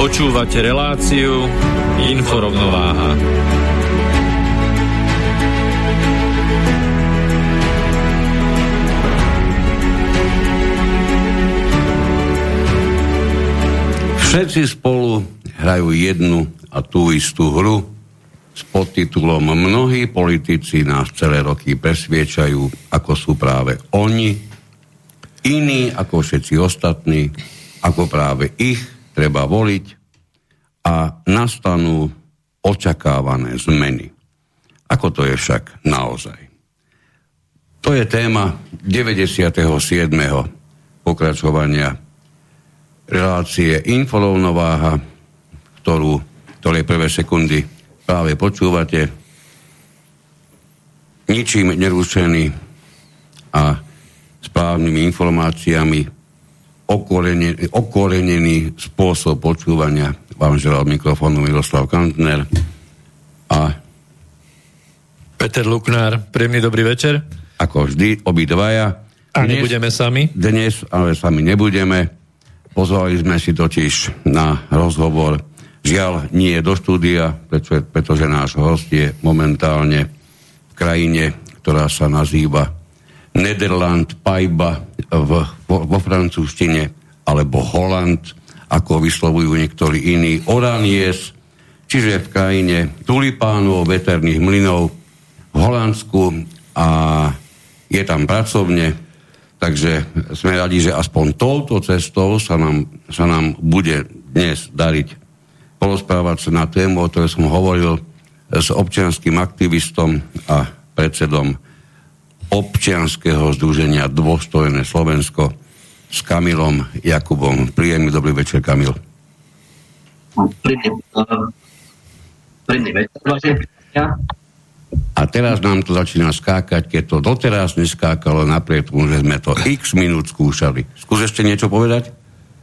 Počúvate reláciu Inforovnováha. Všetci spolu hrajú jednu a tú istú hru s podtitulom Mnohí politici nás celé roky presviečajú, ako sú práve oni, iní ako všetci ostatní, ako práve ich treba voliť a nastanú očakávané zmeny. Ako to je však naozaj? To je téma 97. pokračovania relácie Infolovnováha, ktorú, ktorej prvé sekundy práve počúvate. Ničím nerušený a správnymi informáciami okorenený, okorenený spôsob počúvania. Vám želal mikrofónu Miroslav Kantner a Peter Luknár, príjemný dobrý večer. Ako vždy, obidvaja. A dnes, nebudeme sami? Dnes, ale sami nebudeme. Pozvali sme si totiž na rozhovor. Žiaľ, nie je do štúdia, pretože, pretože náš host je momentálne v krajine, ktorá sa nazýva Nederland, Pajba v, vo, vo francúzštine, alebo Holand, ako vyslovujú niektorí iní, Oranies, čiže v krajine tulipánov, veterných mlynov v Holandsku a je tam pracovne, takže sme radi, že aspoň touto cestou sa nám, sa nám bude dnes dariť porozprávať sa na tému, o ktorej som hovoril s občianským aktivistom a predsedom občianského združenia Dôstojné Slovensko s Kamilom Jakubom. Príjemný dobrý večer, Kamil. Príjemný večer, a teraz nám to začína skákať, keď to doteraz neskákalo napriek tomu, že sme to x minút skúšali. Skús ešte niečo povedať?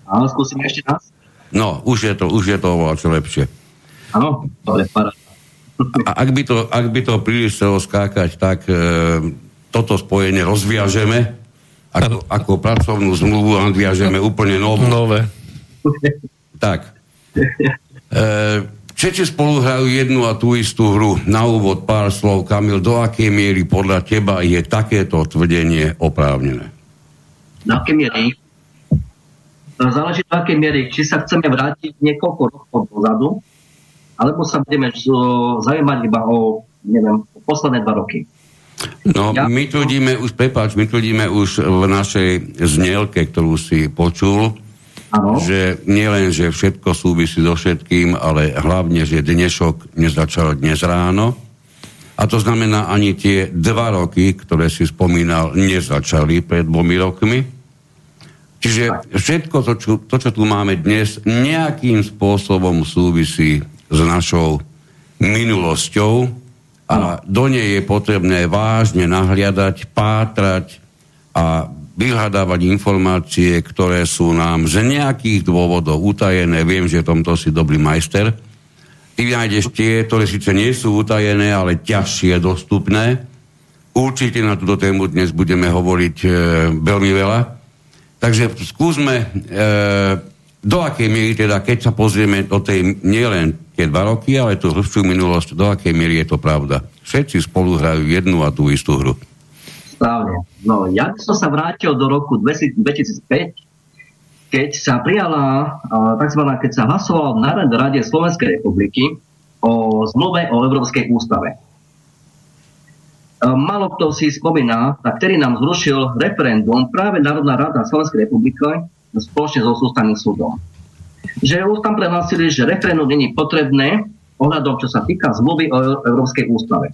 Áno, skúsim ešte raz. No, už je to, už je to oveľa čo lepšie. Áno, dobre, A ak by to, ak by to príliš chcelo skákať, tak e, toto spojenie rozviažeme, ako, ako pracovnú zmluvu nadviažeme úplne novú. Nové. Tak. E, všetci spolu hrajú jednu a tú istú hru. Na úvod pár slov, Kamil, do akej miery podľa teba je takéto tvrdenie oprávnené? Na akej miery? Záleží do akej miery. Či sa chceme vrátiť niekoľko rokov dozadu, alebo sa budeme zaujímať iba o, neviem, o posledné dva roky. No, ja? my tvrdíme už, prepáč, my tvrdíme už v našej znielke, ktorú si počul, ano. že nielen, že všetko súvisí so všetkým, ale hlavne, že dnešok nezačal dnes ráno. A to znamená, ani tie dva roky, ktoré si spomínal, nezačali pred dvomi rokmi. Čiže všetko to čo, to, čo tu máme dnes, nejakým spôsobom súvisí s našou minulosťou, a do nej je potrebné vážne nahliadať, pátrať a vyhľadávať informácie, ktoré sú nám z nejakých dôvodov utajené. Viem, že tomto si dobrý majster. Ty nájdeš tie, ktoré síce nie sú utajené, ale ťažšie dostupné. Určite na túto tému dnes budeme hovoriť e, veľmi veľa. Takže skúsme, e, do akej miery teda, keď sa pozrieme do tej nielen tie dva roky, ale tú hĺbšiu minulosť, do akej miery je to pravda. Všetci spolu hrajú jednu a tú istú hru. Správne. No, ja som sa vrátil do roku 2005, keď sa prijala tzv. keď sa hlasovalo na Rade Slovenskej republiky o zmluve o Európskej ústave. Malo kto si spomína, tak ktorý nám zrušil referendum práve Národná rada Slovenskej republiky spoločne so sústavným súdom. Že už tam prehlásili, že referendum není potrebné ohľadom, čo sa týka zmluvy o Európskej ústave.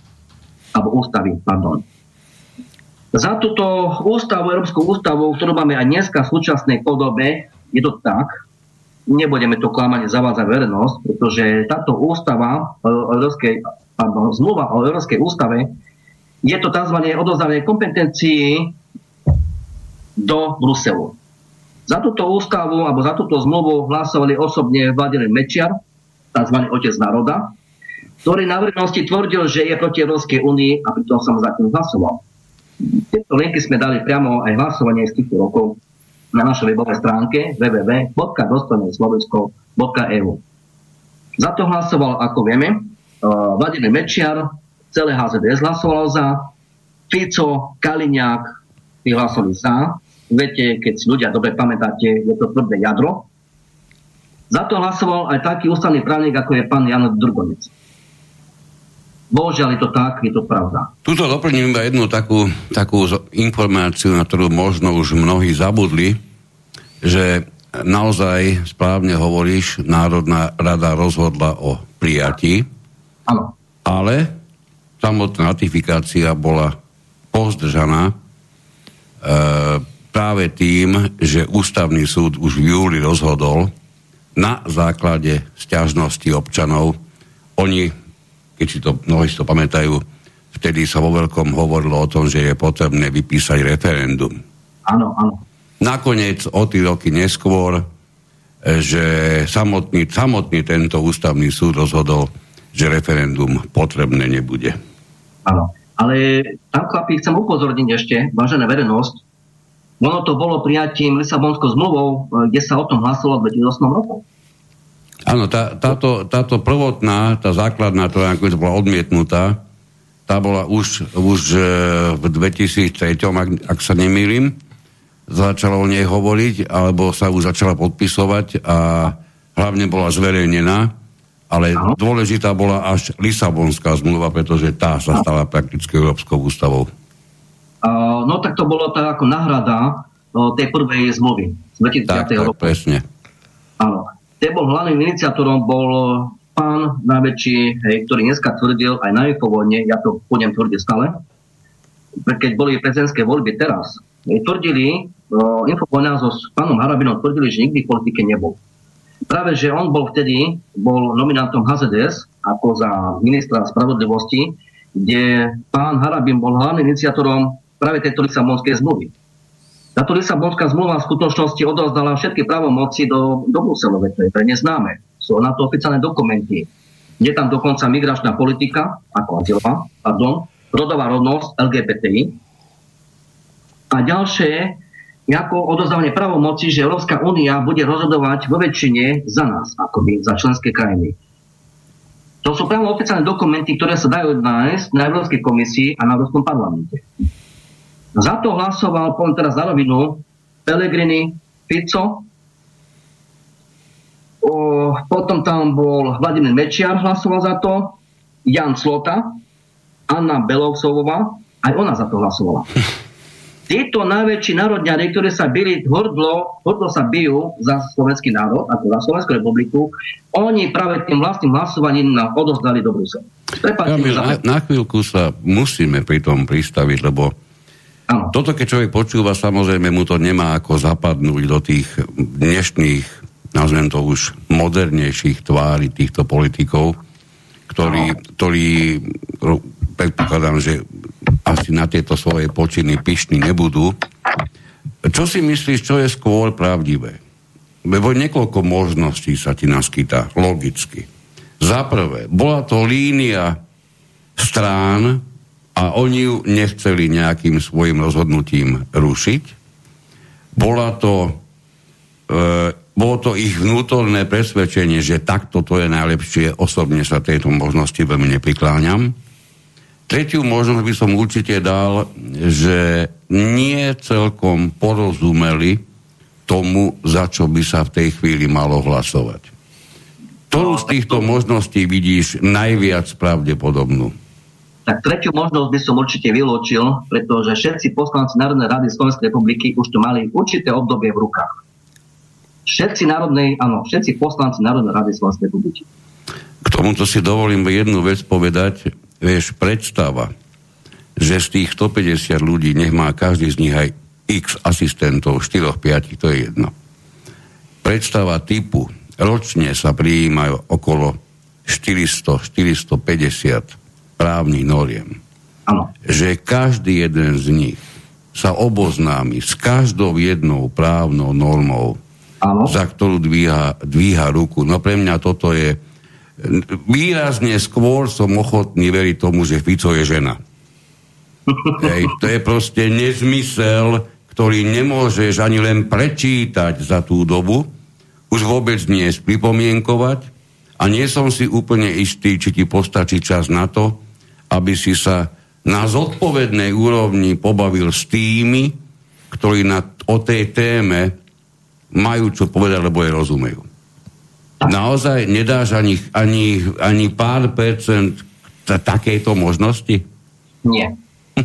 Alebo ústavy, pardon. Za túto ústavu, Európsku ústavu, ktorú máme aj dneska v súčasnej podobe, je to tak, nebudeme to klamať zavádzať verejnosť, pretože táto ústava o Európskej, alebo zmluva o Európskej ústave je to tzv. odozdanie kompetencií do Bruselu. Za túto ústavu alebo za túto zmluvu hlasovali osobne Vladimír Mečiar, tzv. otec národa, ktorý na verejnosti tvrdil, že je proti Európskej únii a pritom som za hlasoval. Tieto linky sme dali priamo aj hlasovanie z týchto rokov na našej webovej stránke www.dostojneslovensko.eu. Za to hlasoval, ako vieme, eh, Vladimír Mečiar, celé HZDS hlasovalo za, Fico, Kaliňák vyhlasovali za. Viete, keď si ľudia dobre pamätáte, je to tvrdé jadro. Za to hlasoval aj taký ústavný právnik, ako je pán Jan Drgonec. Bohužiaľ je to tak, je to pravda. Tuto doplním iba jednu takú, takú informáciu, na ktorú možno už mnohí zabudli, že naozaj správne hovoríš, Národná rada rozhodla o prijatí, Áno. ale samotná ratifikácia bola pozdržaná e, práve tým, že ústavný súd už v júli rozhodol na základe stiažnosti občanov. Oni, keď si to mnohí si to pamätajú, vtedy sa vo veľkom hovorilo o tom, že je potrebné vypísať referendum. Áno, áno. Nakoniec o tí roky neskôr, že samotný, samotný tento ústavný súd rozhodol, že referendum potrebné nebude. Áno. Ale tam, chlapí, chcem upozorniť ešte, vážená verejnosť, ono to bolo prijatím Lisabonskou zmluvou, e, kde sa o tom hlasilo v 2008 roku. Áno, tá, táto, táto prvotná, tá základná, ktorá nakoniec bola odmietnutá, tá bola už, už e, v 2003, ak, ak sa nemýlim, začala o nej hovoriť, alebo sa už začala podpisovať a hlavne bola zverejnená ale Aha. dôležitá bola až Lisabonská zmluva, pretože tá sa stala prakticky Európskou ústavou. No tak to bolo tak ako náhrada tej prvej zmluvy z 2005. Tak, tak, roku. presne. Áno. Ten bol hlavným iniciátorom bol pán najväčší, hej, ktorý dneska tvrdil aj na infovojne, ja to budem tvrdiť stále, keď boli prezidentské voľby teraz, hej, tvrdili, uh, infovojna so s pánom Harabinom tvrdili, že nikdy v politike nebol práve, že on bol vtedy, bol nominantom HZDS ako za ministra spravodlivosti, kde pán Harabin bol hlavným iniciátorom práve tejto Lisabonskej zmluvy. Táto Lisabonská zmluva v skutočnosti odovzdala všetky právomoci do, do Bruselu, to je pre neznáme. Sú na to oficiálne dokumenty. Je tam dokonca migračná politika, ako azylová, pardon, rodová rovnosť, LGBTI. A ďalšie ako odozdávanie pravomoci, že Európska únia bude rozhodovať vo väčšine za nás, akoby za členské krajiny. To sú priamo oficiálne dokumenty, ktoré sa dajú nájsť na Európskej komisii a na Európskom parlamente. Za to hlasoval, poviem teraz za rovinu, Pellegrini, Fico, o, potom tam bol Vladimír Mečiar hlasoval za to, Jan Slota, Anna Belovsovová, aj ona za to hlasovala. títo najväčší národňari, ktorí sa byli hordlo, hordlo sa bijú za slovenský národ, ako za Slovenskú republiku, oni práve tým vlastným hlasovaním nám odozdali do Bruselu. Ja, na, na chvíľku sa musíme pri tom pristaviť, lebo ano. toto, keď človek počúva, samozrejme mu to nemá ako zapadnúť do tých dnešných, nazvem to už, modernejších tvári týchto politikov, ktorí, ktorí predpokladám, že asi na tieto svoje počiny pyšní nebudú. Čo si myslíš, čo je skôr pravdivé? Lebo niekoľko možností sa ti naskytá, logicky. Za prvé, bola to línia strán a oni ju nechceli nejakým svojim rozhodnutím rušiť. Bola to, e, bolo to ich vnútorné presvedčenie, že takto to je najlepšie. Osobne sa tejto možnosti veľmi neprikláňam. Tretiu možnosť by som určite dal, že nie celkom porozumeli tomu, za čo by sa v tej chvíli malo hlasovať. Ktorú z týchto možností vidíš najviac pravdepodobnú? Tak tretiu možnosť by som určite vylúčil, pretože všetci poslanci Národnej rady Slovenskej republiky už tu mali určité obdobie v rukách. Všetci národnej, áno, všetci poslanci Národnej rady Slovenskej republiky. K tomuto si dovolím jednu vec povedať. Vieš, predstava, že z tých 150 ľudí nech má každý z nich aj x asistentov, 4-5, to je jedno. Predstava typu, ročne sa prijímajú okolo 400-450 právnych noriem. Ano. Že každý jeden z nich sa oboznámi s každou jednou právnou normou, ano. za ktorú dvíha, dvíha ruku. No pre mňa toto je výrazne skôr som ochotný veriť tomu, že Fico je žena. Hej, to je proste nezmysel, ktorý nemôžeš ani len prečítať za tú dobu, už vôbec nie spripomienkovať a nie som si úplne istý, či ti postačí čas na to, aby si sa na zodpovednej úrovni pobavil s tými, ktorí na, o tej téme majú čo povedať, lebo je rozumejú. Naozaj nedáš ani, ani, ani pár percent t- takejto možnosti? Nie.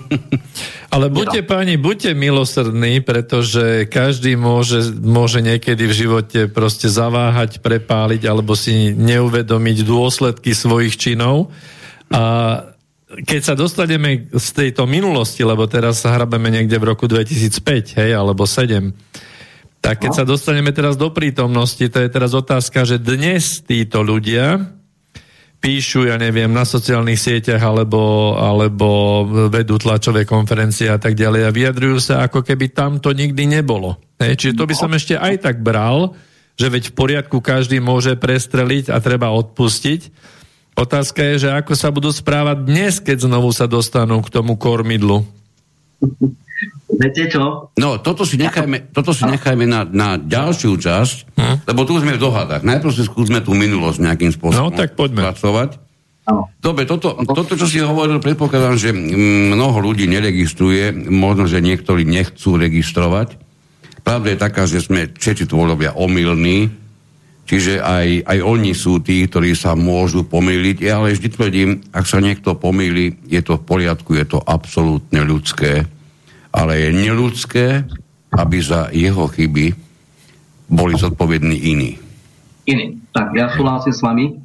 Ale buďte páni, buďte milosrdní, pretože každý môže, môže niekedy v živote proste zaváhať, prepáliť alebo si neuvedomiť dôsledky svojich činov. A keď sa dostaneme z tejto minulosti, lebo teraz sa hrabeme niekde v roku 2005, hej, alebo 7, tak keď no. sa dostaneme teraz do prítomnosti, to je teraz otázka, že dnes títo ľudia píšu, ja neviem, na sociálnych sieťach alebo, alebo vedú tlačové konferencie a tak ďalej a vyjadrujú sa, ako keby tam to nikdy nebolo. Hej, čiže to by som ešte aj tak bral, že veď v poriadku každý môže prestreliť a treba odpustiť, Otázka je, že ako sa budú správať dnes, keď znovu sa dostanú k tomu kormidlu. Viete čo? No, toto si nechajme, toto si nechajme na, na ďalšiu časť, hm? lebo tu sme v dohadách. Najprv si skúsme tú minulosť nejakým spôsobom no, tak poďme. pracovať. Dobre, toto, toto, čo si hovoril, predpokladám, že mnoho ľudí neregistruje, možno, že niektorí nechcú registrovať. Pravda je taká, že sme všetci tvorovia omylní, Čiže aj, aj oni sú tí, ktorí sa môžu pomýliť. Ja ale vždy tvrdím, ak sa niekto pomýli, je to v poriadku, je to absolútne ľudské. Ale je neludské, aby za jeho chyby boli zodpovední iní. Iní. Tak, ja súhlasím s vami.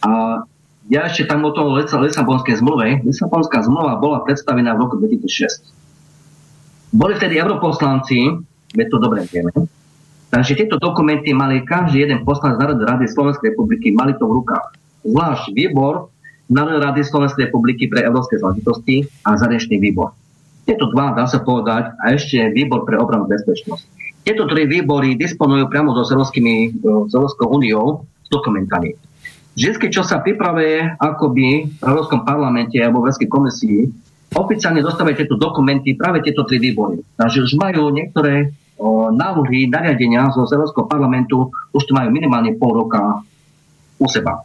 A ja ešte tam o toho Lisabonskej zmluve. Lisabonská zmluva bola predstavená v roku 2006. Boli vtedy europoslanci, veď to dobre vieme, Takže tieto dokumenty mali každý jeden poslanec Národnej rady Slovenskej republiky, mali to v rukách. Zvlášť výbor Národnej rady Slovenskej republiky pre európske záležitosti a zahraničný výbor. Tieto dva, dá sa povedať, a ešte výbor pre obranu bezpečnosť. Tieto tri výbory disponujú priamo so Európskou úniou s dokumentami. Vždy, čo sa pripravuje akoby v Európskom parlamente alebo v Európskej komisii, oficiálne dostávajú tieto dokumenty práve tieto tri výbory. Takže už majú niektoré návrhy nariadenia zo Európskeho parlamentu už tu majú minimálne pol roka u seba.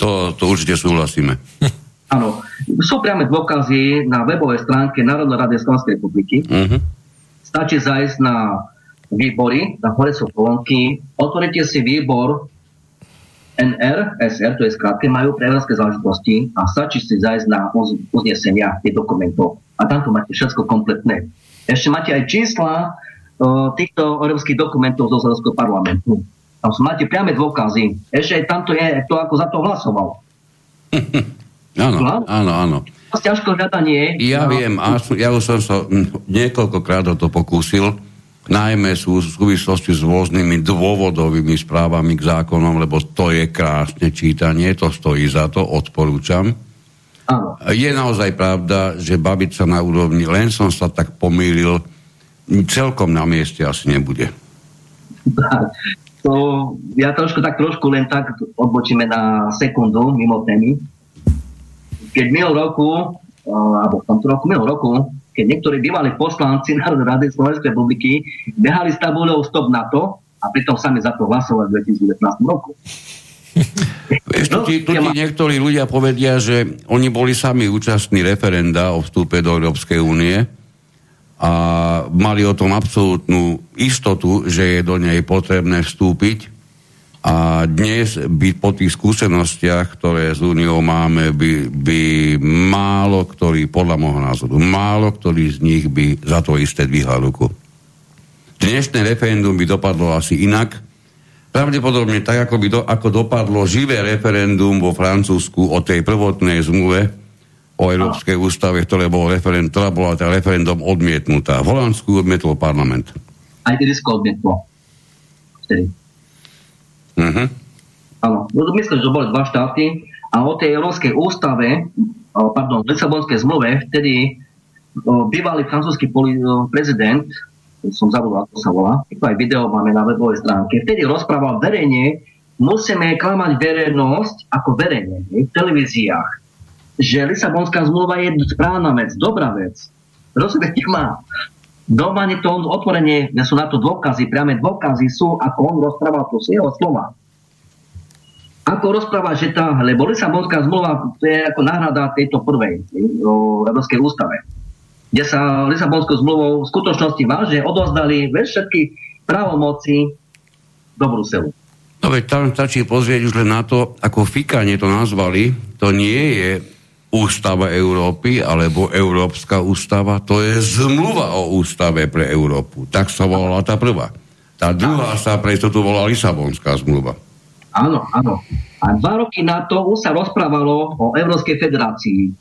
To, to určite súhlasíme. Áno. Sú priame dôkazy na webovej stránke Národnej rady Slovenskej republiky. Uh-huh. Stačí zajsť na výbory, na hore sú kolónky, otvorite si výbor NR, SR, to je skrátke, majú pre európske záležitosti a stačí si zajsť na uznesenia tých dokumentov. A tam to máte všetko kompletné. Ešte máte aj čísla týchto európskych dokumentov zo Európskeho parlamentu. Tam máte priame dôkazy. Ešte aj tamto je to, ako za to hlasoval. áno, áno, áno. Ťažko hľadanie. Ja no. viem, a ja už som sa niekoľkokrát o to pokúsil, najmä sú v súvislosti s rôznymi dôvodovými správami k zákonom, lebo to je krásne čítanie, to stojí za to, odporúčam. Áno. Je naozaj pravda, že babiť sa na úrovni, len som sa tak pomýlil, celkom na mieste asi nebude. To, ja trošku tak trošku len tak odbočíme na sekundu mimo témy. Keď minul roku, alebo v tomto roku, minul roku, keď niektorí bývali poslanci Národnej rady Slovenskej republiky behali s tabulou Stop NATO a pritom sami za to hlasovali v 2019 roku. Vieš, tu ti, tu ti niektorí ľudia povedia, že oni boli sami účastní referenda o vstúpe do Európskej únie a mali o tom absolútnu istotu, že je do nej potrebné vstúpiť a dnes by po tých skúsenostiach, ktoré s Úniou máme, by, by málo ktorý, podľa môjho názoru, málo ktorý z nich by za to isté dvíhal ruku. Dnešné referendum by dopadlo asi inak. Pravdepodobne tak, ako, by do, ako dopadlo živé referendum vo Francúzsku o tej prvotnej zmluve o Európskej ústave, ktoré bolo referendum, ktorá bola tá referendum odmietnutá. V Holandsku odmietol parlament. Aj Irisko odmietlo. Vtedy. Uh-huh. Áno, no, myslím, že to boli dva štáty a o tej Európskej ústave, pardon, Lisabonskej zmluve, vtedy bývalý francúzsky prezident, som zabudol, ako sa volá, to aj video máme na webovej stránke, vtedy rozprával verejne, musíme klamať verejnosť ako verejne v televíziách, že Lisabonská zmluva je správna vec, dobrá vec. Rozumiete ma? Normálne to on otvorene, sú na to dôkazy, priame dôkazy sú, ako on rozprával, to sú jeho slova. Ako rozpráva, že tá, lebo Lisabonská zmluva to je ako náhrada tejto prvej o Európskej ústave, kde sa Lisabonskou zmluvou v skutočnosti vážne odozdali všetky právomoci do Bruselu. No veď tam stačí pozrieť už len na to, ako fikanie to nazvali. To nie je Ústava Európy alebo Európska ústava, to je zmluva o ústave pre Európu. Tak sa volala tá prvá. Tá druhá sa pre to volala Lisabonská zmluva. Áno, áno. A dva roky na to už sa rozprávalo o Európskej federácii.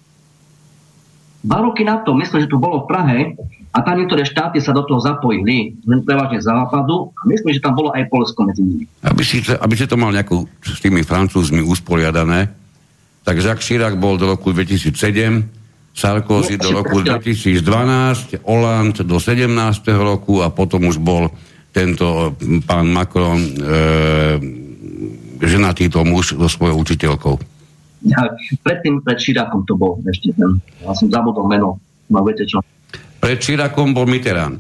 Dva roky na to, myslím, že to bolo v Prahe, a tam niektoré štáty sa do toho zapojili, len prevažne z západu, a myslím, že tam bolo aj Polsko medzi nimi. Aby si, aby si to mal nejakú s tými francúzmi usporiadané, tak Jacques Chirac bol do roku 2007, Sarkozy do roku 2012, Hollande do 17. roku a potom už bol tento pán Macron e, ženatý to muž so svojou učiteľkou. Ja, predtým pred Chiracom to bol ešte ten, ja som zabudol meno, no viete čo. Pred Chiracom bol Mitterrand.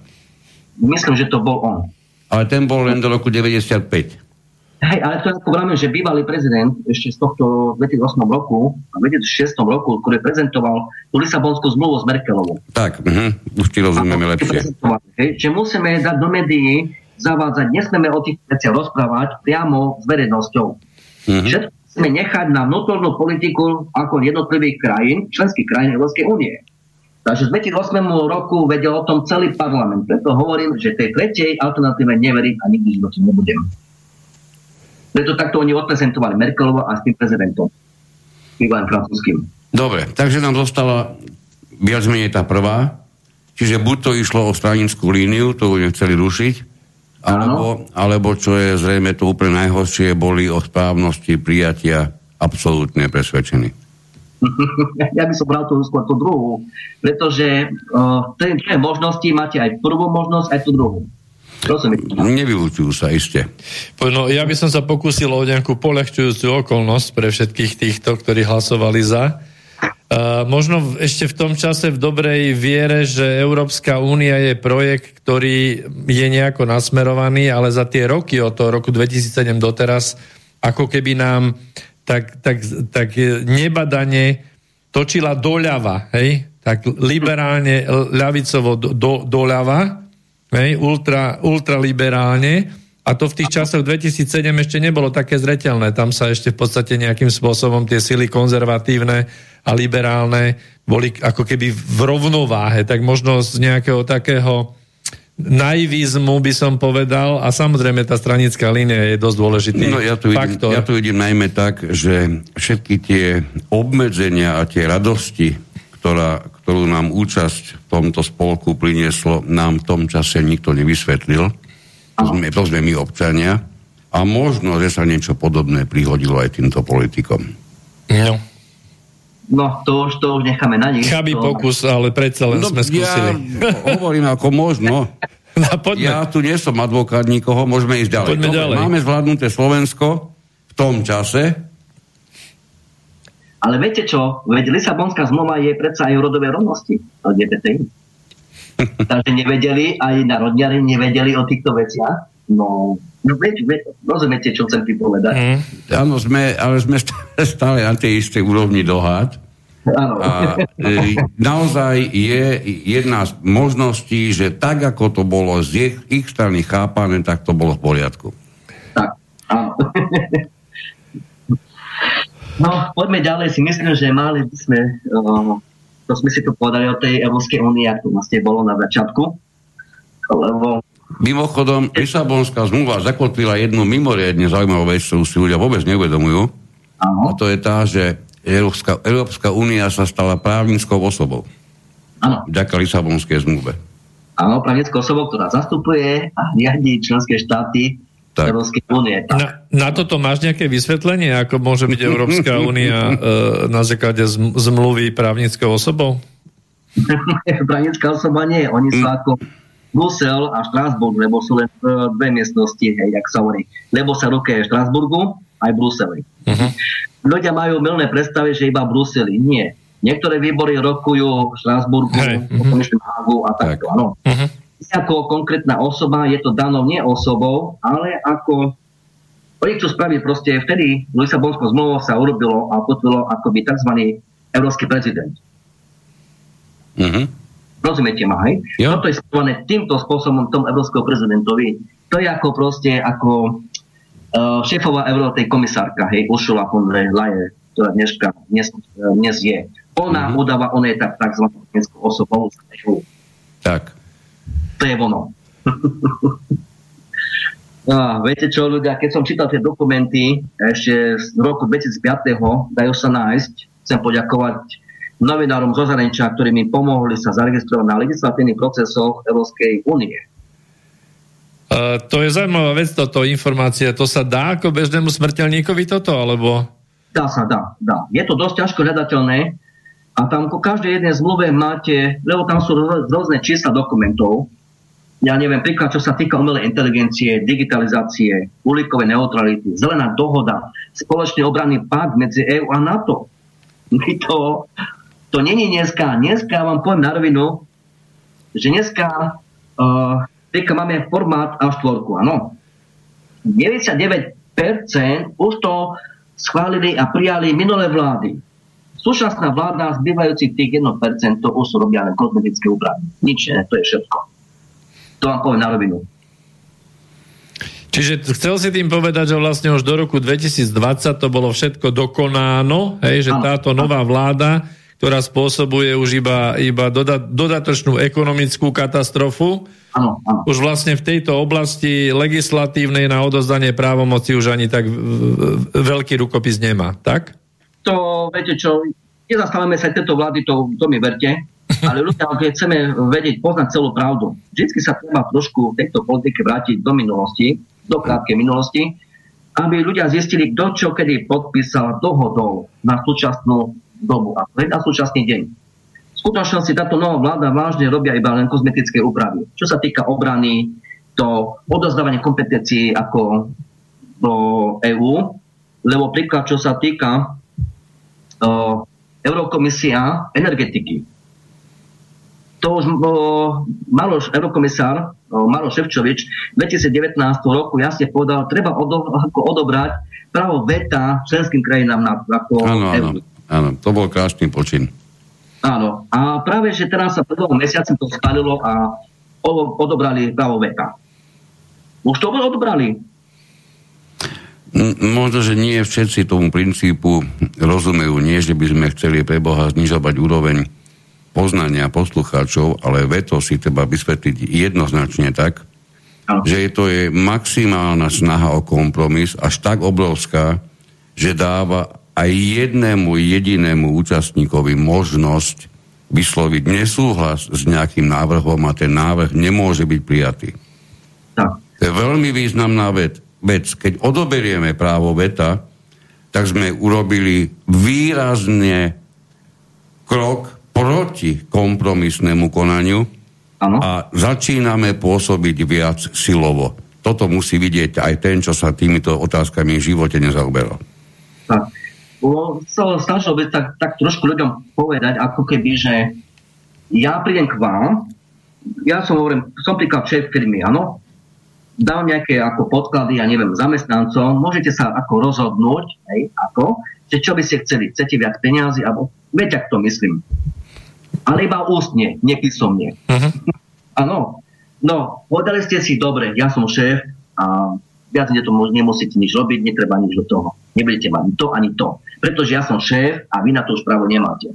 Myslím, že to bol on. Ale ten bol len do roku 95. Hej, ale to ako vravím, že bývalý prezident ešte z tohto 2008 roku a 2006 roku, ktorý prezentoval tú Lisabonskú zmluvu s Merkelovou. Tak, uh-huh, už ti rozumieme lepšie. Hej, že musíme dať do médií, zavádzať, nesmieme o tých veciach rozprávať priamo s verejnosťou. Uh-huh. Všetko musíme nechať na vnútornú politiku ako jednotlivých krajín, členských krajín Európskej únie. Takže z 2008 roku vedel o tom celý parlament. Preto hovorím, že tej tretej alternatíve neverím a nikdy v nebudem. Preto takto oni odprezentovali Merkelovo a s tým prezidentom. Bývalým francúzským. Dobre, takže nám zostala viac menej tá prvá. Čiže buď to išlo o stranickú líniu, to budeme chceli rušiť, alebo, alebo čo je zrejme to úplne najhoršie, boli o správnosti prijatia absolútne presvedčení. ja by som bral tú, skôr tú druhú, pretože uh, v tej možnosti máte aj prvú možnosť, aj tú druhú. Nevylučujú sa iste. No, ja by som sa pokúsil o nejakú polehčujúcu okolnosť pre všetkých týchto, ktorí hlasovali za. Uh, možno ešte v tom čase v dobrej viere, že Európska únia je projekt, ktorý je nejako nasmerovaný, ale za tie roky od toho roku 2007 doteraz, ako keby nám tak, tak, tak nebadane točila doľava, hej? tak liberálne, ľavicovo do, do, doľava hej, ultra, ultraliberálne a to v tých časoch 2007 ešte nebolo také zretelné. Tam sa ešte v podstate nejakým spôsobom tie sily konzervatívne a liberálne boli ako keby v rovnováhe. Tak možno z nejakého takého naivizmu by som povedal a samozrejme tá stranická línia je dosť dôležitý no, ja tu faktor. Vidím, ja tu vidím najmä tak, že všetky tie obmedzenia a tie radosti, ktorá, ktorú nám účasť v tomto spolku prinieslo, nám v tom čase nikto nevysvetlil. To sme, to sme my občania. A možno, že sa niečo podobné prihodilo aj týmto politikom. No. No, to už, to už necháme na nich. Chabý to... pokus, ale predsa len no, sme skúsili. Ja hovorím ako možno. No, ja tu nie som advokát nikoho, môžeme ísť ďalej. Poďme ďalej. Máme zvládnuté Slovensko v tom čase, ale viete čo? Veď Lisabonská zmluva je predsa aj o rodovej rovnosti LGBTI. Takže nevedeli, aj národniari nevedeli o týchto veciach. No, no veď, veď, rozumiete, čo chcem ti povedať. Mm. Áno, sme, ale sme stále na tej istej úrovni dohád. A e, naozaj je jedna z možností, že tak, ako to bolo z ich, ich strany chápané, tak to bolo v poriadku. Tak, áno. No, poďme ďalej. Si myslím, že mali by sme, to sme si tu povedali o tej Európskej únii, ako vlastne bolo na začiatku. Lebo Mimochodom, Lisabonská zmluva zakotvila jednu mimoriadne zaujímavú vec, ktorú si ľudia vôbec neuvedomujú. Ano. A to je tá, že Európska, Európska únia sa stala právnickou osobou. Áno. Ďaká Lisabonskej zmluve. Áno, právnickou osobou, ktorá zastupuje a riadí členské štáty tak. Európskej únie. Na, na toto máš nejaké vysvetlenie, ako môže byť Európska únia e, na základe zmluvy právnickou osobou? Právnická osoba nie, oni sú mm. ako Brusel a Štrásburg, lebo sú len e, dve miestnosti, hej, jak sa hovorí. Lebo sa rokuje v Štrásburgu aj Bruseli. Uh-huh. Ľudia majú milné predstavy, že iba Bruseli. Nie. Niektoré výbory rokujú v Štrásburgu, hey. uh-huh. Hágu a takto. Tak. Áno. Uh-huh ako konkrétna osoba, je to danou nie osobou, ale ako oni chcú spraviť proste, vtedy Lisabonskou zmluvou sa urobilo a potvilo akoby tzv. európsky prezident. Uh-huh. Rozumiete ma, hej? Jo. Toto je spôsobené týmto spôsobom tom európskeho prezidentovi. To je ako proste, ako uh, šéfová európskej komisárka, hej, Ursula von der Leyen, ktorá dneska, dnes, dnes je. Ona uh-huh. udáva, ona je tak, tzv. osobou. Tak to je ono. A, viete čo, ľudia, keď som čítal tie dokumenty ešte z roku 2005. dajú sa nájsť. Chcem poďakovať novinárom zo zahraničia, ktorí mi pomohli sa zaregistrovať na legislatívnych procesoch Európskej únie. Uh, to je zaujímavá vec, toto informácia. To sa dá ako bežnému smrteľníkovi toto, alebo? Dá sa, dá, dá. Je to dosť ťažko hľadateľné a tam ku každej jednej zmluve máte, lebo tam sú rôzne čísla dokumentov, ja neviem, príklad, čo sa týka umelej inteligencie, digitalizácie, uhlíkovej neutrality, zelená dohoda, spoločný obranný pakt medzi EU a NATO. My to, to není dneska. Dneska vám poviem na rovinu, že dneska uh, máme formát A4, áno. 99% už to schválili a prijali minulé vlády. Súčasná vláda zbývajúcich tých 1% už robia len kozmetické úpravy. Nič, ne, to je všetko. To vám poviem na rovinu. Čiže chcel si tým povedať, že vlastne už do roku 2020 to bolo všetko dokonáno, hej, že táto nová vláda, ktorá spôsobuje už iba, iba doda, dodatočnú ekonomickú katastrofu, ano, ano. už vlastne v tejto oblasti legislatívnej na odozdanie právomoci už ani tak veľký rukopis nemá, tak? To, viete čo, nezastávame sa tejto vlády, to, to mi verte, ale ľudia, keď chceme vedieť, poznať celú pravdu, vždy sa treba trošku v tejto politike vrátiť do minulosti, do krátkej minulosti, aby ľudia zistili, kto čo kedy podpísal dohodou na súčasnú dobu a na súčasný deň. V skutočnosti táto nová vláda vážne robia iba len kozmetické úpravy. Čo sa týka obrany, to odozdávanie kompetencií ako do EÚ, lebo príklad, čo sa týka uh, Eurokomisia energetiky to už o, Maroš, eurokomisár Maroš Ševčovič v 2019 roku jasne povedal, treba odo, ako odobrať právo veta členským krajinám na, ako áno, áno, áno, to bol krásny počin. Áno, a práve, že teraz sa pred mesiacom to spalilo a odobrali právo veta. Už to bolo odobrali. Možno, že nie všetci tomu princípu rozumejú. Nie, že by sme chceli pre Boha znižovať úroveň poznania poslucháčov, ale veto si treba vysvetliť jednoznačne tak, ano. že to je maximálna snaha o kompromis, až tak obrovská, že dáva aj jednému jedinému účastníkovi možnosť vysloviť nesúhlas s nejakým návrhom a ten návrh nemôže byť prijatý. Tak. To je veľmi významná vec. vec. Keď odoberieme právo veta, tak sme urobili výrazne krok proti kompromisnému konaniu ano. a začíname pôsobiť viac silovo. Toto musí vidieť aj ten, čo sa týmito otázkami v živote nezaoberal. Tak. Snažil byť tak, tak trošku ľuďom povedať, ako keby, že ja prídem k vám, ja som hovorím, som príklad šéf firmy, áno, dám nejaké ako podklady, ja neviem, zamestnancom, môžete sa ako rozhodnúť, hej, ako, že čo by ste chceli, chcete viac peniazy, alebo Viete, ak to myslím. Ale iba ústne, nepísomne. Uh-huh. Áno. No, povedali ste si, dobre, ja som šéf a viac to nemusíte nič robiť, netreba nič do toho. Nebudete mať ani to, ani to. Pretože ja som šéf a vy na to už právo nemáte.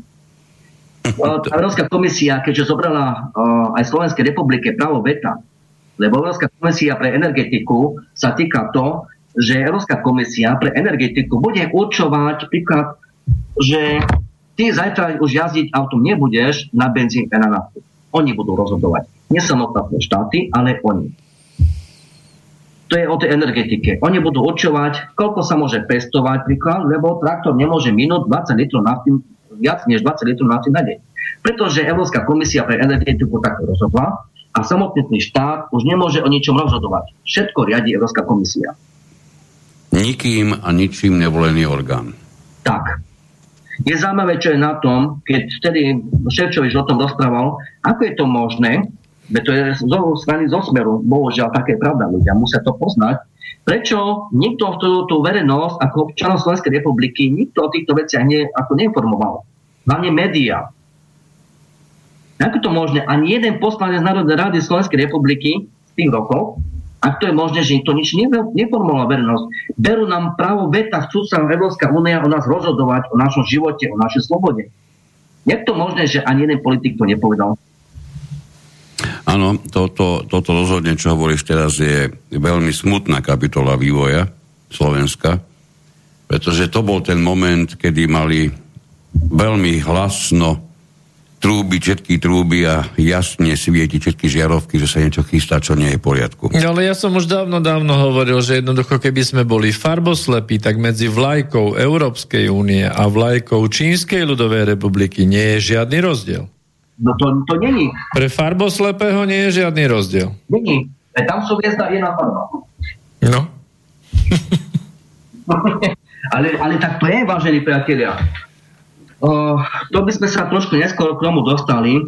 Európska komisia, keďže zobrala uh, aj Slovenskej republike právo veta, lebo Európska komisia pre energetiku sa týka to, že Európska komisia pre energetiku bude určovať príklad, že ty zajtra už jazdiť autom nebudeš na benzín a na naftu. Oni budú rozhodovať. Nie samotné štáty, ale oni. To je o tej energetike. Oni budú určovať, koľko sa môže pestovať, príklad, lebo traktor nemôže minúť 20 litrov nafty, viac než 20 litrov nafty na deň. Pretože Európska komisia pre energetiku takto rozhodla a samotný štát už nemôže o ničom rozhodovať. Všetko riadi Európska komisia. Nikým a ničím nevolený orgán. Tak. Je zaujímavé, čo je na tom, keď vtedy Ševčovič o tom rozprával, ako je to možné, Veď to je zo strany zo smeru, bohužiaľ, také je pravda, ľudia musia to poznať. Prečo nikto tú, tú verejnosť ako občanov Slovenskej republiky, nikto o týchto veciach ne, ako neinformoval? Hlavne médiá. Ako to možné? Ani jeden poslanec Národnej rady Slovenskej republiky z tých rokov, ak to je možné, že to nič neformovala verejnosť, berú nám právo veta, chcú sa Európska únia o nás rozhodovať, o našom živote, o našej slobode. Je to možné, že ani jeden politik to nepovedal? Áno, toto, toto rozhodne, čo hovoríš teraz, je veľmi smutná kapitola vývoja Slovenska, pretože to bol ten moment, kedy mali veľmi hlasno trúby, všetky trúby a jasne svieti všetky žiarovky, že sa niečo chystá, čo nie je v poriadku. Ale ja som už dávno, dávno hovoril, že jednoducho, keby sme boli farboslepí, tak medzi vlajkou Európskej únie a vlajkou Čínskej ľudovej republiky nie je žiadny rozdiel. No to, to není. Pre farboslepého nie je žiadny rozdiel. Není. Tam sú hviezda jedna farba. No. ale, ale tak to je, vážení priatelia. Uh, to by sme sa trošku neskôr k tomu dostali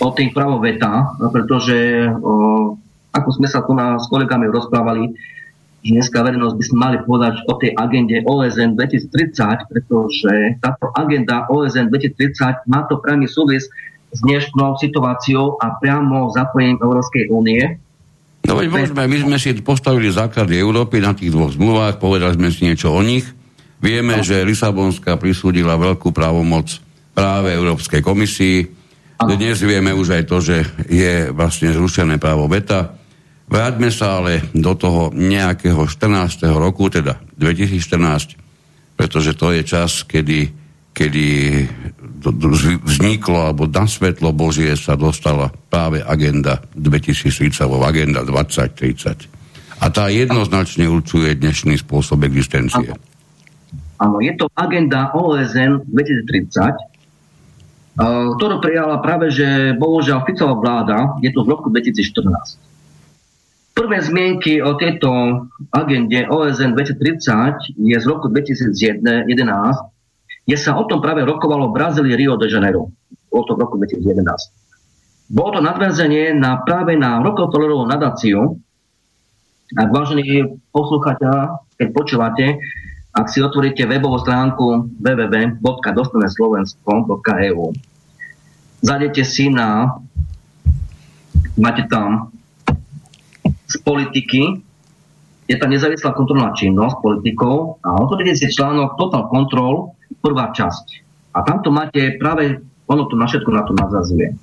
o tých pravoveta, pretože uh, ako sme sa tu na, s kolegami rozprávali, dneska verejnosť by sme mali povedať o tej agende OSN 2030, pretože táto agenda OSN 2030 má to priamy súvis s dnešnou situáciou a priamo zapojením Európskej únie. No veď môžeme, my sme si postavili základy Európy na tých dvoch zmluvách, povedali sme si niečo o nich. Vieme, no. že Lisabonská prisúdila veľkú právomoc práve Európskej komisii. Dnes vieme už aj to, že je vlastne zrušené právo VETA Vráťme sa ale do toho nejakého 14. roku, teda 2014, pretože to je čas, kedy, kedy vzniklo alebo na svetlo Božie sa dostala práve agenda 2030, alebo agenda 2030. A tá jednoznačne určuje dnešný spôsob existencie. Áno, je to agenda OSN 2030, ktorú prijala práve, že bohužiaľ Ficová vláda, je to v roku 2014. Prvé zmienky o tejto agende OSN 2030 je z roku 2011, kde sa o tom práve rokovalo v Brazílii Rio de Janeiro. Bolo to v roku 2011. Bolo to nadväzenie na, práve na Rockefellerovú nadáciu. Ak vážení poslucháťa, keď počúvate, ak si otvoríte webovú stránku www.dostaneslovensko.eu Zadete si na máte tam z politiky, je tam nezávislá kontrolná činnosť politikov a otvorite si článok Total Control, prvá časť. A tamto máte práve, ono to na všetko na to nadzazuje.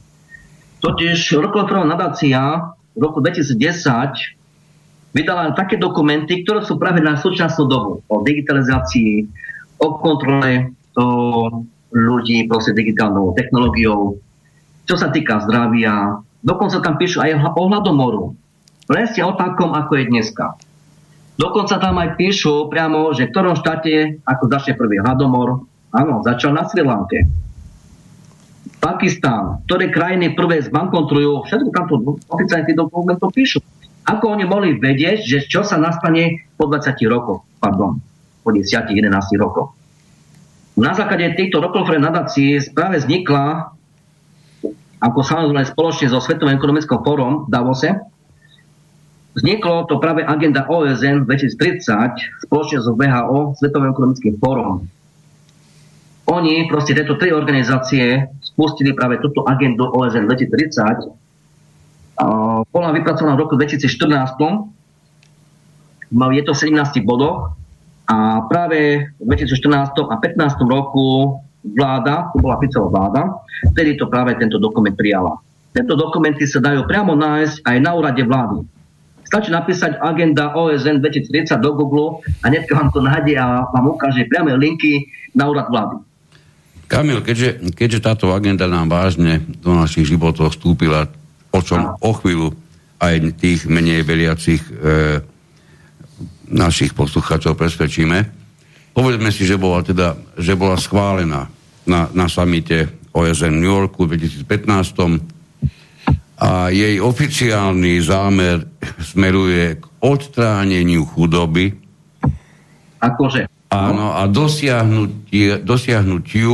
Totiž Rockefellerová nadácia v roku 2010 vydala také dokumenty, ktoré sú práve na súčasnú dobu. O digitalizácii, o kontrole o ľudí proste digitálnou technológiou, čo sa týka zdravia. Dokonca tam píšu aj o hladomoru presne opakom, ako je dneska. Dokonca tam aj píšu priamo, že v ktorom štáte, ako začne prvý hladomor, áno, začal na Sri Lanke. Pakistán, ktoré krajiny prvé zbankontrujú, všetko tam to oficiálne tých dokumentov píšu. Ako oni mohli vedieť, že čo sa nastane po 20 rokoch, pardon, po 10-11 rokoch. Na základe týchto Rockefeller nadácií práve vznikla ako samozrejme spoločne so Svetovým ekonomickým fórom v Davose, Vzniklo to práve agenda OSN 2030 spoločne so VHO, Svetovým ekonomickým fórom. oni, proste tieto tri organizácie spustili práve túto agendu OSN 2030. Bola vypracovaná v roku 2014. Je to v 17 bodoch a práve v 2014 a 15 roku vláda, to bola Ficová vláda, vtedy to práve tento dokument prijala. Tento dokumenty sa dajú priamo nájsť aj na úrade vlády. Stačí napísať agenda OSN 2030 do Google a hneď vám to nájde a vám ukáže priame linky na úrad vlády. Kamil, keďže, keďže táto agenda nám vážne do našich životov vstúpila, o čom o chvíľu aj tých menej veriacich e, našich poslucháčov presvedčíme, povedzme si, že bola, teda, že bola schválená na, na samite OSN v New Yorku v 2015 a jej oficiálny zámer smeruje k odstráneniu chudoby. Akože? Áno, a dosiahnutiu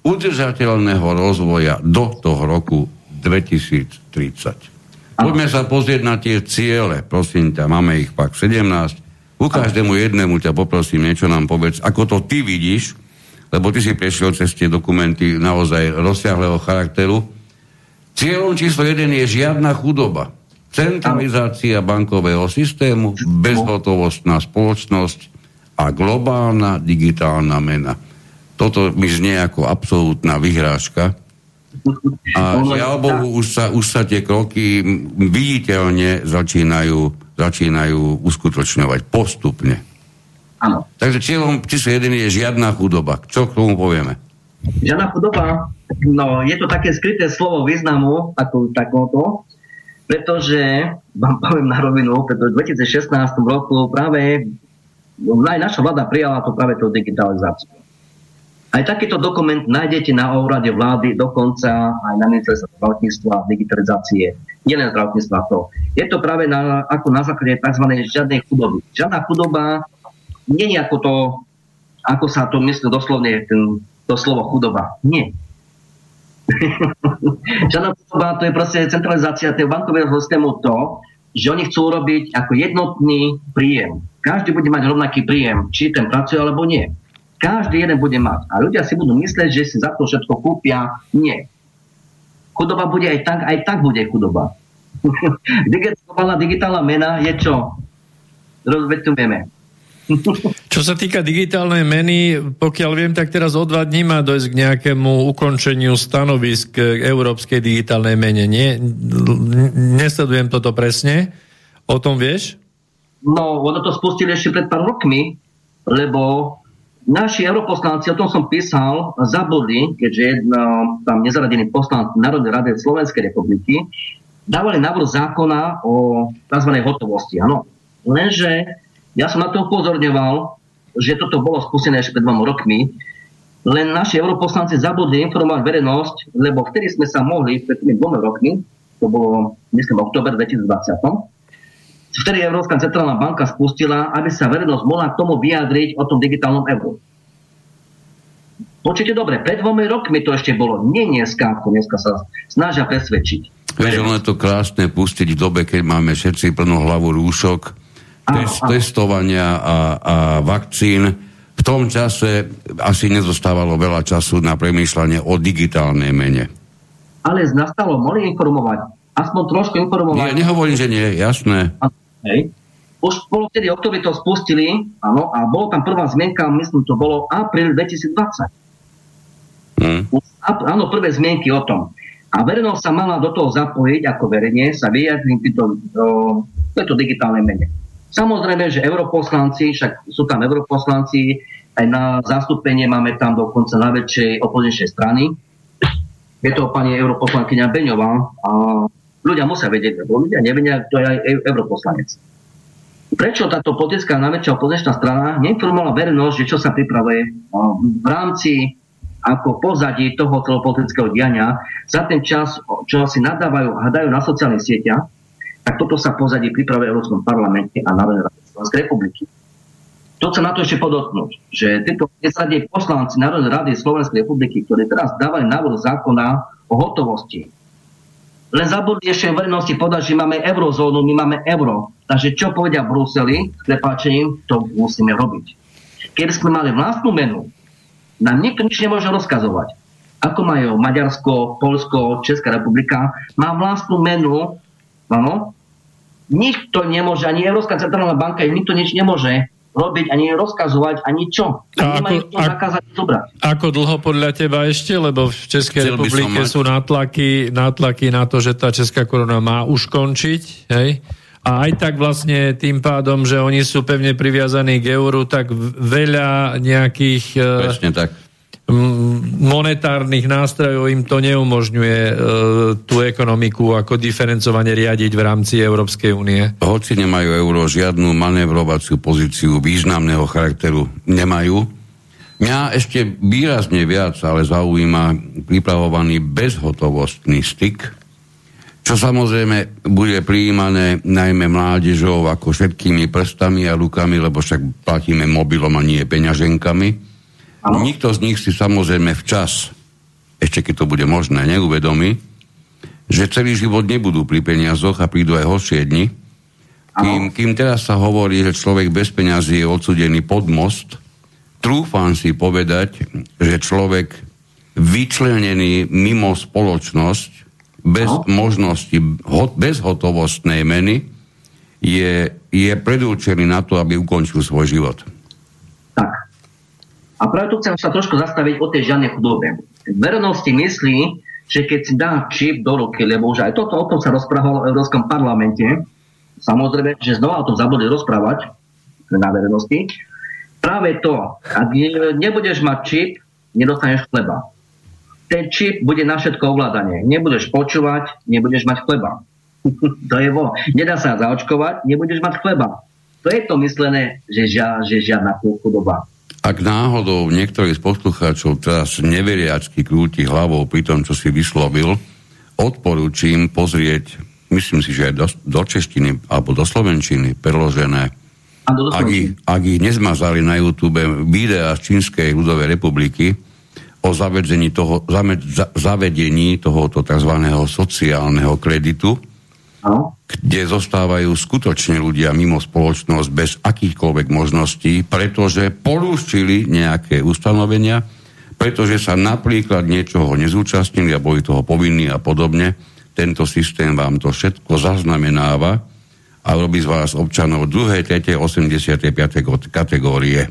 udržateľného rozvoja do toho roku 2030. Poďme sa pozrieť na tie ciele, prosím ťa, máme ich pak 17. U každému jednému ťa poprosím, niečo nám povedz, ako to ty vidíš, lebo ty si prešiel cez tie dokumenty naozaj rozsiahleho charakteru Cieľom číslo 1 je žiadna chudoba. Centralizácia bankového systému, bezhotovostná spoločnosť a globálna digitálna mena. Toto mi znie ako absolútna vyhrážka. A žiaľ Bohu, už sa, už sa tie kroky viditeľne začínajú, začínajú uskutočňovať postupne. Áno. Takže cieľom číslo 1 je žiadna chudoba. Čo k tomu povieme? Žiadna chudoba, no je to také skryté slovo významu, ako takoto, pretože, vám poviem na rovinu, pretože v 2016 roku práve aj naša vláda prijala to práve tú digitalizáciu. Aj takýto dokument nájdete na úrade vlády, dokonca aj na ministerstve zdravotníctva, digitalizácie, nielen zdravotníctva to. Je to práve na, ako na základe tzv. žiadnej chudoby. Žiadna chudoba nie je ako to, ako sa to myslí doslovne ten to slovo chudoba. Nie. Žiadna chudoba to je proste centralizácia toho bankového systému to, že oni chcú urobiť ako jednotný príjem. Každý bude mať rovnaký príjem, či ten pracuje alebo nie. Každý jeden bude mať. A ľudia si budú myslieť, že si za to všetko kúpia. Nie. Chudoba bude aj tak, aj tak bude chudoba. digitálna, digitálna mena je čo? Rozvetujeme čo sa týka digitálnej meny, pokiaľ viem, tak teraz o dva dní má dojsť k nejakému ukončeniu stanovisk k európskej digitálnej mene. Nie? Nesledujem toto presne. O tom vieš? No, ono to spustili ešte pred pár rokmi, lebo naši europoslanci, o tom som písal, zabudli, keďže jedno, tam nezaradený poslanci Národnej rady Slovenskej republiky, dávali návrh zákona o tzv. hotovosti. Áno. Lenže ja som na to upozorňoval, že toto bolo spustené ešte pred dvoma rokmi, len naši europoslanci zabudli informovať verejnosť, lebo vtedy sme sa mohli, pred tými dvoma rokmi, to bolo, myslím, oktober 2020, vtedy Európska centrálna banka spustila, aby sa verejnosť mohla k tomu vyjadriť o tom digitálnom euru. Počujete dobre, pred dvomi rokmi to ešte bolo, nie dneska, ako dneska sa snažia presvedčiť. Vieš, ono je to krásne pustiť v dobe, keď máme všetci plnú hlavu rúšok, test, testovania a, a vakcín. V tom čase asi nezostávalo veľa času na premýšľanie o digitálnej mene. Ale nastalo, mohli informovať. Aspoň trošku informovať. Nie, nehovorím, že nie, jasné. Hej. Už bolo vtedy oktobri to spustili, áno, a bolo tam prvá zmienka, myslím, to bolo apríl 2020. Hmm. áno, prvé zmienky o tom. A verejnosť sa mala do toho zapojiť, ako verejne sa vyjadriť týmto, tejto digitálnej mene. Samozrejme, že europoslanci, však sú tam europoslanci, aj na zastúpenie máme tam dokonca najväčšej opozičnej strany. Je to pani europoslankyňa Beňová a ľudia musia vedieť, lebo ľudia nevedia, kto je aj europoslanec. Prečo táto politická najväčšia opozičná strana neinformovala verejnosť, že čo sa pripravuje v rámci ako pozadí toho celopolitického diania za ten čas, čo si nadávajú a hadajú na sociálnych sieťach, tak toto sa pozadí pripravuje v Európskom parlamente a Národnej rade Slovenskej republiky. To chcem na to ešte podotknúť, že tieto nesadie poslanci Národnej rady Slovenskej republiky, ktorí teraz dávali návrh zákona o hotovosti, len zabudli ešte verejnosti povedať, že máme eurozónu, my máme euro. Takže čo povedia Bruseli, prepáčením, to musíme robiť. Keby sme mali vlastnú menu, nám nikto nič nemôže rozkazovať. Ako majú Maďarsko, Polsko, Česká republika, má vlastnú menu, áno, nikto nemôže, ani Európska centrálna banka, nikto nič nemôže robiť, ani rozkazovať, ani čo. A ako, zakázať zobrať. Ako dlho podľa teba ešte? Lebo v Českej Chcel republike sú nátlaky, nátlaky na to, že tá Česká korona má už končiť. Hej? A aj tak vlastne tým pádom, že oni sú pevne priviazaní k euru, tak veľa nejakých... E, Presne tak monetárnych nástrojov im to neumožňuje e, tú ekonomiku ako diferencovane riadiť v rámci Európskej únie. Hoci nemajú euro žiadnu manevrovaciu pozíciu významného charakteru, nemajú. Mňa ešte výrazne viac ale zaujíma pripravovaný bezhotovostný styk, čo samozrejme bude prijímané najmä mládežou ako všetkými prstami a rukami, lebo však platíme mobilom a nie peňaženkami Ano. Nikto z nich si samozrejme včas, ešte keď to bude možné, neuvedomí, že celý život nebudú pri peniazoch a prídu aj horšie dni. Kým, kým teraz sa hovorí, že človek bez peňazí je odsudený pod most, trúfam si povedať, že človek vyčlenený mimo spoločnosť, bez no. možnosti, bez hotovostnej meny, je, je predurčený na to, aby ukončil svoj život. A práve tu chcem sa trošku zastaviť o tej žiadnej chudobe. Verejnosti myslí, že keď si dá čip do ruky, lebo už aj toto o tom sa rozprávalo v Európskom parlamente, samozrejme, že znova o tom zabudli rozprávať na verejnosti, práve to, ak nebudeš mať čip, nedostaneš chleba. Ten čip bude na všetko ovládanie. Nebudeš počúvať, nebudeš mať chleba. to je vo. Nedá sa zaočkovať, nebudeš mať chleba. To je to myslené, že, žia, že žiadna chudoba. Ak náhodou niektorý z poslucháčov teraz neveriacky krúti hlavou pri tom, čo si vyslovil, odporúčim pozrieť, myslím si, že aj do, do češtiny alebo do slovenčiny preložené, ak ich, ak ich nezmazali na YouTube videa z Čínskej ľudovej republiky o zavedení, toho, zavedení tohoto tzv. sociálneho kreditu, no. Kde zostávajú skutočne ľudia mimo spoločnosť bez akýchkoľvek možností, pretože porúšili nejaké ustanovenia, pretože sa napríklad niečoho nezúčastnili a boli toho povinní a podobne. Tento systém vám to všetko zaznamenáva a robí z vás občanov 2., 3., 85. kategórie.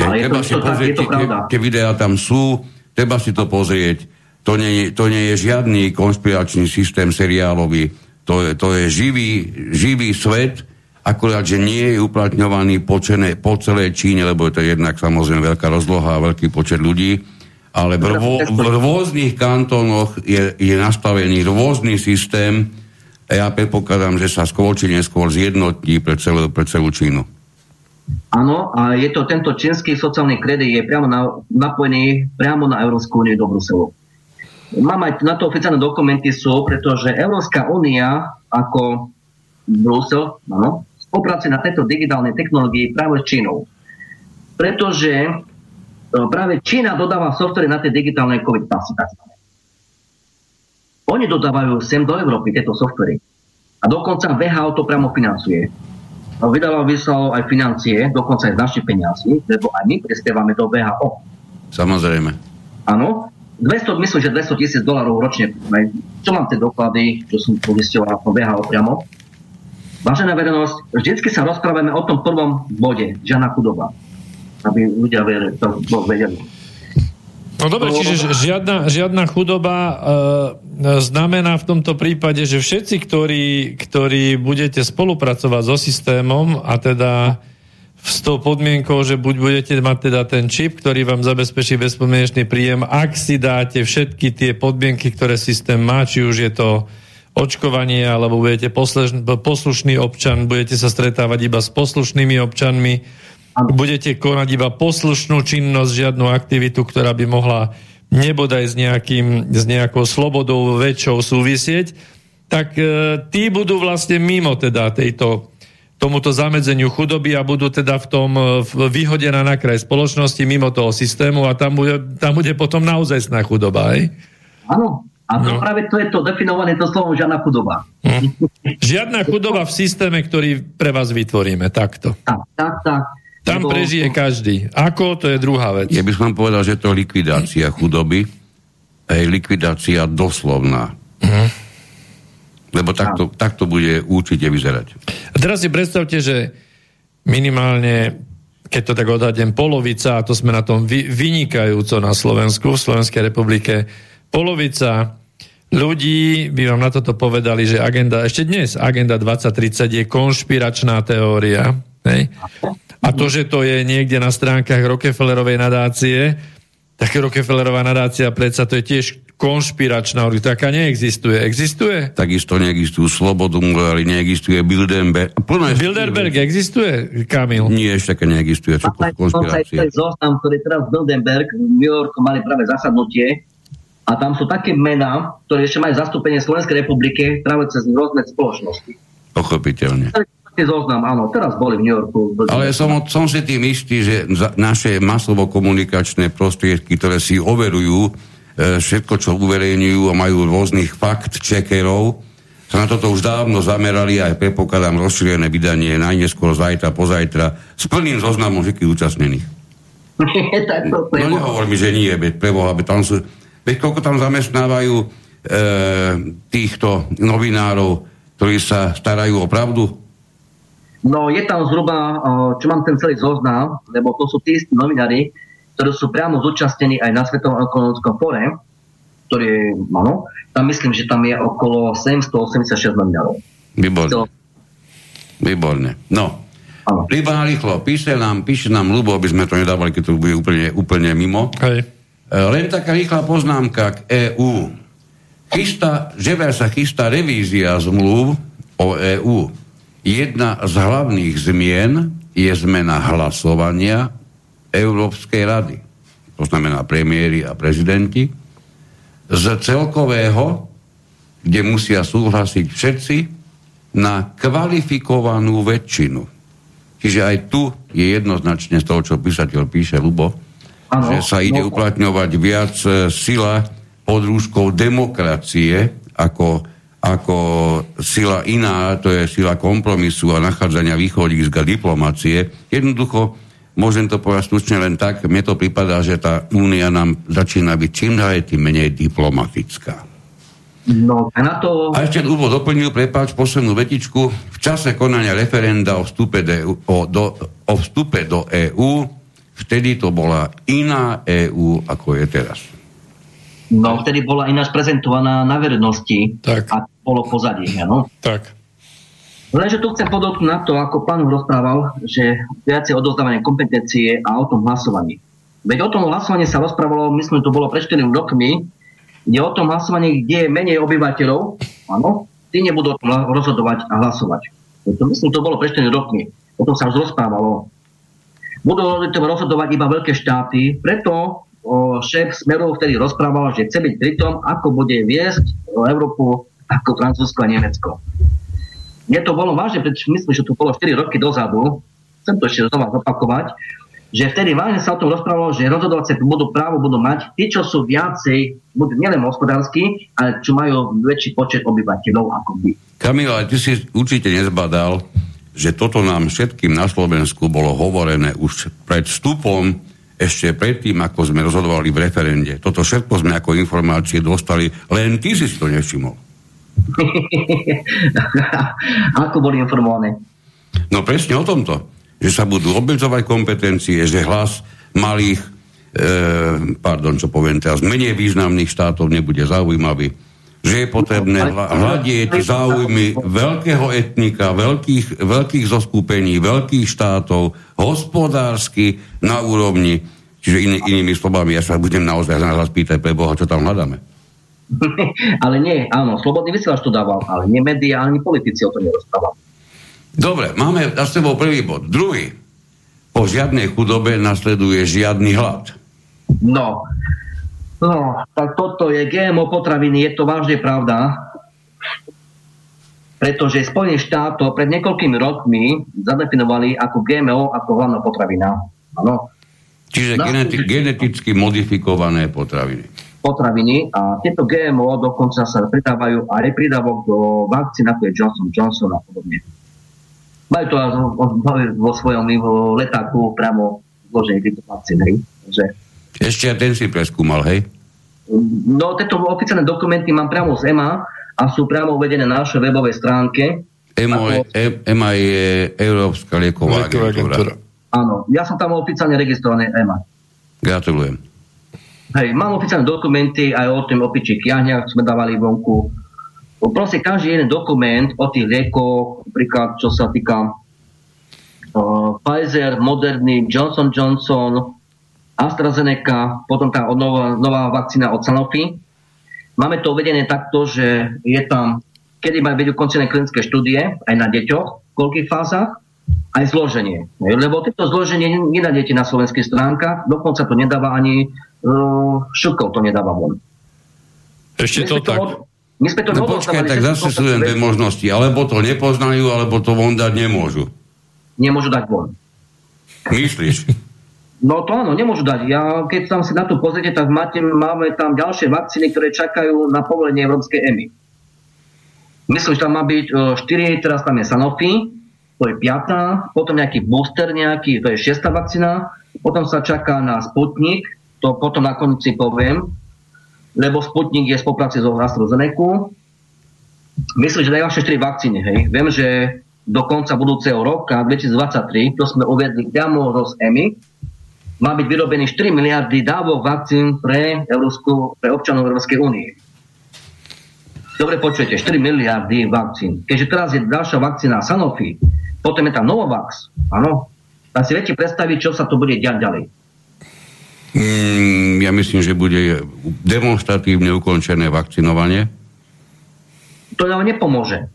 Ale treba si pozrieť, tie, tie videá tam sú, treba si to pozrieť to nie, to nie je žiadny konšpiračný systém seriálový. To je, to je živý, živý svet, akurát, že nie je uplatňovaný po, čene, po celej Číne, lebo je to jednak samozrejme veľká rozloha a veľký počet ľudí, ale v, rô, v rôznych kantónoch je, je nastavený rôzny systém a ja predpokladám, že sa skôr či neskôr zjednotí pre celú, pre celú Čínu. Áno, a je to tento čínsky sociálny kredit je priamo na, napojený priamo na Európsku úniu do Bruselu. Mám aj na to oficiálne dokumenty sú, pretože Európska únia ako Brusel áno, spolupracuje na tejto digitálnej technológii práve s Čínou. Pretože e, práve Čína dodáva software na tie digitálne COVID pasy. Oni dodávajú sem do Európy tieto softvery. A dokonca VHO to priamo financuje. Vydával vyslalo aj financie, dokonca aj z našich peniazí, lebo aj my prispievame do VHO. Samozrejme. Áno, 200, myslím, že 200 tisíc dolarov ročne. Čo mám tie doklady, čo som povistoval po VHO priamo. Vážená verejnosť, vždycky sa rozprávame o tom prvom bode, žiadna chudoba. Aby ľudia to vedeli. No dobre, čiže žiadna, žiadna chudoba e, znamená v tomto prípade, že všetci, ktorí, ktorí budete spolupracovať so systémom a teda s tou podmienkou, že buď budete mať teda ten čip, ktorý vám zabezpečí bezpodmienečný príjem, ak si dáte všetky tie podmienky, ktoré systém má, či už je to očkovanie, alebo budete poslušný občan, budete sa stretávať iba s poslušnými občanmi, budete konať iba poslušnú činnosť, žiadnu aktivitu, ktorá by mohla nebodaj s, nejakým, s nejakou slobodou väčšou súvisieť, tak e, tí budú vlastne mimo teda tejto tomuto zamedzeniu chudoby a budú teda v tom vyhodená na kraj spoločnosti mimo toho systému a tam bude, tam bude potom naozaj sná chudoba, aj? Áno, a to no. práve to je to definované to slovo žiadna chudoba. Hm. Žiadna chudoba v systéme, ktorý pre vás vytvoríme, takto. Tak, tak, tak. Tam Lebo... prežije každý. Ako, to je druhá vec. Ja by som povedal, že to je likvidácia chudoby, je likvidácia doslovná. Uh-huh. Lebo takto, takto bude určite vyzerať. A teraz si predstavte, že minimálne, keď to tak odhadnem, polovica, a to sme na tom vy, vynikajúco na Slovensku, v Slovenskej republike, polovica ľudí by vám na toto povedali, že agenda, ešte dnes, agenda 2030 je konšpiračná teória. Hej? A to, že to je niekde na stránkach Rockefellerovej nadácie, tak Rockefellerová nadácia predsa to je tiež konšpiračná taká neexistuje. Existuje? Takisto neexistujú Slobodu, ale neexistuje Bilderberg. Plné Bilderberg existuje, Kamil? Nie, ešte také neexistuje. Čo to konšpirácie. Zoznam, ktorý teraz Bilderberg v New Yorku mali práve zasadnutie a tam sú také mená, ktoré ešte majú zastúpenie Slovenskej republiky práve cez rôzne spoločnosti. Pochopiteľne zoznam, áno, teraz boli v New Yorku. Ale som, som si tým istý, že naše masovo-komunikačné prostriedky, ktoré si overujú E, všetko, čo uverejňujú a majú rôznych fakt-checkerov, sa na toto už dávno zamerali aj predpokladám rozšírené vydanie najneskôr zajtra, pozajtra s plným zoznamom všetkých účastnených. no nehovor mi, že nie, veď preboha, veď tam sú, veď koľko tam zamestnávajú e, týchto novinárov, ktorí sa starajú o pravdu? No je tam zhruba, čo mám ten celý zoznam, lebo to sú tí istí novinári, ktorí sú priamo zúčastnení aj na Svetovom ekonomickom fóre, ktorý, áno, tam myslím, že tam je okolo 786 nominárov. Výborne. To... Výborne. No, Ano. Iba rýchlo, píše nám, píše nám Lubo, aby sme to nedávali, keď to bude úplne, úplne mimo. Hej. E, len taká rýchla poznámka k EÚ. Chystá, že sa chystá revízia zmluv o EÚ. Jedna z hlavných zmien je zmena hlasovania Európskej rady, to znamená premiéry a prezidenti, z celkového, kde musia súhlasiť všetci, na kvalifikovanú väčšinu. Čiže aj tu je jednoznačne z toho, čo písateľ píše Lubo, ano, že sa ide no. uplatňovať viac e, sila pod rúškou demokracie ako, ako sila iná, to je sila kompromisu a nachádzania východiska diplomácie. Jednoducho Môžem to povedať slučne len tak, mne to prípada, že tá únia nám začína byť čím ďalej tým menej diplomatická. No, a na to... A ešte úvod doplnil, prepáč, poslednú vetičku. V čase konania referenda o vstupe, de, o, do, o vstupe do EÚ, vtedy to bola iná EÚ, ako je teraz. No, vtedy bola ináč prezentovaná na verejnosti tak. a bolo pozadí, no? Tak. Lenže tu chcem podotknúť na to, ako pán rozprával, že viacej odozdávanie kompetencie a o tom hlasovaní. Veď o tom hlasovaní sa rozprávalo, myslím, to bolo pred 4 rokmi, kde o tom hlasovaní, kde je menej obyvateľov, áno, tí nebudú o tom rozhodovať a hlasovať. To, myslím, to bolo pred 4 rokmi. O tom sa už rozprávalo. Budú o tom rozhodovať iba veľké štáty, preto o, šéf Smeru vtedy rozprával, že chce byť pri tom, ako bude viesť Európu ako Francúzsko a Nemecko. Mne to bolo vážne, pretože myslím, že to bolo 4 roky dozadu, chcem to ešte znova zopakovať, že vtedy vážne sa o tom rozprávalo, že rozhodovacie budú právo budú mať tí, čo sú viacej, budú nielen hospodársky, ale čo majú väčší počet obyvateľov ako by. Kamil, ty si určite nezbadal, že toto nám všetkým na Slovensku bolo hovorené už pred vstupom, ešte predtým, ako sme rozhodovali v referende. Toto všetko sme ako informácie dostali, len ty si to nevšimol. Ako boli informované? No presne o tomto. Že sa budú obmedzovať kompetencie, že hlas malých, e, pardon, čo poviem teraz, menej významných štátov nebude zaujímavý. Že je potrebné hľadieť záujmy veľkého etnika, veľkých, veľkých zoskupení, veľkých štátov, hospodársky na úrovni, čiže iný, inými slovami, ja sa budem naozaj na vás pýtať pre Boha, čo tam hľadáme. ale nie, áno, slobodný vysielač to dával, ale nie médiá, ani politici o to nerozprával. Dobre, máme za sebou prvý bod. Druhý. Po žiadnej chudobe nasleduje žiadny hlad. No, no, tak toto je GMO potraviny, je to vážne pravda. Pretože Spojené štátov pred niekoľkými rokmi zadefinovali ako GMO ako hlavná potravina. Áno. Čiže geneti- geneticky modifikované potraviny potraviny a tieto GMO dokonca sa pridávajú aj pridávok do vakcín, ako je Johnson Johnson a podobne. majú to vo svojom letáku priamo zloženie týchto vakcín. Ešte a ten si preskúmal, hej? No, tieto oficiálne dokumenty mám priamo z EMA a sú priamo uvedené na našej webovej stránke. EMA, ako... EMA je Európska lieková agentúra. Áno, ja som tam oficiálne registrovaný EMA. Gratulujem. Hej, mám oficiálne dokumenty aj o tým opičích jahniach, sme dávali vonku. Proste každý jeden dokument o tých liekoch, napríklad čo sa týka uh, Pfizer, Moderny, Johnson Johnson, AstraZeneca, potom tá nová, nová vakcína od Sanofi. Máme to uvedené takto, že je tam, kedy majú byť ukončené klinické štúdie, aj na deťoch, v koľkých fázach, aj zloženie. Lebo tieto zloženie nenájdete na slovenských stránkach, dokonca to nedáva ani uh, Šukov to nedáva von. Ešte to, to tak. Od, my sme to no počkaj, tak zase sú len dve možnosti. Alebo to nepoznajú, alebo to von dať nemôžu. Nemôžu dať von. Myslíš? No to áno, nemôžu dať. Ja, keď tam si na to pozrite, tak máte, máme tam ďalšie vakcíny, ktoré čakajú na povolenie Európskej EMI. Myslím, že tam má byť 4, e, teraz tam je Sanofi, to je 5, potom nejaký booster nejaký, to je 6 vakcína, potom sa čaká na Sputnik, to potom na konci poviem, lebo Sputnik je v spolupráci so AstraZeneca. Myslím, že najvažšie 4 vakcíny, hej. Viem, že do konca budúceho roka, 2023, to sme uvedli priamo z EMI, má byť vyrobený 4 miliardy dávok vakcín pre, Európsku, pre občanov Európskej únie. Dobre počujete, 4 miliardy vakcín. Keďže teraz je ďalšia vakcína Sanofi, potom je tam Novavax, áno, tak si viete predstaviť, čo sa to bude diať ďalej. Mm, ja myslím, že bude demonstratívne ukončené vakcinovanie. To nám nepomôže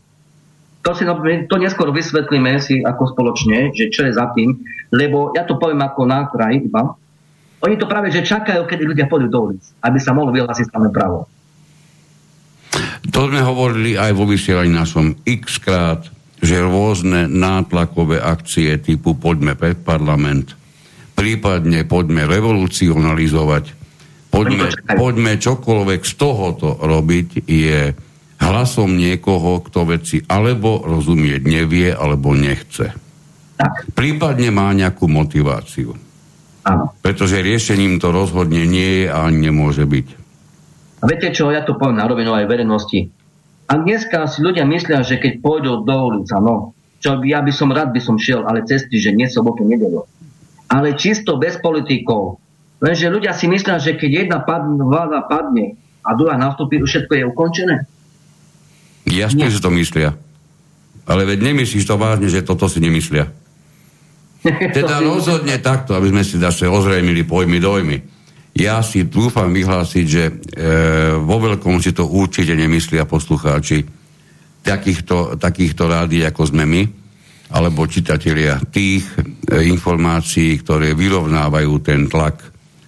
to, si, to neskôr vysvetlíme si ako spoločne, že čo je za tým, lebo ja to poviem ako na kraj iba. Oni to práve, že čakajú, kedy ľudia pôjdu do ulic, aby sa mohlo vyhlásiť samé právo. To sme hovorili aj vo vysielaní našom x krát, že rôzne nátlakové akcie typu poďme pred parlament, prípadne poďme revolucionalizovať, poďme, poďme čokoľvek z tohoto robiť, je hlasom niekoho, kto veci alebo rozumieť nevie, alebo nechce. Tak. Prípadne má nejakú motiváciu. Áno. Pretože riešením to rozhodne nie je a ani nemôže byť. A viete čo, ja to poviem na rovinu aj verejnosti. A dneska si ľudia myslia, že keď pôjdu do ulica, no, čo ja by som rád by som šiel, ale cesty, že nie sobotu, nedelo. Ale čisto bez politikov. Lenže ľudia si myslia, že keď jedna padne, vláda padne a druhá nastúpi, všetko je ukončené. Jasne, že to myslia. Ale veď nemyslíš to vážne, že toto si nemyslia. Teda rozhodne takto, aby sme si zase ozrejmili pojmy, dojmy. Ja si dúfam vyhlásiť, že e, vo veľkom si to určite nemyslia poslucháči takýchto, takýchto rádií, ako sme my, alebo čitatelia tých e, informácií, ktoré vyrovnávajú ten tlak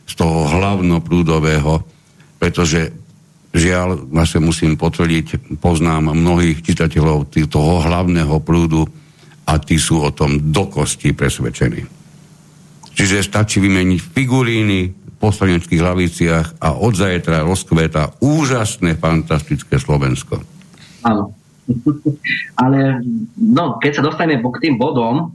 z toho hlavnoprúdového, pretože Žiaľ, vlastne musím potvrdiť, poznám mnohých čitateľov toho hlavného prúdu a tí sú o tom do kosti presvedčení. Čiže stačí vymeniť figuríny v poslaneckých hlaviciach a od zajtra rozkveta úžasné, fantastické Slovensko. Áno. Ale no, keď sa dostaneme k tým bodom,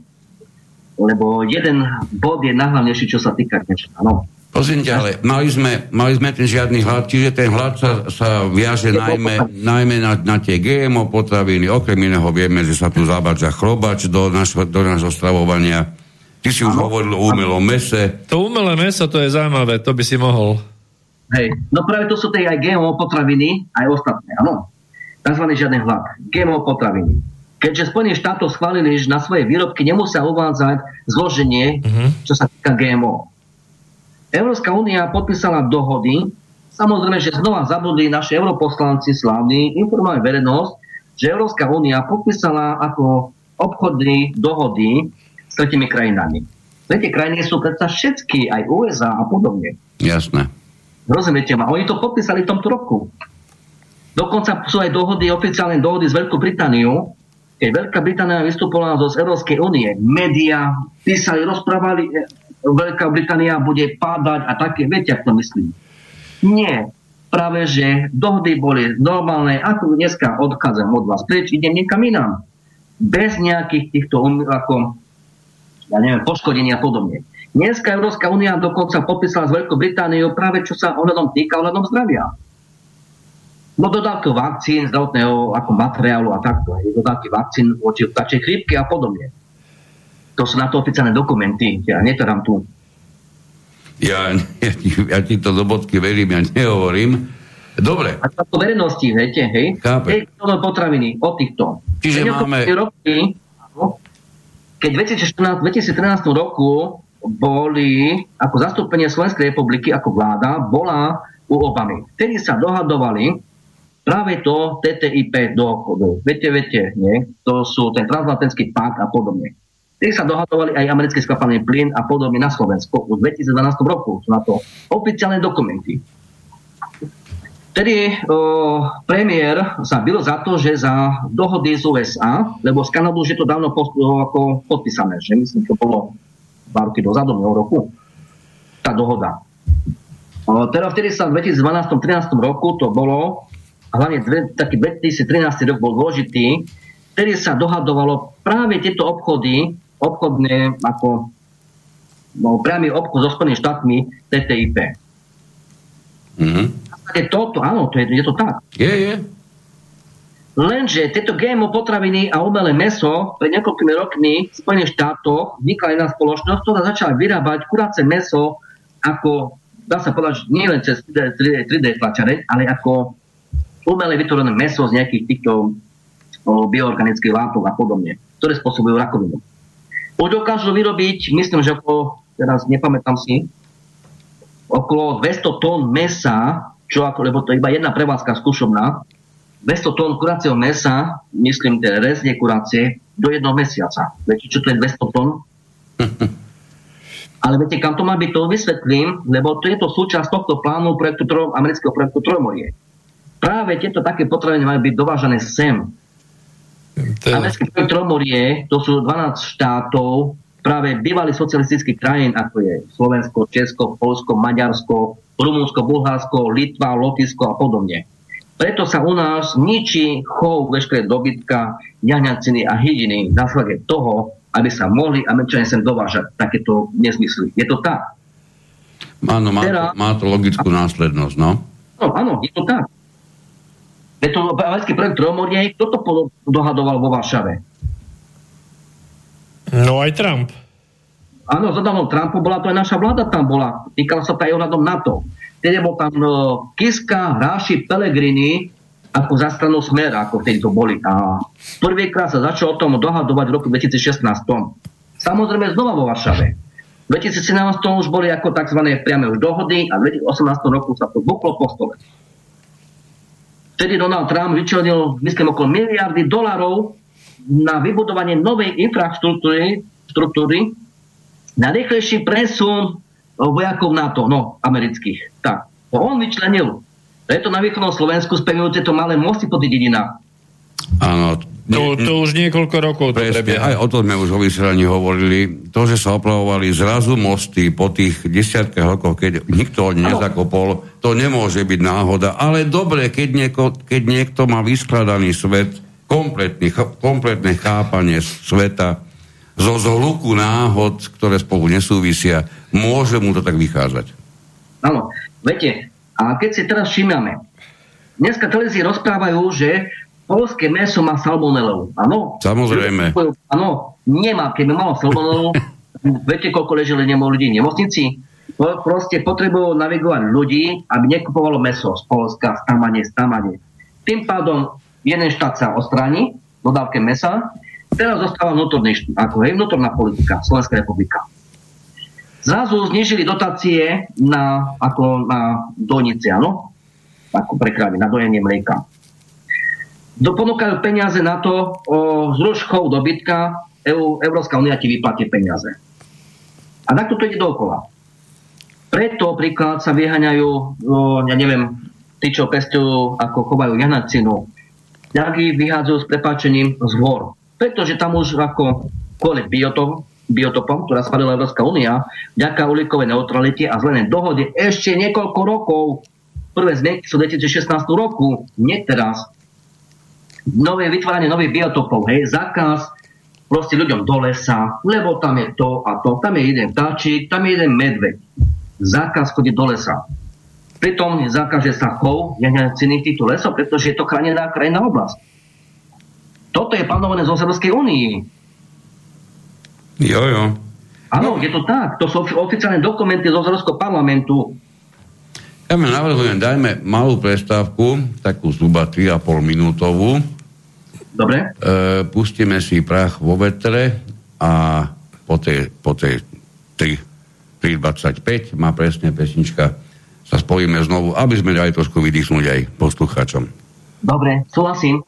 lebo jeden bod je najhlavnejší, čo sa týka niečo. Áno. Ťa, ale mali sme, mali sme ten žiadny hlad, čiže ten hlad sa, sa viaže najmä, najmä na, na tie GMO potraviny. Okrem iného vieme, že sa tu zabadža chrobač do našho, do našho stravovania. Ty si už hovoril o umelom mese. To umelé meso, to je zaujímavé, to by si mohol. Hej, no práve to sú tie aj GMO potraviny, aj ostatné, áno. Takzvaný žiadny hlad. GMO potraviny. Keďže Spojené štátov schválili, že na svoje výrobky nemusia uvádzať zloženie, uh-huh. čo sa týka GMO. Európska únia podpísala dohody, samozrejme, že znova zabudli naši europoslanci slávni informovať verejnosť, že Európska únia podpísala ako obchodné dohody s tretimi krajinami. Tretie krajiny sú predsa všetky, aj USA a podobne. Jasné. Rozumiete ma? Oni to podpísali v tomto roku. Dokonca sú aj dohody, oficiálne dohody s Veľkou Britániou, keď Veľká Británia vystupovala zo Európskej únie. Média písali, rozprávali, Veľká Británia bude pádať a také, viete, ako to myslím. Nie. Práve, že dohody boli normálne, ako dneska odchádzam od vás preč, idem niekam inám. bez nejakých týchto um, ako, ja neviem, poškodení a podobne. Dneska Európska únia dokonca podpísala s Veľkou Britániou práve čo sa ohľadom týka ohľadom zdravia. No dodávky vakcín, zdravotného ako materiálu a takto. Dodávky vakcín voči vtáčej chrípky a podobne. To sú na to oficiálne dokumenty. Ja netadám tu. Ja, ja, ja ti to do bodky verím, ja nehovorím. Dobre. A to verejnosti, viete, hej? Chápe. Hej, potraviny, o týchto. Čiže máme... Roky, keď v 2014, 2013 roku boli ako zastúpenie Slovenskej republiky, ako vláda, bola u Obamy. Vtedy sa dohadovali práve to TTIP dohodu. Viete, viete, nie? To sú ten transatlantický pakt a podobne. Vtedy sa dohadovali aj americký skvapalný plyn a podobne na Slovensku. V 2012 roku sú na to oficiálne dokumenty. Vtedy o, premiér sa byl za to, že za dohody z USA, lebo z Kanadu už je to dávno post, ako podpísané, že myslím, to bolo dva roky dozadu, roku, tá dohoda. O, teda vtedy sa v 2012-2013 roku to bolo hlavne dve, taký 2013 rok bol dôležitý, vtedy sa dohadovalo práve tieto obchody, obchodné ako no, priamy obchod so Spojenými štátmi TTIP. Mm-hmm. Toto, áno, to je, je to tak. Je, je. Lenže tieto GMO potraviny a umelé meso pred niekoľkými rokmi v Spojených štátoch vznikla jedna spoločnosť, ktorá začala vyrábať kurace meso ako, dá sa povedať, nie len cez 3D, 3D tlačareň, ale ako umelé vytvorené meso z nejakých týchto bioorganických látok a podobne, ktoré spôsobujú rakovinu. Dokážu vyrobiť, myslím, že okolo, teraz nepamätám si, okolo 200 tón mesa, čo ako, lebo to je iba jedna prevádzka skúšobná, 200 tón kuracieho mesa, myslím, tie rezne kuracie, do jednoho mesiaca. Viete, čo to je 200 tón? Ale viete, kam to má byť, to vysvetlím, lebo to je to súčasť tohto plánu projektu, amerického projektu Trojmorie práve tieto také potraviny majú byť dovážané sem. Ten... Americký projekt Tromorie, to sú 12 štátov, práve bývalý socialistických krajín, ako je Slovensko, Česko, Polsko, Maďarsko, Rumunsko, Bulharsko, Litva, Lotisko a podobne. Preto sa u nás ničí chov veškeré dobytka, jahňaciny a hydiny na základe toho, aby sa mohli Američania sem dovážať takéto nezmysly. Je to tak? Áno, má, to, má to logickú následnosť, no? No, áno, je to tak. Americký projekt Tromorie, kto to dohadoval vo Varšave? No aj Trump. Áno, za Donald Trumpu bola to aj naša vláda tam bola. Týkalo sa to aj ohľadom NATO. Tedy bol tam no, Kiska, Hráši, Pelegrini, ako za stranu Smer, ako vtedy to boli. A prvýkrát sa začal o tom dohadovať v roku 2016. Samozrejme znova vo Varšave. V 2017 už boli ako tzv. priame už dohody a v 2018 roku sa to buklo po stole vtedy Donald Trump vyčlenil, myslím, okolo miliardy dolarov na vybudovanie novej infraštruktúry štruktúry, na rýchlejší presun vojakov NATO, no, amerických. Tak, to on vyčlenil. Preto na východnom Slovensku spevujú tieto malé mosty po tých dedinách. Áno, to, to už niekoľko rokov to prebieha. Aj o tom sme už vo vysielaní hovorili. To, že sa opravovali zrazu mosty po tých desiatkách rokov, keď nikto ho nezakopol, to nemôže byť náhoda. Ale dobre, keď, nieko, keď niekto má vyskladaný svet, kompletný, kompletné chápanie sveta, zo zhluku náhod, ktoré spolu nesúvisia, môže mu to tak vychádzať. Áno, viete, a keď si teraz všímame, dneska televízie rozprávajú, že polské meso má salmonelu. Áno? Samozrejme. Áno, nemá. Keby malo salmonelu, viete, koľko leželi nemo ľudí v nemocnici? Proste potrebujú navigovať ľudí, aby nekupovalo meso z Polska, z tamane, z tamane. Tým pádom jeden štát sa ostráni, dodávke mesa, teraz zostáva vnútorný, ako je vnútorná politika, Slovenská republika. Zrazu znižili dotácie na, ako na dojnice, áno? Ako pre na dojenie mlieka ponúkajú peniaze na to, o zruškou dobytka, EU, Európska únia ti vyplatí peniaze. A takto to ide dookola. Preto príklad sa vyhaňajú, o, ja neviem, tí, čo pestujú, ako chovajú janacinu, ďaky vyhádzajú s prepáčením z hor. Pretože tam už ako kvôli biotop, biotopom, ktorá spadila Európska únia, ďaká uhlíkovej neutralite a zelenej dohode ešte niekoľko rokov. Prvé zmenky sú v 2016 roku, nie teraz nové vytváranie nových biotopov, hej, zákaz proste ľuďom do lesa, lebo tam je to a to, tam je jeden vtáčik, tam je jeden medveď. Zákaz chodiť do lesa. Pritom zakáže sa chov jahňaciných týchto lesov, pretože je to chránená krajná oblasť. Toto je plánované zo Európskej únii. Jo, jo. Áno, je to tak. To sú oficiálne dokumenty zo Európskeho parlamentu. Ja mi navrhujem, dajme malú prestávku, takú zhruba 3,5 minútovú. Dobre. E, pustíme si prach vo vetre a po tej, po tej 3.25 má presne pesnička sa spojíme znovu, aby sme dali trošku vydýchnuť aj poslucháčom. Dobre, súhlasím.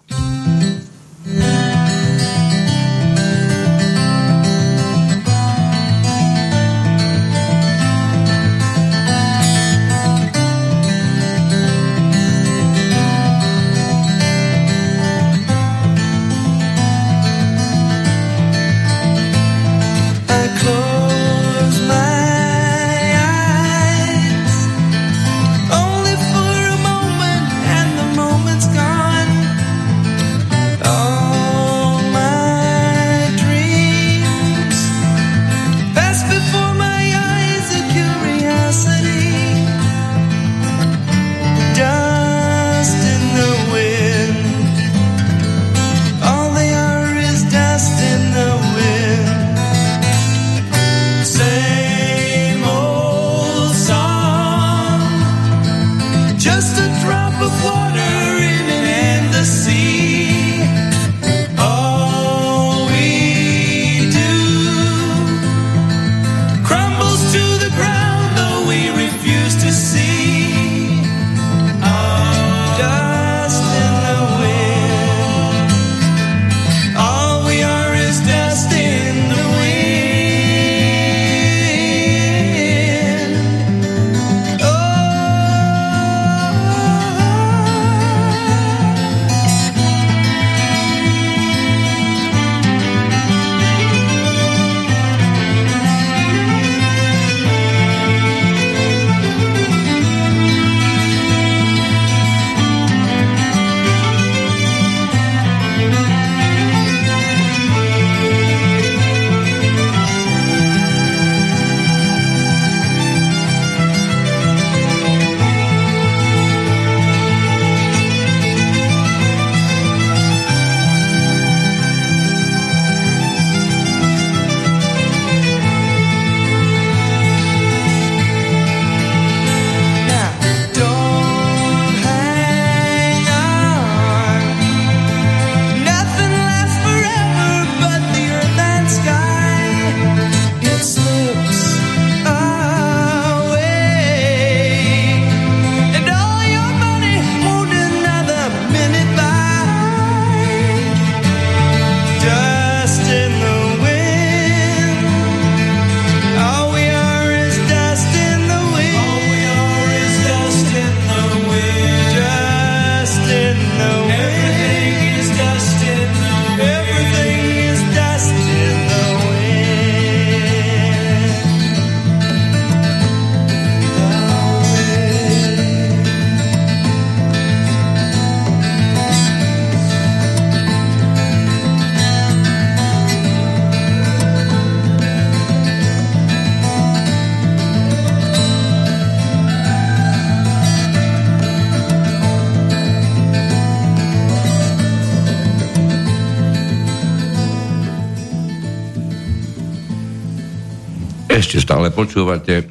Počúvate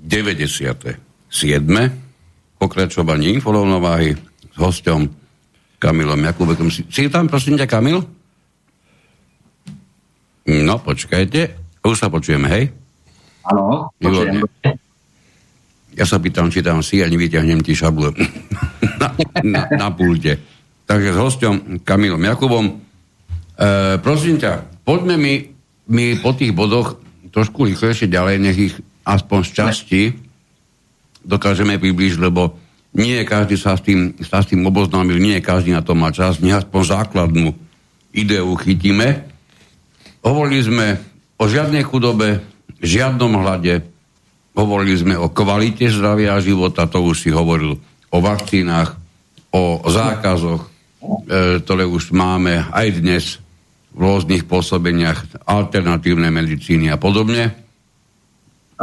97. pokračovanie infolovnováhy s hostom Kamilom Jakubekom. Si, si tam, prosím ťa, Kamil? No, počkajte. Už sa počujeme, hej? Áno, počujem. Ja sa pýtam, či tam si a nevyťahnem ti šablu na, na, na pulte. Takže s hostom Kamilom Jakubom. E, prosím ťa, poďme mi, mi po tých bodoch trošku rýchlejšie ďalej, nech ich aspoň z časti dokážeme približiť, lebo nie každý sa s tým, sa s tým oboznámil, nie každý na to má čas, nech aspoň základnú ideu chytíme. Hovorili sme o žiadnej chudobe, žiadnom hlade, hovorili sme o kvalite zdravia života, to už si hovoril o vakcínach, o zákazoch, ktoré už máme aj dnes v rôznych pôsobeniach alternatívnej medicíny a podobne.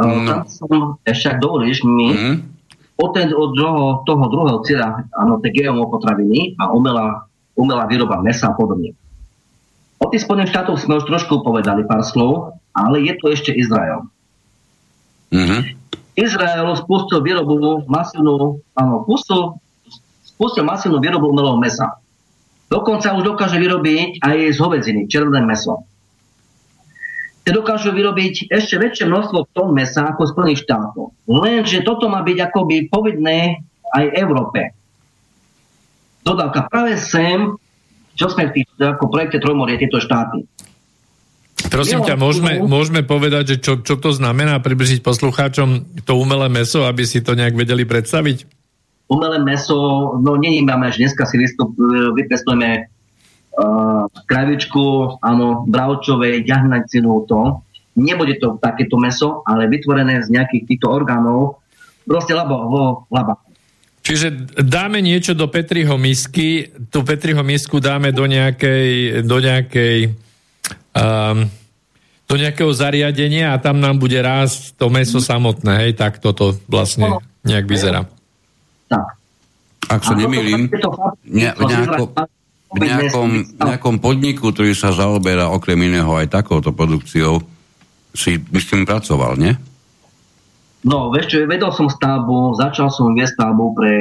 No. Som, ešte ak dovolíš mi, mm. od, ten, od toho, toho druhého cieľa, áno, tie GMO potraviny a umelá, umelá výroba mesa a podobne. O tých Spojených štátoch sme už trošku povedali pár slov, ale je tu ešte Izrael. Mm-hmm. Izrael spustil výrobu masívnu, áno, spustil, spustil masívnu výrobu umelého mesa. Dokonca už dokáže vyrobiť aj z hovedziny, červené meso. Te dokážu vyrobiť ešte väčšie množstvo tón mesa ako Spojených štátov. Lenže toto má byť akoby povedné aj Európe. Dodávka práve sem, čo sme v tých, ako projekte Trojmorie, tieto štáty. Prosím ťa, môžeme, môžeme povedať, že čo, čo to znamená približiť poslucháčom to umelé meso, aby si to nejak vedeli predstaviť? Umelé meso, no není máme, že dneska si vystup, e, vypestujeme uh, kravičku, áno, bravčové, jahnacinu, to. Nebude to takéto meso, ale vytvorené z nejakých týchto orgánov, proste labo, vo laba. Čiže dáme niečo do Petriho misky, tú Petriho misku dáme do nejakej, do nejakej um, do nejakého zariadenia a tam nám bude rásť to meso samotné, hej, tak toto vlastne nejak vyzerá. Tak. Ak sa nemýlim, ne, v, nejako, v nejakom, nejakom podniku, ktorý sa zaoberá okrem iného aj takouto produkciou, si myslím pracoval, nie? No, vieš čo, vedel som stavbu, začal som viesť stavbu pre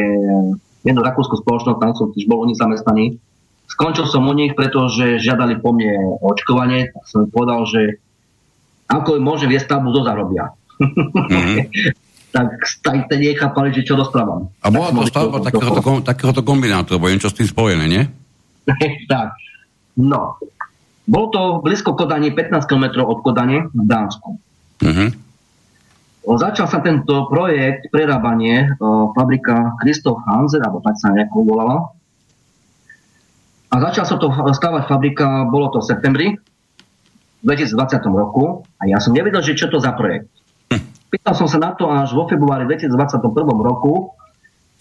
jednu rakúsku spoločnosť, tam som tiež bol nich zamestnaný. Skončil som u nich, pretože žiadali po mne očkovanie, tak som povedal, že ako môžem viesť stavbu, do zarobia. Mm-hmm. tak ste nechápali, že čo rozprávam. A bola to stavba takéhoto, takéhoto kombinátu, lebo niečo s tým spojené, nie? tak. No. Bolo to blízko Kodani, 15 km od Kodane v Dánsku. Uh-huh. Začal sa tento projekt prerábanie o, fabrika Christoph Hanser, alebo tak sa nejako volala. A začal sa to stavať fabrika, bolo to v septembri 2020 roku a ja som nevedel, že čo to za projekt. Pýtal som sa na to až vo februári 2021 roku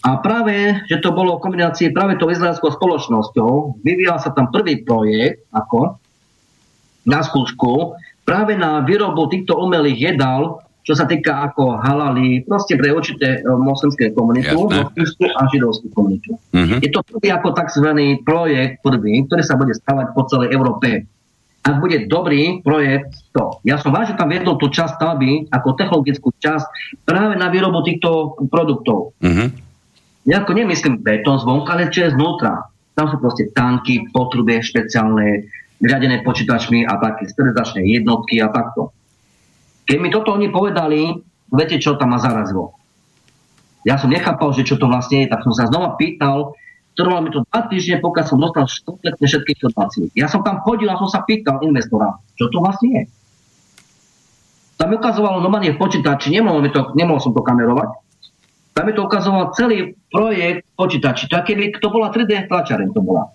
a práve, že to bolo v kombinácii práve tou izraelskou spoločnosťou, vyvíjal sa tam prvý projekt, ako na skúšku, práve na výrobu týchto umelých jedál, čo sa týka ako halali, proste pre určité e, moslimské komunitu a židovskú komunitu. Uh-huh. Je to prvý ako tzv. projekt prvý, ktorý sa bude stavať po celej Európe ak bude dobrý projekt, to. Ja som vážne tam viedol tú časť stavby ako technologickú časť práve na výrobu týchto produktov. Uh-huh. Ja ako nemyslím betón zvonka, ale čo je znútra. Tam sú proste tanky, potrubie špeciálne, riadené počítačmi a také sterilizačné jednotky a takto. Keď mi toto oni povedali, viete čo tam ma zarazilo. Ja som nechápal, že čo to vlastne je, tak som sa znova pýtal, Trvalo mi to dva týždne, pokiaľ som dostal kompletne všetky informácie. Ja som tam chodil a som sa pýtal investora, čo to vlastne je. Tam mi ukazovalo normálne v počítači, nemohol, mi to, nemohol som to kamerovať. Tam mi to ukazoval celý projekt v počítači. To, keby to bola 3D tlačareň, to bola.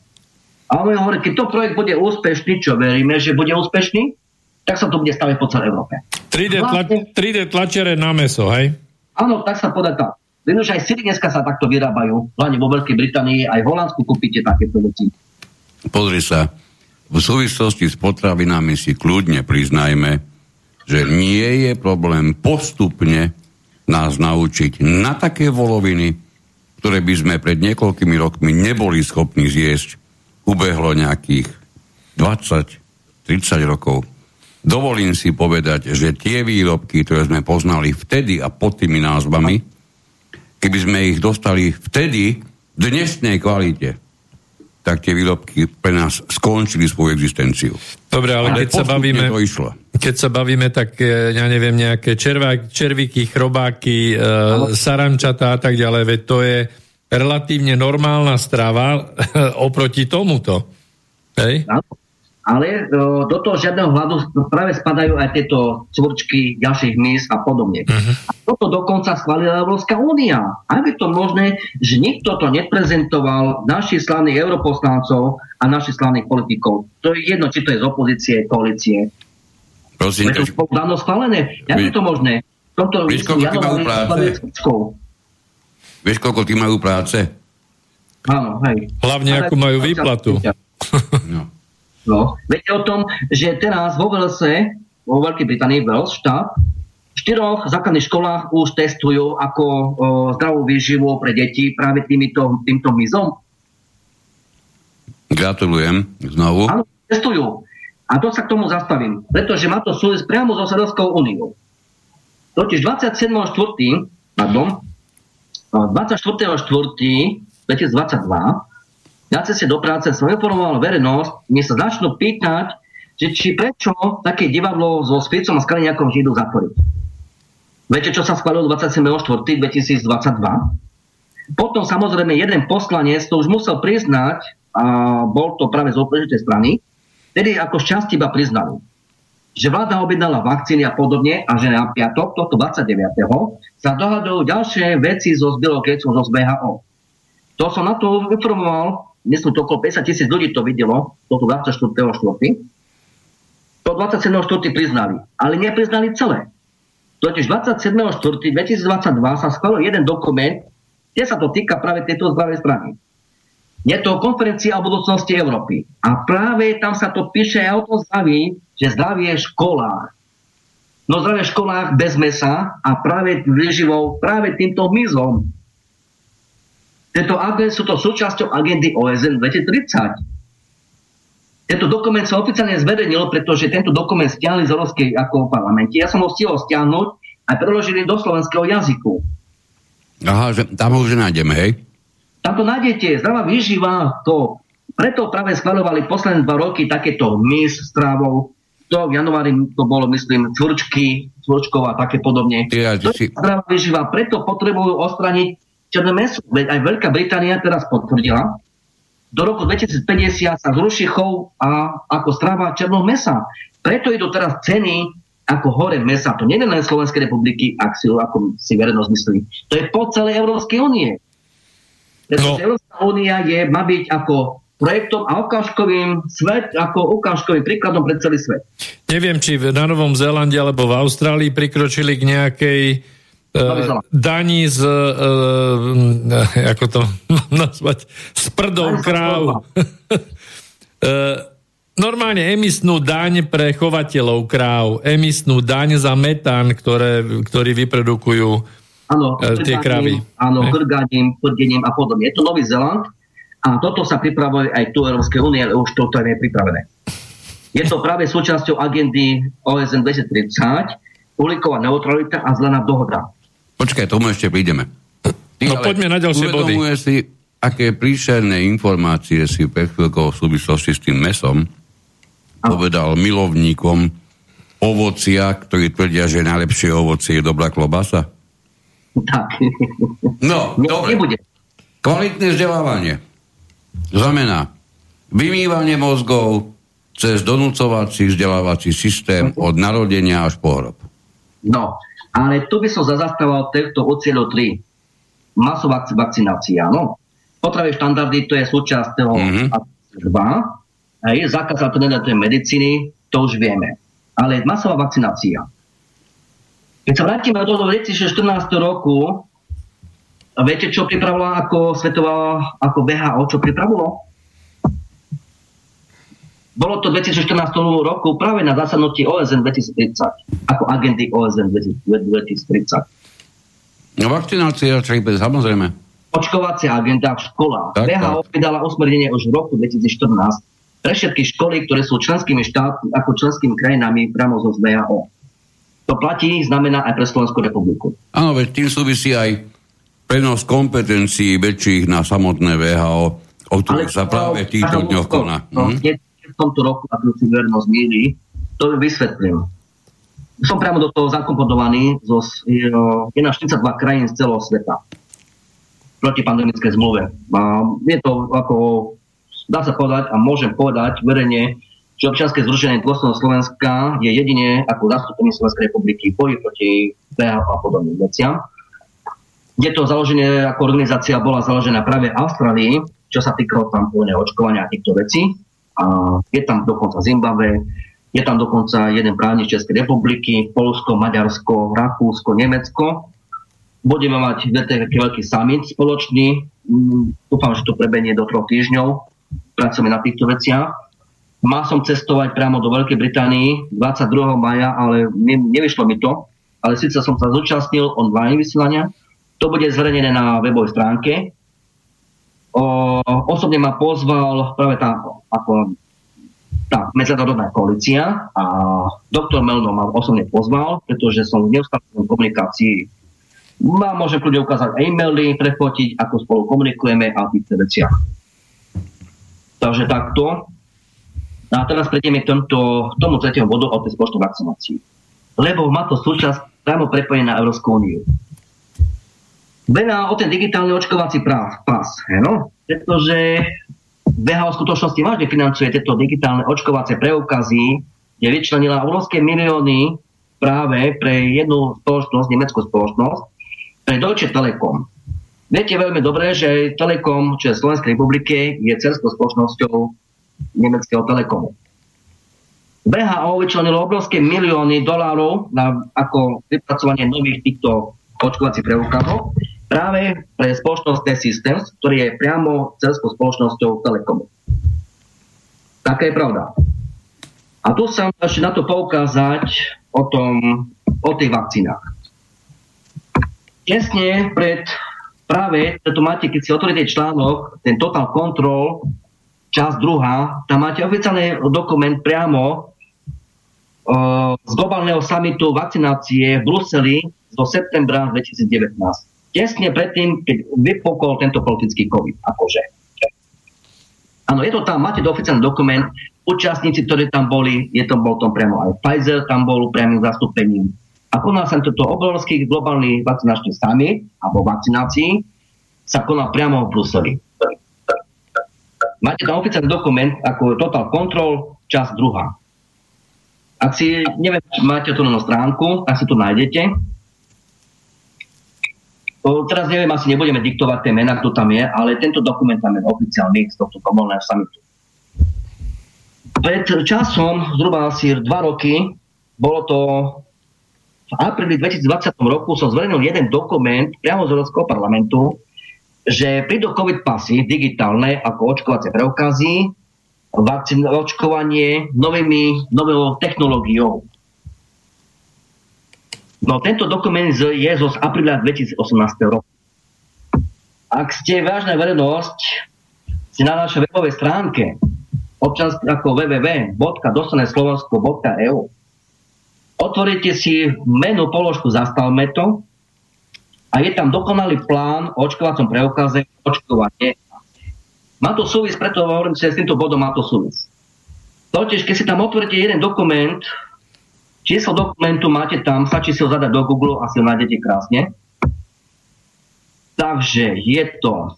A on mi hovorí, keď to projekt bude úspešný, čo veríme, že bude úspešný, tak sa to bude stavať po celej Európe. 3D, tla, 3D tlačere na meso, hej? Áno, tak sa podá tak. Viem, že aj Siri dneska sa takto vyrábajú. Hlavne vo Veľkej Británii, aj v Holandsku kúpite takéto veci. Pozri sa, v súvislosti s potravinami si kľudne priznajme, že nie je problém postupne nás naučiť na také voloviny, ktoré by sme pred niekoľkými rokmi neboli schopní zjesť. Ubehlo nejakých 20-30 rokov. Dovolím si povedať, že tie výrobky, ktoré sme poznali vtedy a pod tými názvami, keby sme ich dostali vtedy v dnešnej kvalite, tak tie výrobky pre nás skončili svoju existenciu. Dobre, ale, ale keď sa bavíme... To išlo. Keď sa bavíme, tak e, ja neviem, nejaké červá, červíky, chrobáky, e, sarančatá a tak ďalej, veď to je relatívne normálna strava oproti tomuto. Hej? Áno. Ale o, do toho žiadneho hľadu práve spadajú aj tieto cvrčky ďalších mys a podobne. Uh-huh. A toto dokonca schválila Európska únia. Ak je to možné, že nikto to neprezentoval našich slavných europoslancov a našich slavných politikov. To je jedno, či to je z opozície, koalície. Prosím, to spolu dáno schválené. Jak je to možné? Toto Vieš, koľko majú práce? Vieš, koľko ty majú práce? Áno, hej. Hlavne, akú majú výplatu. No. No. Viete o tom, že teraz vo Velse, vo Veľkej Británii, Wales štát, v štyroch základných školách už testujú ako o, zdravú výživu pre deti práve týmito, týmto mizom. Gratulujem znovu. Áno, testujú. A to sa k tomu zastavím, pretože má to súvisť priamo so Sredovskou úniou. Totiž 27.4. pardon, 24.4. 2022 na ceste do práce som informoval verejnosť, mne sa začnú pýtať, že či prečo také divadlo so Spicom a Skaliňakom idú zatvoriť. Viete, čo sa schválilo 27.4.2022? Potom samozrejme jeden poslanec to už musel priznať, a bol to práve z opežitej strany, tedy ako šťastie iba priznali, že vláda objednala vakcíny a podobne a že na piatok, toto 29. sa dohadujú ďalšie veci so Zbylou zo ZBHO. To som na to informoval, myslím, to okolo 50 tisíc ľudí to videlo, toto 24.4. To 27.4. priznali, ale nepriznali celé. Totiž 27.4.2022 sa schválil jeden dokument, kde sa to týka práve tejto zdravej strany. Je to konferencia o budúcnosti Európy. A práve tam sa to píše aj o tom zdraví, že zdravie v školách. No zdravie v školách bez mesa a práve výživou práve týmto mizom. Tento agent sú to súčasťou agendy OSN 2030. Tento dokument sa oficiálne zverejnil, pretože tento dokument stiahli z Európskej ako parlamente. Ja som ho stihol stiahnuť a preložili do slovenského jazyku. Aha, že tam ho už nájdeme, hej? Tam to nájdete, zdravá výživa, to preto práve schvaľovali posledné dva roky takéto mis strávou. To v januári to bolo, myslím, cvrčky, cvrčkov a také podobne. Ja, to je zdravá výživa, preto potrebujú ostraniť černé meso. Veď aj Veľká Británia teraz potvrdila, do roku 2050 sa zruší chov a ako strava černého mesa. Preto idú teraz ceny ako hore mesa. To nie je len Slovenskej republiky, ak si, ako si verejnosť myslí. To je po celej Európskej únie. Pretože no. Európska únia je, má byť ako projektom a ukážkovým svet, ako ukážkovým príkladom pre celý svet. Neviem, či na Novom Zélande alebo v Austrálii prikročili k nejakej daní z, uh, ako to nazvať, s prdou kráv. normálne emisnú daň pre chovateľov kráv, emisnú daň za metán, ktoré, ktorý vyprodukujú Áno, uh, tie krávy. Áno, hrganím, prdením a podobne. Je to Nový Zeland a toto sa pripravuje aj tu Európskej únie, ale už toto je pripravené. Je to práve súčasťou agendy OSN 2030, uhlíková neutralita a zelená dohoda. Počkaj, tomu ešte prídeme. Ty, no poďme na ďalšie body. si, aké príšerné informácie si pred chvíľkou v súvislosti s tým mesom a. povedal milovníkom ovocia, ktorí tvrdia, že najlepšie ovocie je dobrá klobasa? Tak. No, ne, dobre. Nebude. Kvalitné vzdelávanie znamená vymývanie mozgov cez donúcovací vzdelávací systém od narodenia až po hrob. No, ale tu by som zastával týchto od cieľov 3. Masová vakcinácia, áno. Potravie štandardy, to je súčasť toho mm-hmm. 2. Hej, zákaz alternatívnej medicíny, to už vieme. Ale masová vakcinácia. Keď sa vrátime do 2014 roku, viete, čo pripravila ako svetová, ako VHO, čo pripravilo? Bolo to 2014 roku práve na zasadnutí OSN 2030, ako agendy OSN 2030. No vakcinácia, bez, samozrejme. Očkovacia agenda v školách. Tak, VHO tak. vydala usmernenie už v roku 2014 pre všetky školy, ktoré sú členskými štátmi, ako členskými krajinami priamo zo VHO. To platí, znamená aj pre Slovenskú republiku. Áno, veď tým súvisí aj prenos kompetencií väčších na samotné VHO, o ktorých sa práve týchto dňoch koná. No, hm? V tomto roku, ak si vernosť míli, to vysvetlím. Som priamo do toho zakomponovaný zo 42 krajín z celého sveta proti pandemické zmluve. A je to ako, dá sa povedať a môžem povedať verejne, že občianske združenie dôsledného Slovenska je jedine ako zastupenie Slovenskej republiky boji proti PHP a podobným veciam. Je to založenie, ako organizácia bola založená práve v Austrálii, čo sa týkalo tam očkovania a týchto vecí. A je tam dokonca Zimbabwe, je tam dokonca jeden právnik Českej republiky, Polsko, Maďarsko, Rakúsko, Nemecko. Budeme mať taký veľký summit spoločný dúfam, že to prebenie do troch týždňov. Pracujeme na týchto veciach. Mal som cestovať priamo do Veľkej Británii 22. maja, ale ne, nevyšlo mi to. Ale síce som sa zúčastnil online vysielania. To bude zverejnené na webovej stránke. Osobne ma pozval práve tá ako tá medzinárodná koalícia a doktor Melno ma osobne pozval, pretože som v neustálej komunikácii a môžem kľudne ukázať e-maily, prefotiť, ako spolu komunikujeme a týchto veciach. Takže takto. A teraz prejdeme k tomto, tomu tretiemu bodu o tej spoločnej vakcinácii. Lebo má to súčasť priamo prepojené na Európsku úniu. Bená o ten digitálny očkovací práv, pás, no? pretože VHO v skutočnosti vážne financuje tieto digitálne očkovacie preukazy, kde vyčlenila obrovské milióny práve pre jednu spoločnosť, nemeckú spoločnosť, pre Deutsche Telekom. Viete veľmi dobre, že Telekom, čo je Slovenskej republike, je cerskou spoločnosťou nemeckého Telekomu. VHO vyčlenilo obrovské milióny dolárov na, ako vypracovanie nových týchto očkovacích preukazov práve pre spoločnosť T-Systems, ktorý je priamo celskou spoločnosťou Telekomu. Taká je pravda. A tu sa ešte na to poukázať o, tom, o tých vakcínach tesne pred práve, to máte, keď si otvoríte článok, ten Total Control, časť druhá, tam máte oficiálny dokument priamo z globálneho samitu vakcinácie v Bruseli zo septembra 2019. Tesne predtým, keď vypokol tento politický COVID. Akože. Áno, je to tam, máte to oficiálny dokument, účastníci, ktorí tam boli, je to, bol tam priamo aj Pfizer, tam bol priamým zastúpením a konal sa toto obrovský globálny vakcinačný summit alebo vakcinácii sa konal priamo v Bruseli. Máte tam oficiálny dokument ako Total Control, čas druhá. Ak si, neviem, máte to na stránku, ak si to nájdete. Teraz neviem, asi nebudeme diktovať tie mená, kto tam je, ale tento dokument tam je oficiálny z tohto globálneho summitu. Pred časom, zhruba asi dva roky, bolo to v apríli 2020 roku som zverejnil jeden dokument priamo z Európskeho parlamentu, že prídu COVID pasy digitálne ako očkovacie preukazy, vakcín, očkovanie novými, novou technológiou. No tento dokument je zo z apríla 2018 roku. Ak ste vážna verejnosť, ste na našej webovej stránke občansk- ako www.dostaneslovensko.eu otvoríte si menu položku Zastavme to a je tam dokonalý plán o očkovacom preukaze očkovanie. Má to súvis, preto hovorím, že s týmto bodom má to súvis. Totiž, keď si tam otvoríte jeden dokument, číslo dokumentu máte tam, stačí si ho zadať do Google a si ho nájdete krásne. Takže je to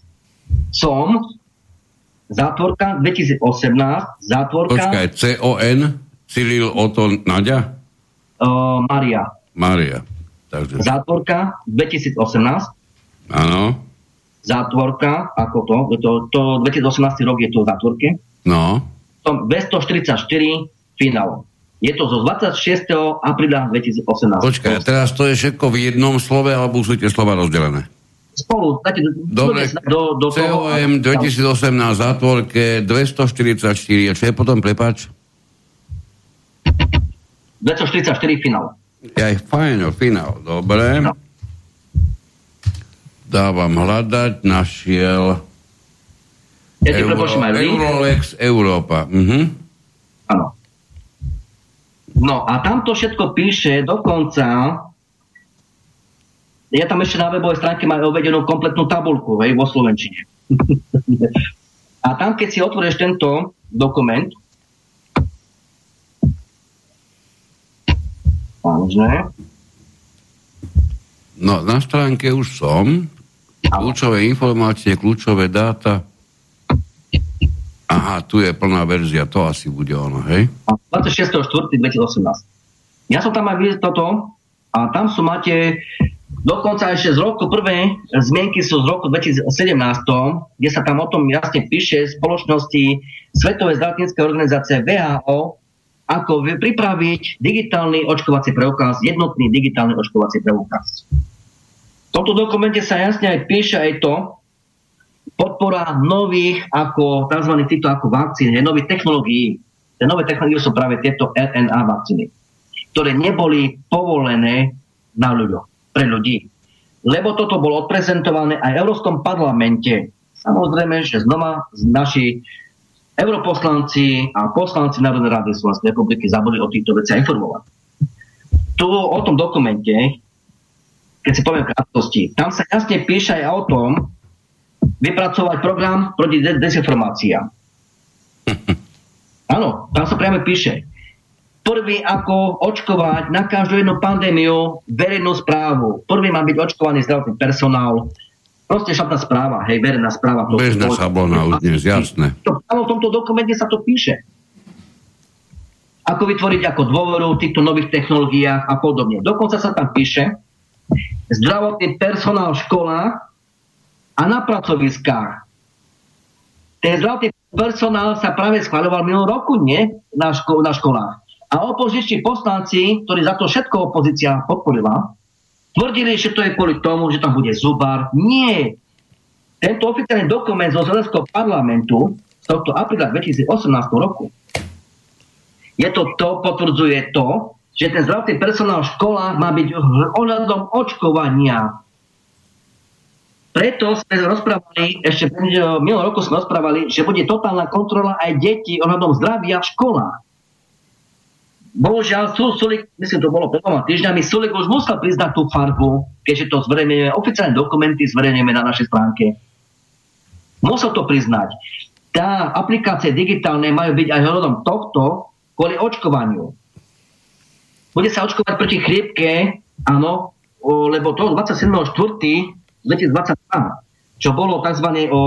som, zátvorka 2018, zátvorka... Počkaj, C-O-N, Cyril Oto Nadia? uh, Maria. Maria. Takže... Zátvorka 2018. Áno. Zátvorka, ako to, to, to 2018 rok je to v zátvorke. No. 244 finál. Je to zo 26. apríla 2018. Počkaj, a teraz to je všetko v jednom slove, alebo sú tie slova rozdelené? Spolu. Dáte, Dobre, do, do COM 2018 zátvorke 244, a čo je potom, prepač? 244 finál. Ja je final, finál, dobre. No. Dávam hľadať, našiel ja Euro, aj Eurolex Európa. Mhm. Áno. No a tamto všetko píše dokonca ja tam ešte na webovej stránke mám uvedenú kompletnú tabulku, hej, vo Slovenčine. a tam, keď si otvoríš tento dokument, Vážne? No, na stránke už som. Kľúčové informácie, kľúčové dáta. Aha, tu je plná verzia, to asi bude ono, hej? 26.4.2018. Ja som tam aj videl toto a tam sú máte dokonca ešte z roku prvé zmienky sú z roku 2017, kde sa tam o tom jasne píše spoločnosti Svetovej zdravotníckej organizácie VHO ako pripraviť digitálny očkovací preukaz, jednotný digitálny očkovací preukaz. V tomto dokumente sa jasne aj píše aj to, podpora nových ako tzv. týchto ako vakcín, nových technológií. Tie nové technológie sú práve tieto RNA vakcíny, ktoré neboli povolené na ľuďoch, pre ľudí. Lebo toto bolo odprezentované aj v Európskom parlamente. Samozrejme, že znova naši europoslanci a poslanci Národnej rady Slovenskej republiky zabudli o týchto veciach informovať. Tu o tom dokumente, keď si poviem krátkosti, tam sa jasne píše aj o tom, vypracovať program proti dezinformáciám. Áno, tam sa priamo píše. Prvý ako očkovať na každú jednu pandémiu verejnú správu. Prvý má byť očkovaný zdravotný personál. Proste šatná správa, hej, verejná správa. To Bežná šablona už dnes, jasné. To, v tomto dokumente sa to píše. Ako vytvoriť ako dôveru v týchto nových technológiách a podobne. Dokonca sa tam píše, zdravotný personál v školách a na pracoviskách. Ten zdravotný personál sa práve schváľoval minulý roku, nie? Na, ško- na školách. A opoziční poslanci, ktorí za to všetko opozícia podporila, tvrdili, že to je kvôli tomu, že tam bude zubar. Nie. Tento oficiálny dokument zo Zelenského parlamentu z tohto apríla 2018 roku je to to, potvrdzuje to, že ten zdravotný personál v školách má byť ohľadom očkovania preto sme rozprávali, ešte minulý roku sme rozprávali, že bude totálna kontrola aj detí ohľadom zdravia v školách. Bohužiaľ, Sulik, myslím, to bolo pred dvoma týždňami, Sulik už musel priznať tú farbu, keďže to zverejneme, oficiálne dokumenty zverejneme na našej stránke. Musel to priznať. Tá aplikácie digitálne majú byť aj hľadom tohto kvôli očkovaniu. Bude sa očkovať proti chrípke, áno, lebo to 27.4 2022, čo bolo tzv. o, o,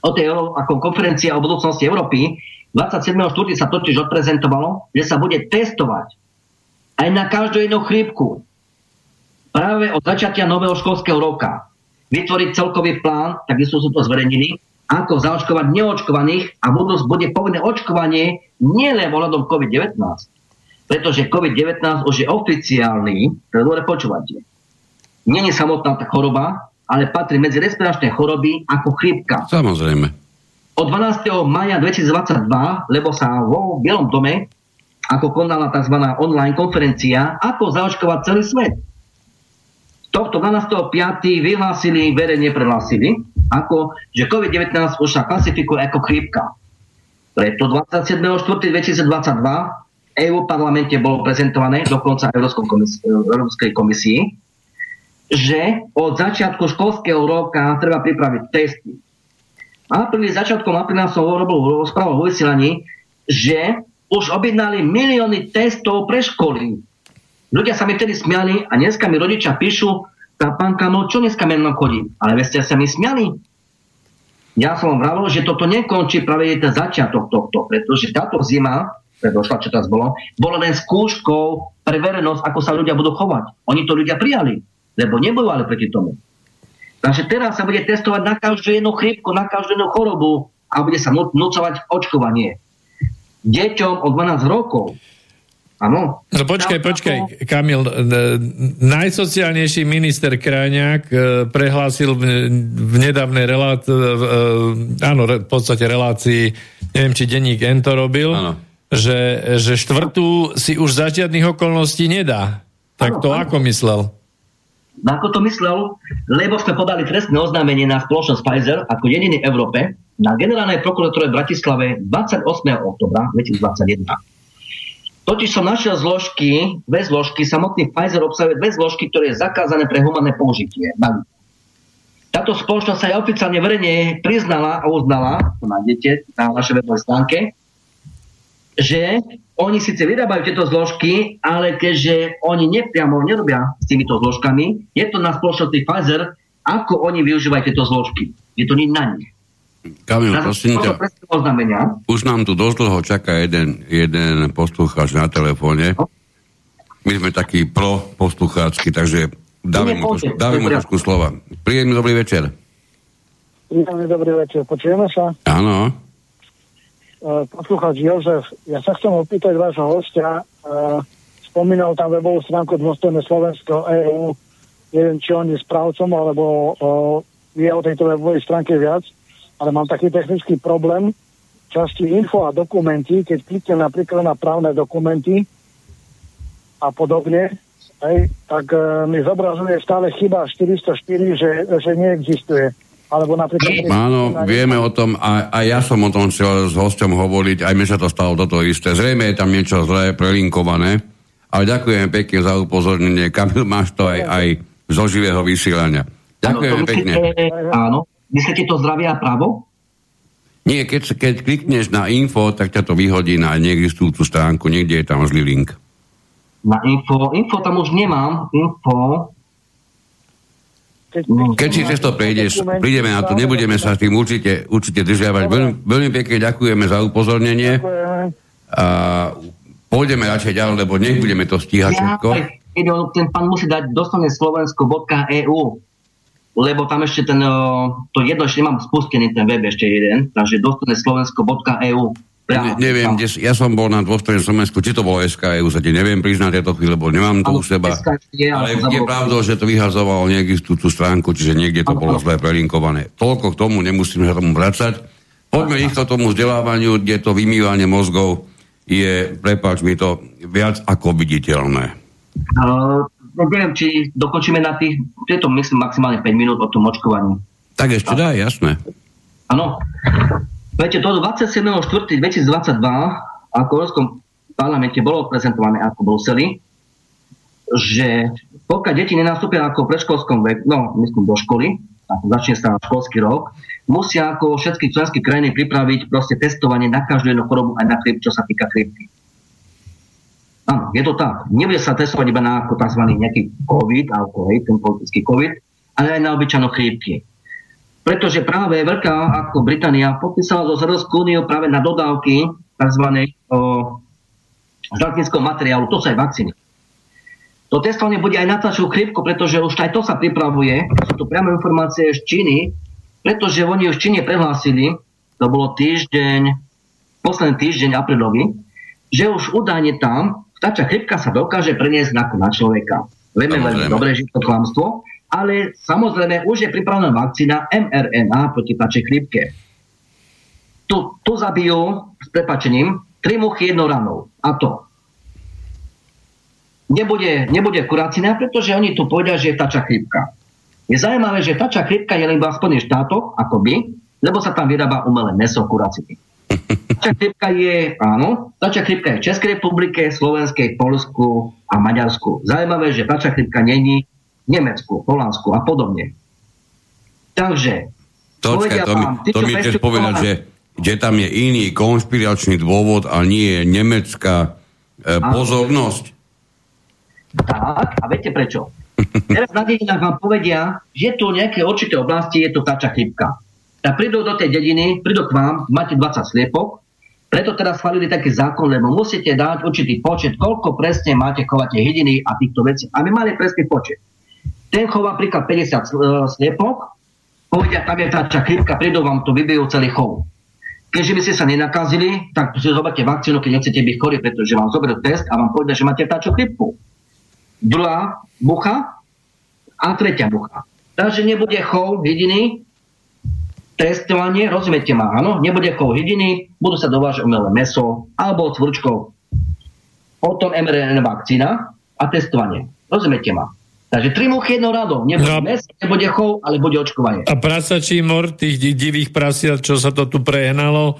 o tej ako konferencia o budúcnosti Európy, 27.4. sa totiž odprezentovalo, že sa bude testovať aj na každú jednu chrípku práve od začiatia nového školského roka. Vytvoriť celkový plán, takisto sú to zverejnili, ako zaočkovať neočkovaných a budúť bude povinné očkovanie nielen ohľadom COVID-19, pretože COVID-19 už je oficiálny, to dobre počúvať, nie je samotná tá choroba, ale patrí medzi respiračné choroby ako chrípka. Samozrejme. Od 12. maja 2022, lebo sa vo Bielom dome ako konala tzv. online konferencia, ako zaočkovať celý svet. Tohto 12.5. vyhlásili, verejne prehlásili, ako, že COVID-19 už sa klasifikuje ako chrípka. Preto 27.4.2022 EU parlamente bolo prezentované dokonca Európskej komisii, že od začiatku školského roka treba pripraviť testy. Apríli, začiatkom apríla som robil rozprávu vo vysielaní, že už objednali milióny testov pre školy. Ľudia sa mi vtedy smiali a dneska mi rodičia píšu, tá pánka, no čo dneska mi chodí? Ale vy ste sa mi smiali. Ja som vám vravil, že toto nekončí práve ten začiatok tohto, pretože táto zima, predošla, čo teraz bolo, bolo len skúškou pre verejnosť, ako sa ľudia budú chovať. Oni to ľudia prijali lebo nebojovali proti tomu. Takže teraz sa bude testovať na každú jednu chrípku, na každú jednu chorobu a bude sa nocovať očkovanie. Deťom od 12 rokov. Áno. No počkaj, počkaj, Kamil, najsociálnejší minister Krajňák e, prehlásil v nedávnej relácii, áno, v podstate relácii, neviem, či denník N to robil, že, že štvrtú si už za žiadnych okolností nedá. Tak to ako myslel? Ako to myslel? Lebo sme podali trestné oznámenie na spoločnosť Pfizer ako jediný v Európe na generálnej prokuratúre v Bratislave 28. oktobra 2021. Totiž som našiel zložky, dve zložky, samotný Pfizer obsahuje dve zložky, ktoré je zakázané pre humanné použitie. Táto spoločnosť sa aj oficiálne verejne priznala a uznala, to nájdete na našej webovej stránke, že oni síce vyrábajú tieto zložky, ale keďže oni nepriamo nerobia s týmito zložkami, je to na spoločnosti Pfizer, ako oni využívajú tieto zložky. Je to nie na nich. Kamil, prosím ťa, už nám tu dosť dlho čaká jeden, jeden poslucháč na telefóne. No. My sme takí pro poslucháčky, takže dáme mu, trošku, dáme mu trošku slova. Príjemný dobrý večer. Príjemný dobrý večer. Počujeme sa? Áno. E, poslucháč Jozef, ja sa chcem opýtať vášho hostia. Uh, spomínal tam webovú stránku Dôstojné Slovensko EU. Neviem, či on je správcom alebo uh, vie o tejto webovej stránke viac, ale mám taký technický problém. Časti info a dokumenty, keď kliknem napríklad na právne dokumenty a podobne, hej, tak e, mi zobrazuje stále chyba 404, že, že neexistuje. Alebo napríklad... Áno, vieme o tom, a, a ja som o tom chcel s hostom hovoriť, aj mi sa to stalo toto isté. Zrejme je tam niečo zlé, prelinkované, ale ďakujem pekne za upozornenie. Kamil, máš to aj, aj zo živého vysielania. Ďakujem áno, pekne. Áno, myslíte to zdravie a právo? Nie, keď, keď klikneš na info, tak ťa to vyhodí na neexistujúcu stránku, niekde je tam zlý link. Na info, info tam už nemám, info, keď si cez to prejdeš, prídeme na to, nebudeme sa s tým určite, určite držiavať. Veľmi, veľmi pekne ďakujeme za upozornenie. A pôjdeme radšej ďalej, lebo nebudeme to stíhať všetko. Ten pán musí dať dostane slovensko.eu lebo tam ešte ten, to jedno ešte nemám spustený ten web ešte jeden, takže dostane slovensko.eu ne, neviem, kde, ja som bol na dôstojnom Slovensku, či to bolo SKU, sa ti neviem priznať tieto chvíli, lebo nemám to u seba. Je, ale je pravdou, že to vyhazovalo tú stránku, čiže niekde to bolo zle prelinkované. Toľko k tomu, nemusíme sa tomu vracať. Poďme rýchlo tomu vzdelávaniu, kde to vymývanie mozgov je, prepáč mi to, viac ako viditeľné. Uh, neviem, či dokončíme na tých, tieto myslím maximálne 5 minút o tom očkovaní. Tak ešte dá, jasné. Áno. Viete, to 27.4.2022 ako v Európskom parlamente bolo prezentované ako v Bruseli, že pokiaľ deti nenastúpia ako v predškolskom veku, no myslím do školy, ako začne sa školský rok, musia ako všetky členské krajiny pripraviť proste testovanie na každú jednu chorobu aj na chryp, čo sa týka chrypky. Áno, je to tak. Nebude sa testovať iba na ako tzv. nejaký COVID, alebo hej, ten politický COVID, ale aj na obyčajnú chrípky pretože práve Veľká ako Británia podpísala so Európskou úniou práve na dodávky tzv. zdravotníckého materiálu, to sa aj vakcíny. To testovanie bude aj na tlačovú chrípku, pretože už aj to sa pripravuje, sú to priame informácie z Číny, pretože oni už v Číne prehlásili, to bolo týždeň, posledný týždeň aprílový, že už údajne tam vtáča chrípka sa dokáže preniesť na, na človeka. Vieme veľmi dobre, že to klamstvo, ale samozrejme už je pripravená vakcína mRNA proti pačej chrípke. Tu, tu zabijú, s prepačením, tri muchy jednou ranou. A to nebude, nebude kurácina, pretože oni tu povedia, že je tača chrípka. Je zaujímavé, že tača chrípka je len v Spojených štátoch, akoby, lebo sa tam vyrába umelé meso kuraciny. Tača chrípka je, áno, tača chrípka je v Českej republike, Slovenskej, Polsku a Maďarsku. Zaujímavé, že tača chrípka není Nemecku, Holandsku a podobne. Takže, Točka, to mi, to mi tiež povedať, že, že tam je iný konšpiračný dôvod a nie nemecká e, pozornosť. Tak, a viete prečo? Teraz na dedinách vám povedia, že tu nejaké určité oblasti je to tača chybka. Tak prídu do tej dediny, prídu k vám, máte 20 sliepok, preto teraz schválili taký zákon, lebo musíte dať určitý počet, koľko presne máte chovate hydiny a týchto vecí. A my mali presný počet. Ten chová napríklad 50 e, sliepok, povedia, tam je tá chrípka, prídu vám to vybijú celý chov. Keďže by ste sa nenakazili, tak si zoberte vakcínu, keď nechcete byť chorí, pretože vám zoberú test a vám povedia, že máte táču chrípku. Druhá bucha a tretia bucha. Takže nebude chov hydiny, testovanie, rozumiete ma, áno? Nebude chov hydiny, budú sa dovážať umelé meso alebo tvrčkov. Potom mRNA vakcína a testovanie. Rozumiete ma? Takže tri muchy jednou radou. Nebude no, mes, nebude chov, ale bude očkovanie. A prasačí mor tých divých prasiat, čo sa to tu prehnalo,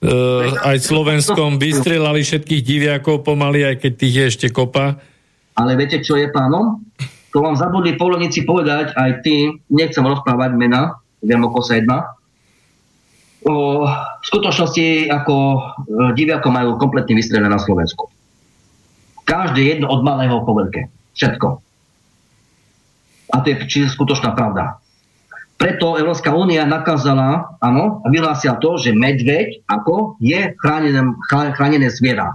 e, aj Slovenskom vystrelali všetkých diviakov pomaly, aj keď tých je ešte kopa. Ale viete, čo je pánom? To vám zabudli polonici povedať, aj ty, nechcem rozprávať mena, viem, o sa jedná. O, v skutočnosti ako e, diviako majú kompletne vystrelené na Slovensku. Každé jedno od malého po veľké. Všetko. A to je skutočná pravda. Preto Európska únia nakázala, áno, a vyhlásila to, že medveď ako je chránené, chránené zviera.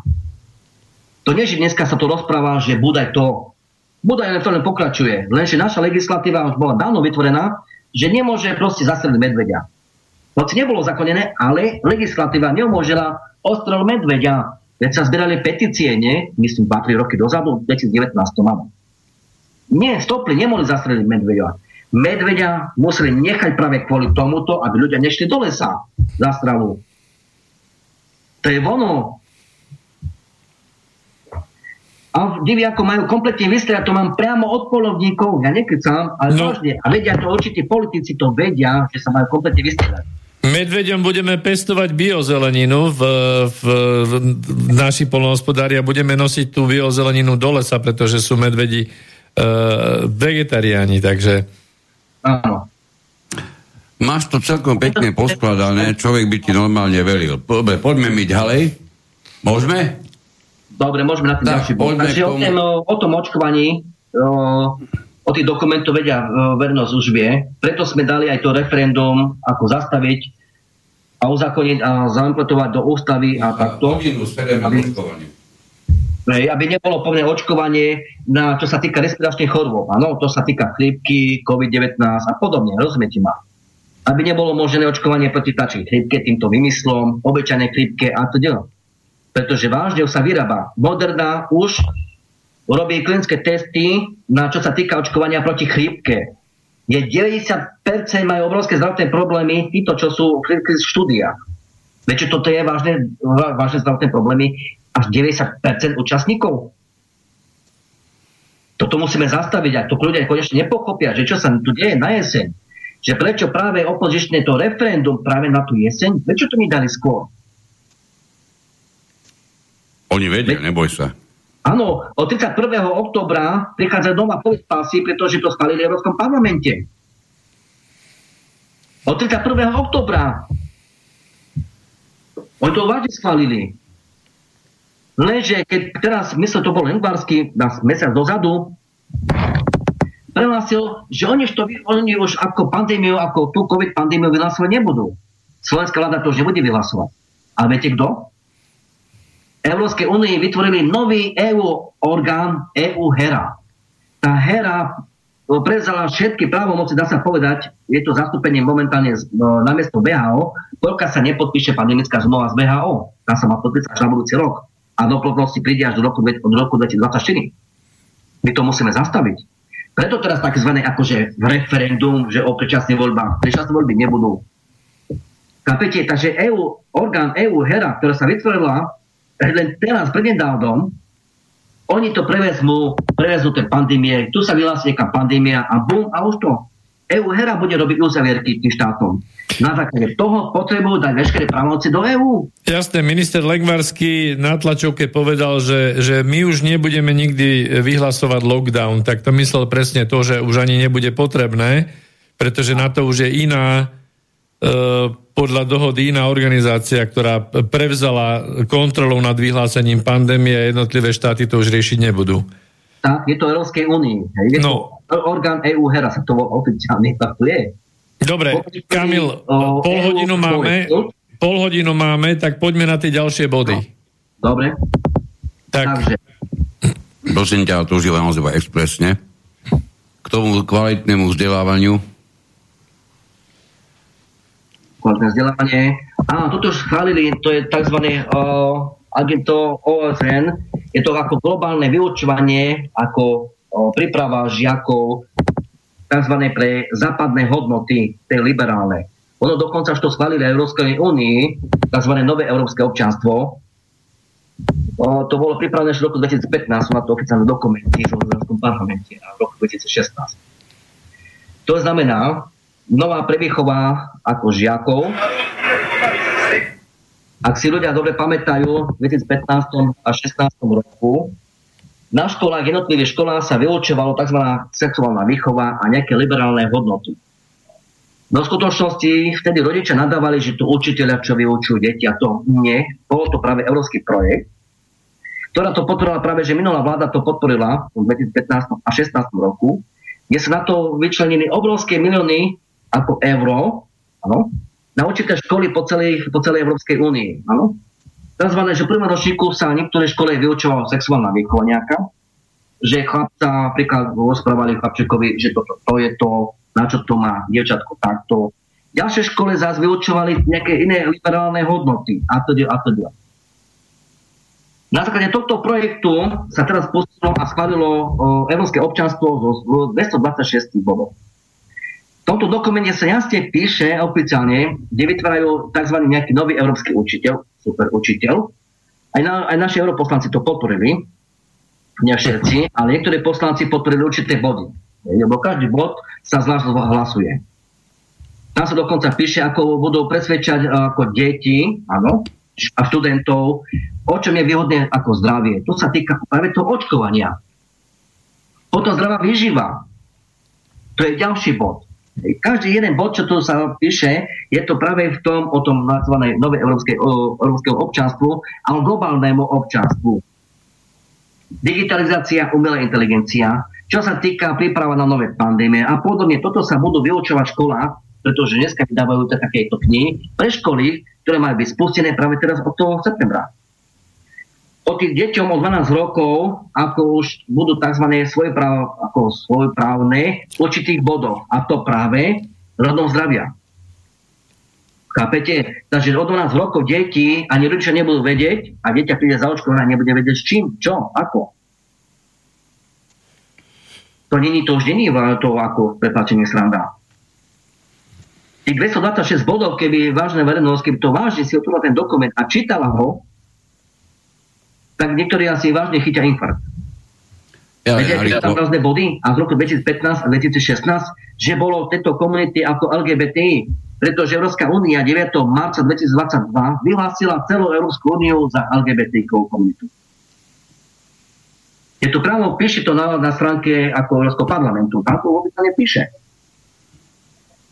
To nie, že dneska sa to rozpráva, že Budaj to. Budaj to len pokračuje. Lenže naša legislatíva už bola dávno vytvorená, že nemôže proste zastreliť medveďa. Hoci nebolo zakonené, ale legislatíva neumožila ostrel medveďa. Veď sa zbierali petície, nie? Myslím, 2-3 roky dozadu, v 2019 to máme. Nie, stopli, nemohli zastreliť medveďa. medvedia museli nechať práve kvôli tomuto, aby ľudia nešli do lesa za stravu. To je vono. A ako majú kompletne vystria, to mám priamo od polovníkov, ja nekecam, ale no. vážne. A vedia to určite politici to vedia, že sa majú kompletne vystrieľať. Medveďom budeme pestovať biozeleninu v, v, v naši polnohospodári a budeme nosiť tú biozeleninu do lesa, pretože sú medvedi vegetariáni, takže... Áno. Máš to celkom pekne poskladané, človek by ti normálne veril. Dobre, poďme my ďalej. Môžeme? Dobre, môžeme na ten ďalší bod. Takže o, tém, o tom očkovaní, o, o tých dokumentov vedia vernosť už vie. Preto sme dali aj to referendum, ako zastaviť a uzakoniť a zaimplementovať do ústavy a takto. Aby, aby nebolo povinné očkovanie, na, čo sa týka respiračných chorôb. Áno, to sa týka chrípky, COVID-19 a podobne. Rozumiete ma? Aby nebolo možné očkovanie proti tačej chrípke, týmto vymyslom, obyčajnej chrípke a to ďalej pretože vážne sa vyrába. Moderna už robí klinické testy, na čo sa týka očkovania proti chrípke. Je 90% majú obrovské zdravotné problémy, títo, čo sú v štúdiách. Viete, toto je vážne, vážne zdravotné problémy až 90% účastníkov. Toto musíme zastaviť a to ľudia konečne nepochopia, že čo sa tu deje na jeseň. Že prečo práve opozičné to referendum práve na tú jeseň, prečo to mi dali skôr? Oni vedia, neboj sa. Áno, od 31. oktobra prichádza doma povedzpásy, pretože to schválili v Európskom parlamente. Od 31. oktobra. Oni to vážne schválili. Lenže keď teraz, myslím, to bol Engvarsky, na mesiac dozadu, prehlásil, že oni, to, oni už ako pandémiu, ako tú COVID pandémiu vyhlasovať nebudú. Slovenská vláda to už nebude vyhlasovať. A viete kto? Európskej únii vytvorili nový EU orgán EU HERA. Tá HERA prezala všetky právomoci, dá sa povedať, je to zastúpenie momentálne no, na miesto VHO, pokiaľ sa nepodpíše pandemická zmluva z VHO. Tá sa má podpísať na budúci rok. A do platnosti príde až do roku, od roku 2024. My to musíme zastaviť. Preto teraz tzv. akože referendum, že o predčasných voľbách. Predčasné voľby nebudú. Kapete, takže EU, orgán EU HERA, ktorá sa vytvorila len teraz prednedávnom oni to prevezmú, prevezmú tie pandémie, tu sa vyhlási nejaká pandémia a bum, a už to. EU hera bude robiť uzavierky tým štátom. Na základe toho potrebujú dať veškeré právomoci do EÚ. Jasné, minister Legvarský na tlačovke povedal, že, že my už nebudeme nikdy vyhlasovať lockdown, tak to myslel presne to, že už ani nebude potrebné, pretože na to už je iná E, podľa dohody iná organizácia, ktorá prevzala kontrolu nad vyhlásením pandémie a jednotlivé štáty to už riešiť nebudú. Tak, je to Európskej únii. No. Orgán EU HERA, sa to oficiálne tak to je. Dobre, Kamil, pol hodinu máme, pol hodinu máme, tak poďme na tie ďalšie body. Dobre. Tak. Takže. Prosím ťa, to už je naozaj expresne. K tomu kvalitnému vzdelávaniu kvalitné vzdelávanie. Áno, toto už schválili, to je tzv. Uh, agento OSN, je to ako globálne vyučovanie, ako príprava žiakov tzv. pre západné hodnoty, tie liberálne. Ono dokonca to schválili Európskej únii, tzv. nové európske občanstvo. O, to bolo pripravené v roku 2015, sú na to oficiálne dokumenty v Európskom parlamente a v roku 2016. To znamená, nová prevýchova ako žiakov. Ak si ľudia dobre pamätajú, v 2015 a 2016 roku na školách, jednotlivých školách sa vyučovalo tzv. sexuálna výchova a nejaké liberálne hodnoty. No v skutočnosti vtedy rodičia nadávali, že to učiteľia, čo vyučujú deti a to nie. Bol to práve európsky projekt, ktorá to podporila práve, že minulá vláda to podporila v 2015 a 2016 roku, kde sa na to vyčlenili obrovské milióny ako euro áno, na určité školy po celej, po celej Európskej únii. Áno. Nazvané, že v prvom ročníku sa niektoré škole vyučovala sexuálna výchova nejaká, že chlapca napríklad rozprávali chlapčekovi, že toto to je to, na čo to má dievčatko takto. Ďalšie škole zás vyučovali nejaké iné liberálne hodnoty a to a to Na základe tohto projektu sa teraz pustilo a schválilo Európske občanstvo zo 226 bodov. Tomto dokumente sa jasne píše oficiálne, kde vytvárajú tzv. nejaký nový európsky učiteľ, super učiteľ. Aj, na, aj naši europoslanci to podporili, nie všetci, ale niektorí poslanci podporili určité body. Lebo každý bod sa zvlášť hlasuje. Tam sa dokonca píše, ako budú presvedčať ako deti, áno, a študentov, o čom je výhodné ako zdravie. To sa týka práve toho očkovania. Potom zdravá výživa. To je ďalší bod. Každý jeden bod, čo tu sa píše, je to práve v tom, o tom novej európskej, európskeho občanstvu a o globálnemu občanstvu. Digitalizácia, umelá inteligencia, čo sa týka príprava na nové pandémie a podobne. Toto sa budú vyučovať v školách, pretože dneska vydávajú takéto knihy pre školy, ktoré majú byť spustené práve teraz od toho septembra o tých deťom od 12 rokov, ako už budú tzv. Svojpráv, ako svojprávne v určitých bodoch. A to práve rodom zdravia. Chápete? Takže od 12 rokov deti ani rodičia nebudú vedieť a dieťa príde za očkovanie a nebude vedieť s čím, čo, ako. To není, to už není to ako prepáčenie sranda. Tých 226 bodov, keby vážne verejnosť, keby to vážne si otvorila ten dokument a čítala ho, tak niektorí asi vážne chytia infarkt. Ja, Viete, ja, tam rôzne body a z roku 2015 a 2016, že bolo tejto komunity ako LGBTI, pretože Európska únia 9. marca 2022 vyhlásila celú Európsku úniu za LGBTI komunitu. Je to právo, píše to na, na stránke ako Európskeho parlamentu. Tam to vôbec nepíše.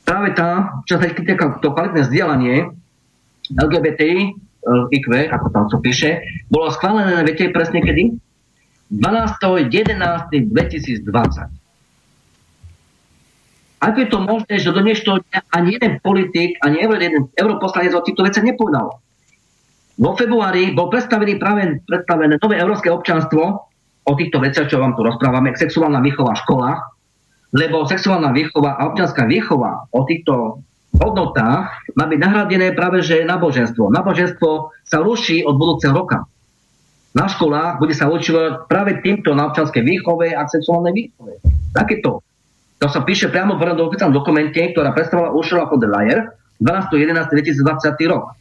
Práve tá, čo sa týka to kvalitné vzdielanie LGBTI, IQ, ako tam to píše, bolo schválené, viete presne kedy? 12.11.2020. Ako je to možné, že do dnešného dňa ani jeden politik, ani jeden europoslanec o týchto veciach nepovedal? Vo februári bol predstavený práve predstavené nové európske občanstvo o týchto veciach, čo vám tu rozprávame, sexuálna výchova v školách, lebo sexuálna výchova a občianská výchova o týchto hodnotách má byť nahradené práve že náboženstvo. Náboženstvo sa ruší od budúceho roka. Na školách bude sa učovať práve týmto na občanskej výchove a sexuálnej výchove. Takéto. To sa píše priamo v oficiálnom dokumente, ktorá predstavovala Ursula von der Leyen 12.11.2020 rok.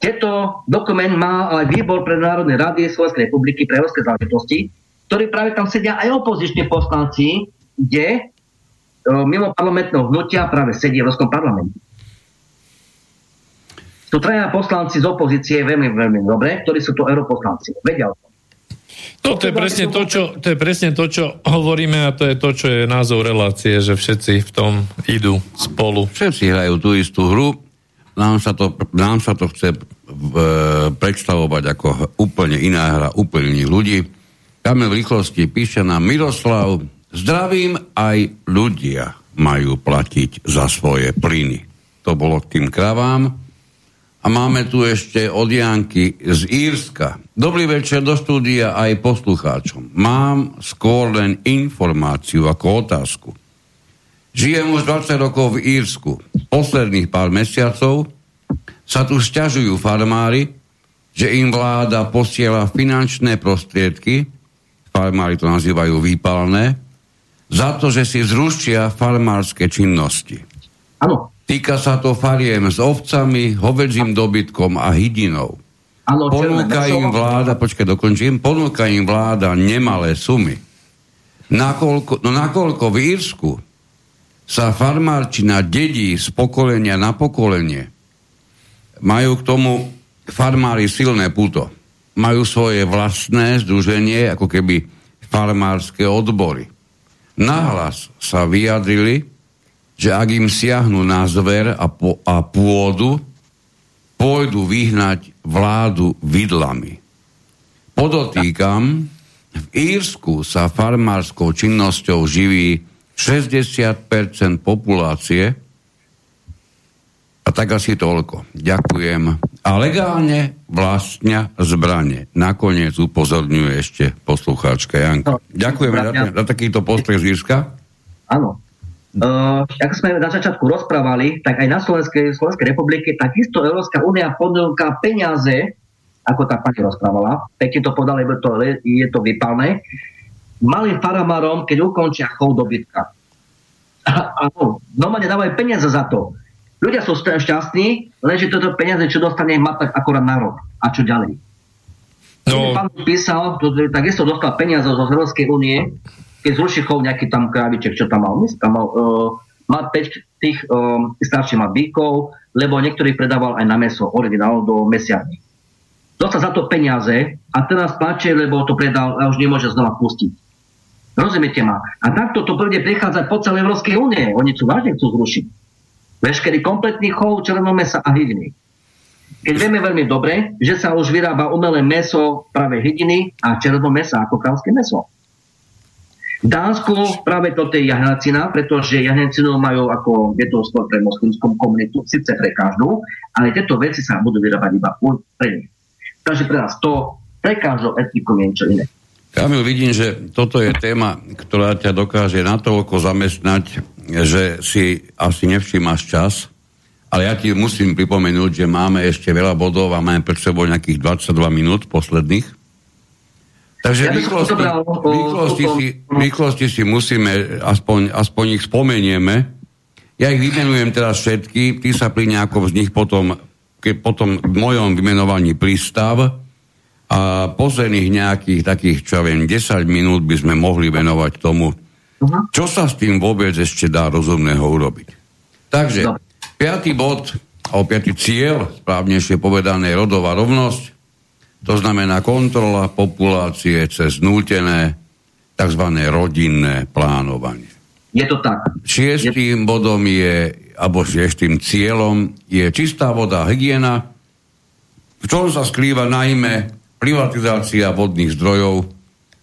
Tento dokument má aj výbor pre Národnej rady Slovenskej republiky pre európske záležitosti, ktorí práve tam sedia aj opoziční poslanci, kde mimo parlamentného hnutia práve sedí v Európskom parlamente. Sú traja poslanci z opozície veľmi, veľmi dobre, ktorí sú to europoslanci. Vedia o tom. No, to je, presne to, čo, to je presne to, čo hovoríme a to je to, čo je názov relácie, že všetci v tom idú spolu. Všetci hrajú tú istú hru, nám sa to, nám sa to chce e, predstavovať ako úplne iná hra úplne iných ľudí. Kamil v rýchlosti píše nám Miroslav, Zdravím aj ľudia majú platiť za svoje plyny. To bolo k tým kravám. A máme tu ešte od Janky z Írska. Dobrý večer do štúdia aj poslucháčom. Mám skôr len informáciu ako otázku. Žijem už 20 rokov v Írsku. Posledných pár mesiacov sa tu sťažujú farmári, že im vláda posiela finančné prostriedky, farmári to nazývajú výpalné, za to, že si zrušia farmárske činnosti. Áno. Týka sa to fariem s ovcami, hovedzím dobytkom a hydinou. Ano, ponúka im vláda, počkaj, dokončím, ponúka im vláda nemalé sumy. Nakoľko, no nakoľko v Írsku sa farmárčina dedí z pokolenia na pokolenie, majú k tomu farmári silné puto. Majú svoje vlastné združenie, ako keby farmárske odbory nahlas sa vyjadrili, že ak im siahnu na zver a, po, a pôdu, pôjdu vyhnať vládu vidlami. Podotýkam, v Írsku sa farmárskou činnosťou živí 60% populácie a tak asi toľko. Ďakujem a legálne vlastnia zbranie. Nakoniec upozorňuje ešte poslucháčka Janka. No, Ďakujeme za, za takýto postreh z Írska. Áno. Uh, ako sme na začiatku rozprávali, tak aj na Slovenskej, Slovenskej republike takisto Európska únia ponúka peniaze, ako tá pani rozprávala, pekne to povedala, je to, je to vypalné, malým faramárom, keď ukončia chov dobytka. Áno, normálne dávajú peniaze za to. Ľudia sú šťastní, lenže toto peniaze, čo dostane, má tak akorát na rok. A čo ďalej? No. Pán písal, takisto dostal peniaze zo Európskej únie, keď zruší chov nejaký tam kráviček, čo tam mal. Myslím, tam mal, uh, má 5 tých um, starších má bíkov, lebo niektorých predával aj na meso, originál do mesiarní. Dostal za to peniaze a teraz plače, lebo to predal a už nemôže znova pustiť. Rozumiete ma? A takto to bude prichádzať po celej Európskej únie. Oni sú vážne chcú zrušiť. Veškerý kompletný chov červeného mesa a hydiny. Keď vieme veľmi dobre, že sa už vyrába umelé meso práve hydiny a červeného mesa ako kráľské meso. V Dánsku práve toto je jahnacina, pretože jahnancinu majú ako, je to skôr pre moslimskú komunitu, síce pre každú, ale tieto veci sa budú vyrábať iba pre nich. Takže pre nás to pre každú etniku je niečo iné. Kamil, vidím, že toto je téma, ktorá ťa dokáže natoľko zamestnať, že si asi nevšímaš čas, ale ja ti musím pripomenúť, že máme ešte veľa bodov a máme pred sebou nejakých 22 minút posledných. Takže ja rýchlosti, rýchlosti, si, rýchlosti si musíme, aspoň, aspoň ich spomenieme. Ja ich vymenujem teraz všetky, ty sa pri nejakom z nich potom, keď potom v mojom vymenovaní prístav, a posledných nejakých takých, čo ja viem, 10 minút by sme mohli venovať tomu, uh-huh. čo sa s tým vôbec ešte dá rozumného urobiť. Takže, no. piatý bod, alebo piatý cieľ, správnejšie povedané, rodová rovnosť, to znamená kontrola populácie cez nútené tzv. rodinné plánovanie. Je to tak. Šiestým je... bodom je, alebo šiestým cieľom je čistá voda, hygiena, v čom sa skrýva najmä privatizácia vodných zdrojov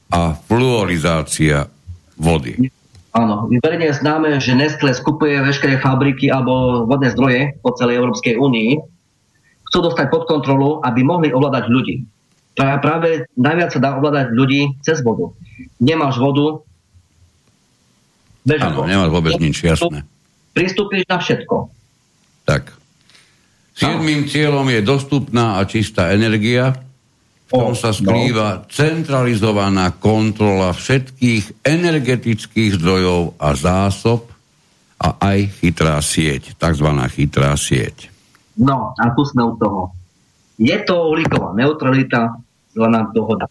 a fluorizácia vody. Áno, verejne je známe, že Nestle skupuje veškeré fabriky alebo vodné zdroje po celej Európskej únii. Chcú dostať pod kontrolu, aby mohli ovládať ľudí. Práve najviac sa dá ovládať ľudí cez vodu. Nemáš vodu, Áno, nemáš vôbec nič, jasné. Pristúpiš na všetko. Tak. Siedmým cieľom je dostupná a čistá energia, v tom sa skrýva no. centralizovaná kontrola všetkých energetických zdrojov a zásob a aj chytrá sieť, tzv. chytrá sieť. No, a tu sme u toho. Je to uhlíková neutralita, zvaná dohoda.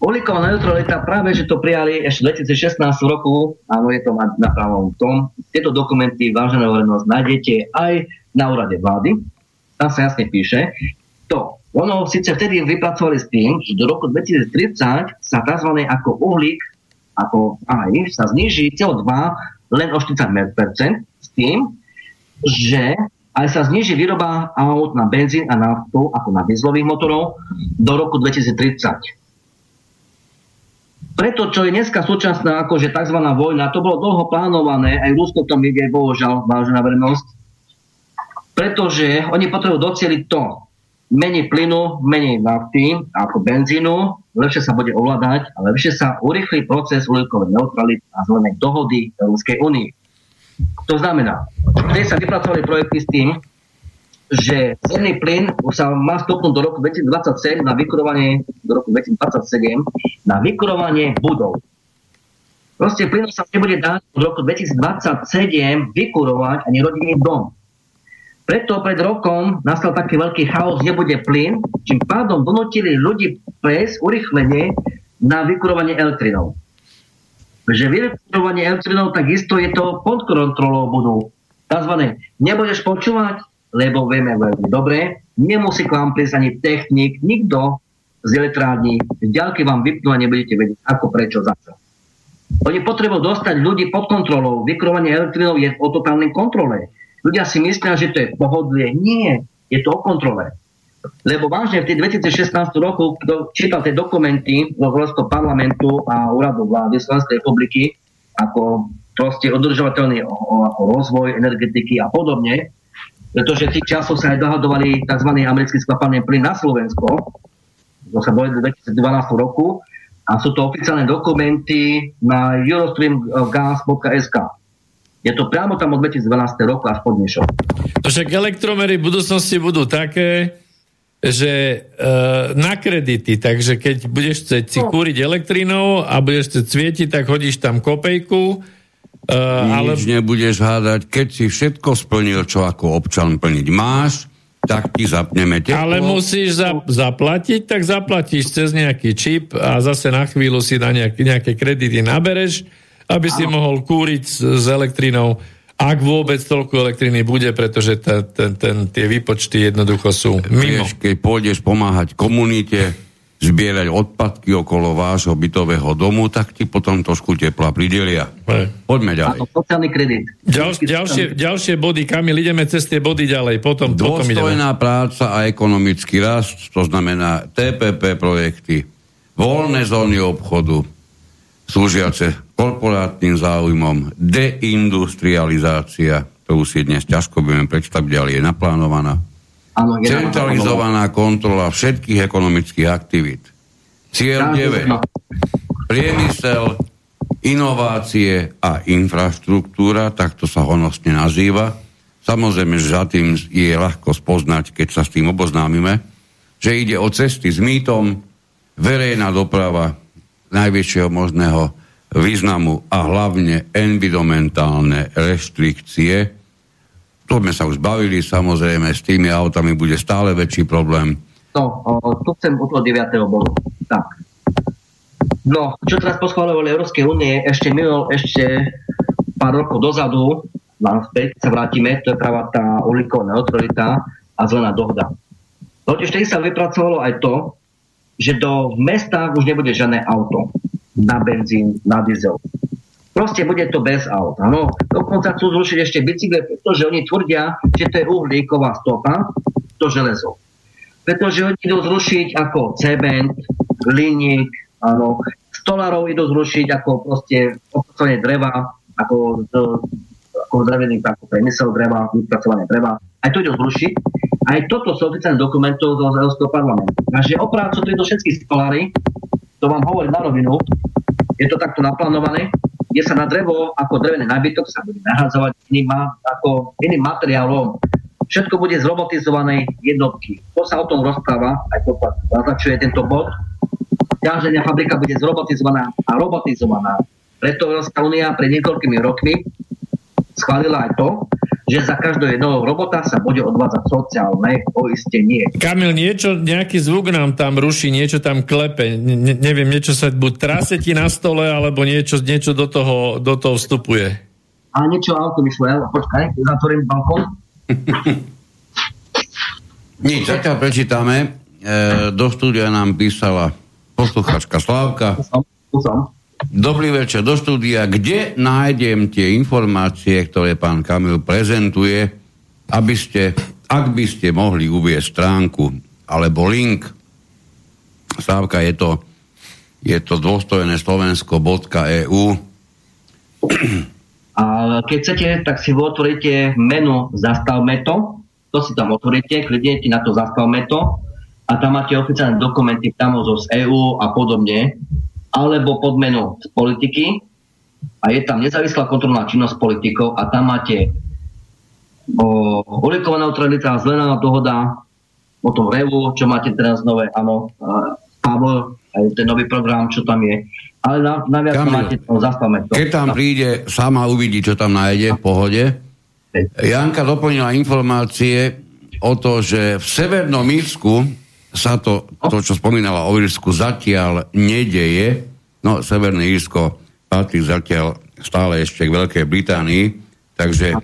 Uhlíková neutralita, práve že to prijali ešte v 2016 roku, áno, je to na pravom tom, tieto dokumenty, vážená verejnosť, nájdete aj na úrade vlády. Tam sa jasne píše, to ono síce vtedy vypracovali s tým, že do roku 2030 sa tzv. ako uhlík, ako aj, sa zniží CO2 len o 40% s tým, že aj sa zniží výroba aut na benzín a naftu ako na dieselových motorov do roku 2030. Preto, čo je dneska súčasná akože tzv. vojna, to bolo dlho plánované, aj Rusko tom ide, bohužiaľ, vážená verejnosť, pretože oni potrebujú docieliť to, menej plynu, menej nafty ako benzínu, lepšie sa bude ovládať a lepšie sa urychlí proces uhlíkovej neutrality a zelenej dohody Európskej únie. To znamená, vtedy sa vypracovali projekty s tým, že zemný plyn sa má stopnúť do roku 2027 na vykurovanie do roku 2027 na vykurovanie budov. Proste plyn sa nebude dať do roku 2027 vykurovať ani rodinný dom. Preto pred rokom nastal taký veľký chaos, nebude plyn, čím pádom donútili ľudí prejsť urychlenie na vykurovanie elektrinou. Že vykurovanie elektrinou takisto je to pod kontrolou budú. Tzv. nebudeš počúvať, lebo vieme veľmi dobre, nemusí k vám prísť ani technik, nikto z elektrární, ďalky vám vypnú a nebudete vedieť, ako, prečo, za čo. Oni potrebujú dostať ľudí pod kontrolou. Vykurovanie elektrinou je o totálnej kontrole. Ľudia si myslia, že to je pohodlie. Nie, je to o kontrole. Lebo vážne v tých 2016 roku, kto čítal tie dokumenty Európskeho parlamentu a úradu vlády Slovenskej republiky, ako proste udržovateľný rozvoj energetiky a podobne, pretože tých časoch sa aj dohadovali tzv. americký skvapalný plyn na Slovensko, to sa boli v 2012 roku, a sú to oficiálne dokumenty na eurostreamgas.sk. Je to priamo tam od 2012 roku až po dnešok. To však elektromery v budúcnosti budú také, že e, na kredity, takže keď budeš chcieť si no. kúriť elektrinou a budeš chcieť svietiť, tak hodíš tam kopejku, Uh, Nič ale... nebudeš hádať, keď si všetko splnil, čo ako občan plniť máš, tak ti zapneme teplo. Ale musíš za, zaplatiť, tak zaplatíš cez nejaký čip a zase na chvíľu si na nejaké, nejaké kredity nabereš, aby si mohol kúriť s, s elektrinou, ak vôbec toľko elektriny bude, pretože ten, ten, ten, tie výpočty jednoducho sú mimo. Vieš, keď pôjdeš pomáhať komunite, zbierať odpadky okolo vášho bytového domu, tak ti potom trošku tepla pridelia. Poďme ďalej. Sociálny kredit. Ďal, ďalšie, ďalšie body, Kamil, ideme cez tie body ďalej. Potom, Dôstojná potom práca a ekonomický rast, to znamená TPP projekty, voľné zóny obchodu, slúžiace korporátnym záujmom, deindustrializácia, ktorú si dnes ťažko budeme predstaviť, ale je naplánovaná Áno, Centralizovaná kontrola všetkých ekonomických aktivít. Cieľ 9. Priemysel, inovácie a infraštruktúra, takto sa honosne nazýva. Samozrejme, že za tým je ľahko spoznať, keď sa s tým oboznámime, že ide o cesty s mýtom, verejná doprava najväčšieho možného významu a hlavne environmentálne reštrikcie, to sme sa už bavili, samozrejme, s tými autami bude stále väčší problém. No, o, tu chcem od toho 9. bodu. Tak. No, čo teraz poschváľovali Európskej únie, ešte minul, ešte pár rokov dozadu, nám späť sa vrátime, to je práva tá uhlíková neutralita a zelená dohoda. Totiž vtedy sa vypracovalo aj to, že do mesta už nebude žiadne auto na benzín, na diesel. Proste bude to bez aut. Ano. Dokonca chcú zrušiť ešte bicykle, pretože oni tvrdia, že to je uhlíková stopa, to železo. Pretože oni idú zrušiť ako cement, hliník, áno. Stolárov idú zrušiť ako proste opracovanie dreva, ako, ako drevený ako priemysel dreva, vypracovanie dreva. Aj to idú zrušiť. Aj toto sú oficiálne dokumentov z Európskeho parlamentu. Takže o prácu prídu všetky stolári, to vám hovorím na rovinu, je to takto naplánované, kde sa na drevo ako drevený nábytok sa bude nahádzovať iným, ako iným materiálom. Všetko bude z robotizovanej jednotky. To sa o tom rozpráva, aj to naznačuje tento bod. Ťaženia fabrika bude zrobotizovaná a robotizovaná. Preto Európska únia pred niekoľkými rokmi schválila aj to, že za každého jedného robota sa bude odvádzať sociálne poistenie. Kamil, niečo, nejaký zvuk nám tam ruší, niečo tam klepe, ne, neviem, niečo sa buď trase ti na stole, alebo niečo, niečo do, toho, do toho vstupuje. A niečo auto myslel, počkaj, zatvorím balkón. Nič, zatiaľ prečítame. E, do štúdia nám písala posluchačka Slávka. Som, som. Dobrý večer do štúdia. Kde nájdem tie informácie, ktoré pán Kamil prezentuje, aby ste, ak by ste mohli uvieť stránku alebo link, stávka je to, je to dôstojné slovensko.eu. A keď chcete, tak si otvoríte menu Zastavme to, to si tam otvoríte, kliknete na to Zastavme to a tam máte oficiálne dokumenty tam z EU a podobne alebo pod menu z politiky a je tam nezávislá kontrolná činnosť politikov a tam máte o uhlíková neutralita, zelená dohoda, o tom revu, čo máte teraz nové, áno, Pavel, aj ten nový program, čo tam je. Ale na, naviac Kamil, máte to, zastavme to. Keď tam príde, sama uvidí, čo tam nájde, v pohode. Janka doplnila informácie o to, že v Severnom Írsku sa to, to, čo spomínala o Írsku, zatiaľ nedeje. No, Severné Írsko patrí zatiaľ stále ešte k Veľkej Británii, takže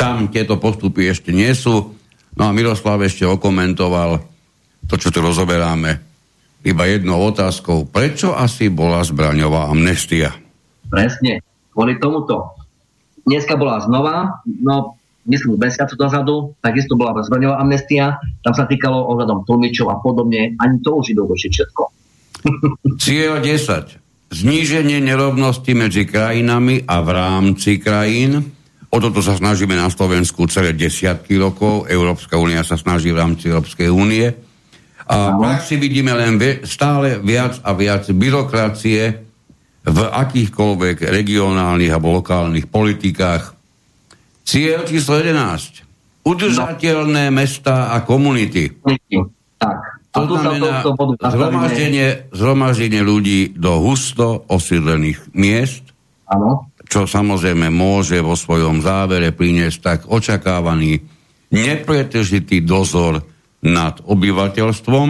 tam tieto postupy ešte nie sú. No a Miroslav ešte okomentoval to, čo tu rozoberáme, iba jednou otázkou. Prečo asi bola zbraňová amnestia? Presne, kvôli tomuto. Dneska bola znova, no myslím, mesiacu dozadu, takisto bola zbraňová amnestia, tam sa týkalo ohľadom tlmičov a podobne, ani to už idú rušiť všetko. Cieľ 10. Zníženie nerovnosti medzi krajinami a v rámci krajín. O toto sa snažíme na Slovensku celé desiatky rokov. Európska únia sa snaží v rámci Európskej únie. A v praxi vidíme len stále viac a viac byrokracie v akýchkoľvek regionálnych alebo lokálnych politikách Cieľ číslo 11. Udržateľné no. mesta a komunity. Tak. To znamená to, to zhromaždenie, zhromaždenie ľudí do husto osídlených miest. Áno. čo samozrejme môže vo svojom závere priniesť tak očakávaný nepretržitý dozor nad obyvateľstvom.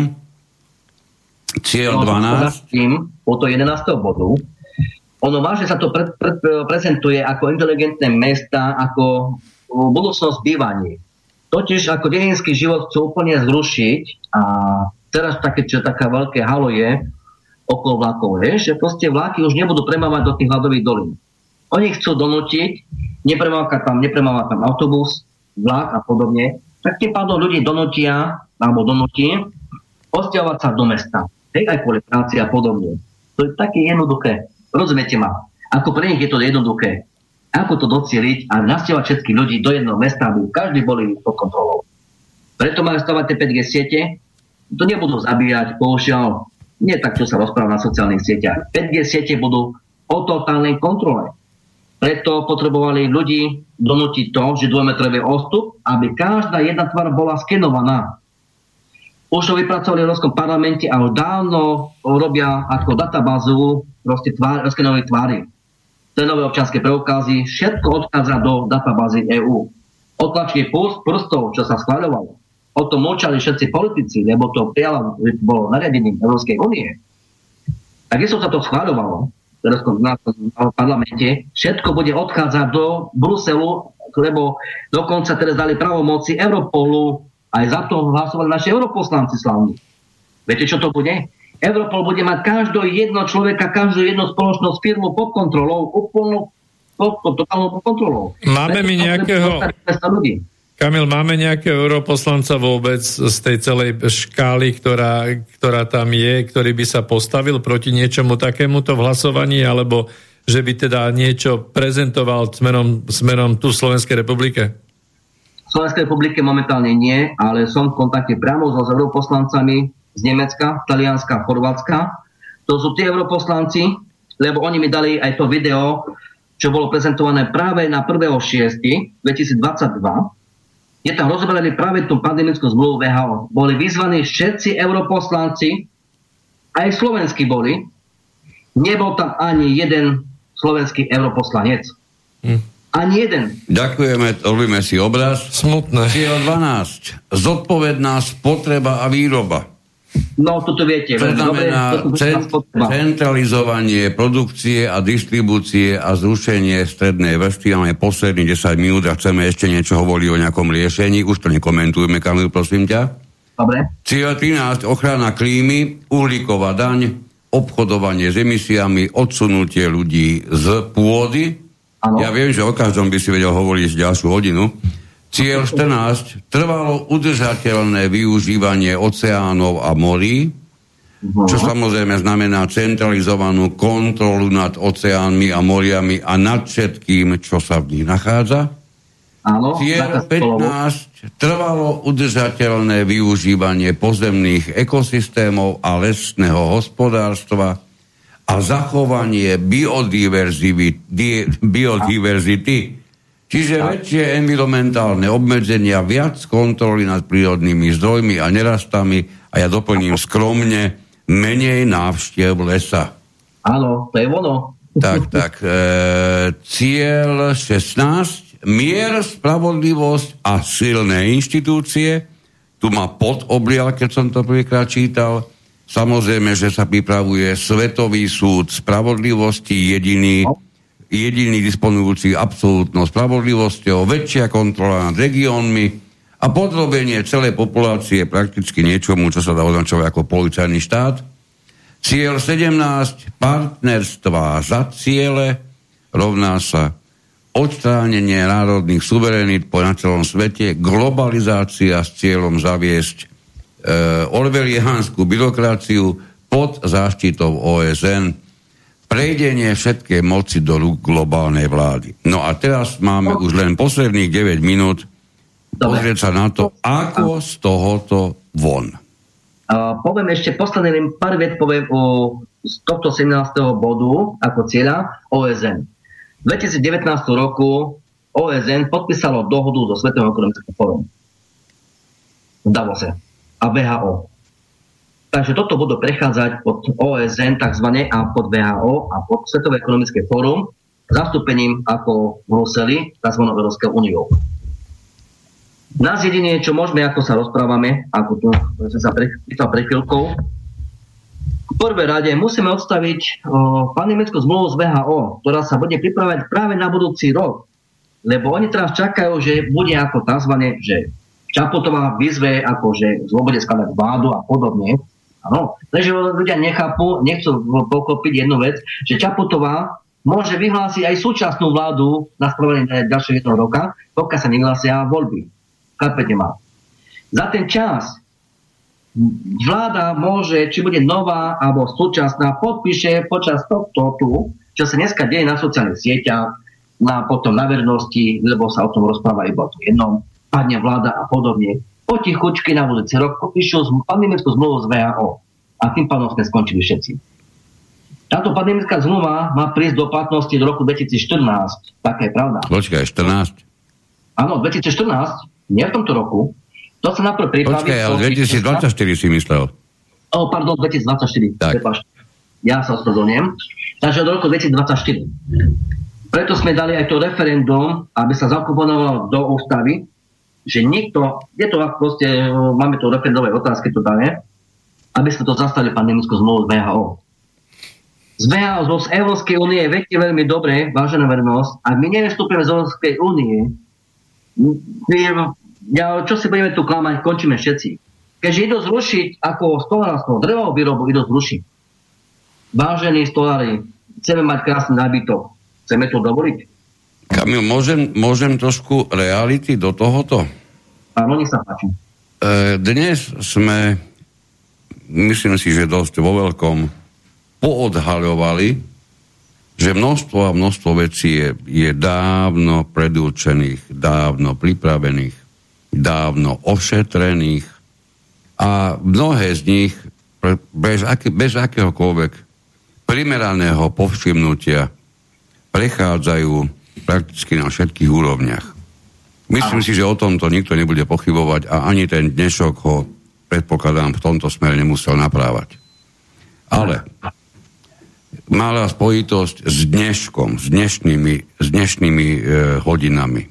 Cieľ no, 12. Po to 11. bodu. Ono vážne sa to pre, pre, prezentuje ako inteligentné mesta, ako budúcnosť bývaní. Totiž ako dedinský život chcú úplne zrušiť a teraz také, čo taká veľké halo je okolo vlakov, je, že proste vlaky už nebudú premávať do tých hladových dolín. Oni chcú donútiť, nepremávať tam, nepremávať tam autobus, vlak a podobne, tak tým pádom ľudí donútia, alebo donúti, osťahovať sa do mesta. Hej, aj kvôli práci a podobne. To je také jednoduché. Rozumiete ma? Ako pre nich je to jednoduché. Ako to docieliť a nasťahovať všetkých ľudí do jedného mesta, aby každý boli pod kontrolou. Preto majú stavať tie 5G siete, to nebudú zabíjať, bohužiaľ, nie tak, čo sa rozpráva na sociálnych sieťach. 5G siete budú o totálnej kontrole. Preto potrebovali ľudí donútiť to, že dvojmetrový odstup, aby každá jedna tvár bola skenovaná. Už to vypracovali v Európskom parlamente a už dávno robia ako databázu proste tvár, skenovej tvári. Cenové občanské preukazy, všetko odchádza do databázy EÚ. Otlačky prstov, čo sa schváľovalo, o tom močali všetci politici, lebo to prijala, bolo nariadením Európskej únie. A kde som sa to schváľovalo? v parlamente, všetko bude odchádzať do Bruselu, lebo dokonca teraz dali pravomoci Europolu, aj za to hlasovali naši europoslanci slavní. Viete, čo to bude? Europol bude mať každého jedno človeka, každú jednu spoločnosť firmu pod kontrolou, úplnou pod, pod totálnou kontrolou. Máme mi nejakého... Kamil, máme nejakého europoslanca vôbec z tej celej škály, ktorá, ktorá tam je, ktorý by sa postavil proti niečomu takémuto v hlasovaní, alebo že by teda niečo prezentoval smerom, smerom tu Slovenskej republike? Slovenskej republike momentálne nie, ale som v kontakte priamo so europoslancami z Nemecka, Talianska, Chorvátska. To sú tí europoslanci, lebo oni mi dali aj to video, čo bolo prezentované práve na 1.6.2022 je tam rozoberaný práve tú pandemickú zmluvu VHO. Boli vyzvaní všetci europoslanci, aj slovenskí boli. Nebol tam ani jeden slovenský europoslanec. Hm. Ani jeden. Ďakujeme, robíme si obraz. Smutné. Cieľ 12. Zodpovedná spotreba a výroba. No, toto viete. To znamená cent, centralizovanie produkcie a distribúcie a zrušenie strednej vrstvy. Máme posledných 10 minút a chceme ešte niečo hovoriť o nejakom riešení. Už to nekomentujeme, Kamil, prosím ťa. Dobre. Cieľ 13. Ochrana klímy, uhlíková daň, obchodovanie s emisiami, odsunutie ľudí z pôdy. Ano. Ja viem, že o každom by si vedel hovoriť ďalšiu hodinu. Cieľ 14. Trvalo udržateľné využívanie oceánov a morí, čo samozrejme znamená centralizovanú kontrolu nad oceánmi a moriami a nad všetkým, čo sa v nich nachádza. Áno, Cieľ 15. Trvalo udržateľné využívanie pozemných ekosystémov a lesného hospodárstva a zachovanie biodiverzity, Čiže väčšie environmentálne obmedzenia, viac kontroly nad prírodnými zdrojmi a nerastami a ja doplním skromne, menej návštev lesa. Áno, to je ono. Tak, tak. E, cieľ 16. Mier, spravodlivosť a silné inštitúcie. Tu má podobrial, keď som to prvýkrát čítal. Samozrejme, že sa pripravuje Svetový súd spravodlivosti, jediný, no jediný disponujúci absolútnou spravodlivosťou, väčšia kontrola nad regiónmi a podrobenie celej populácie prakticky niečomu, čo sa dá označovať ako policajný štát. Cieľ 17, partnerstva za ciele, rovná sa odstránenie národných suverenít po na celom svete, globalizácia s cieľom zaviesť e, orwellianskú byrokraciu pod záštitou OSN prejdenie všetkej moci do rúk globálnej vlády. No a teraz máme už len posledných 9 minút pozrieť sa na to, ako z tohoto von. Uh, poviem ešte posledný pár viet poviem o z tohto 17. bodu ako cieľa OSN. V 2019 roku OSN podpísalo dohodu so Svetovým ekonomickým fórum v Davose a VHO. Takže toto budú prechádzať pod OSN tzv. a pod VHO a pod Svetové ekonomické fórum. zastúpením ako v Bruseli, tzv. Európskou úniou. Nás jedine, čo môžeme, ako sa rozprávame, ako tu sme sa pýtal pre chvíľkou, v prvé rade musíme odstaviť pandemickú zmluvu z VHO, ktorá sa bude pripravať práve na budúci rok. Lebo oni teraz čakajú, že bude ako tzv. že Čaputová vyzve, ako že bude skladať vládu a podobne. Áno. Takže ľudia nechápu, nechcú pokopiť jednu vec, že Čaputová môže vyhlásiť aj súčasnú vládu na spravenie ďalšieho jednoho roka, pokiaľ sa nehlasia voľby. Chápete ma? Za ten čas vláda môže, či bude nová alebo súčasná, podpíše počas tohto tu, čo sa dneska deje na sociálnych sieťach, na, potom na vernosti, lebo sa o tom rozpráva iba o jednom, padne vláda a podobne. Potichučky na budúci rok podpíšu pandemickú zmluvu z VHO. A tým pádom sme skončili všetci. Táto pandemická zmluva má prísť do platnosti do roku 2014. Taká je pravda. Počkaj, 14? Áno, 2014 nie v tomto roku. To sa najprv pripraví... Počkaj, ale 2024 si myslel. O, pardon, 2024. Tak. Ja sa ospravedlňujem. Takže do roku 2024. Preto sme dali aj to referendum, aby sa zakomponovalo do ústavy, že nikto, je to proste, máme tu referendové otázky to dané, aby sme to zastali pandemickú zmluvu z VHO. Z VHO, z Európskej únie, viete veľmi dobre, vážená vernosť, ak my nevystúpime z Európskej únie, ja, čo si budeme tu klamať, končíme všetci. Keďže idú zrušiť ako stolárstvo, drevovú výrobu idú zrušiť. Vážení stolári, chceme mať krásny nábytok. Chceme to dovoliť? Kamil, môžem, môžem trošku reality do tohoto? Áno, nech sa páči. E, dnes sme, myslím si, že dosť vo veľkom, poodhaľovali, že množstvo a množstvo vecí je, je dávno predurčených, dávno pripravených dávno ošetrených a mnohé z nich bez, bez akéhokoľvek primeraného povšimnutia prechádzajú prakticky na všetkých úrovniach. Myslím si, že o tomto nikto nebude pochybovať a ani ten dnešok ho predpokladám v tomto smere nemusel naprávať. Ale malá spojitosť s dneškom, s dnešnými, s dnešnými e, hodinami.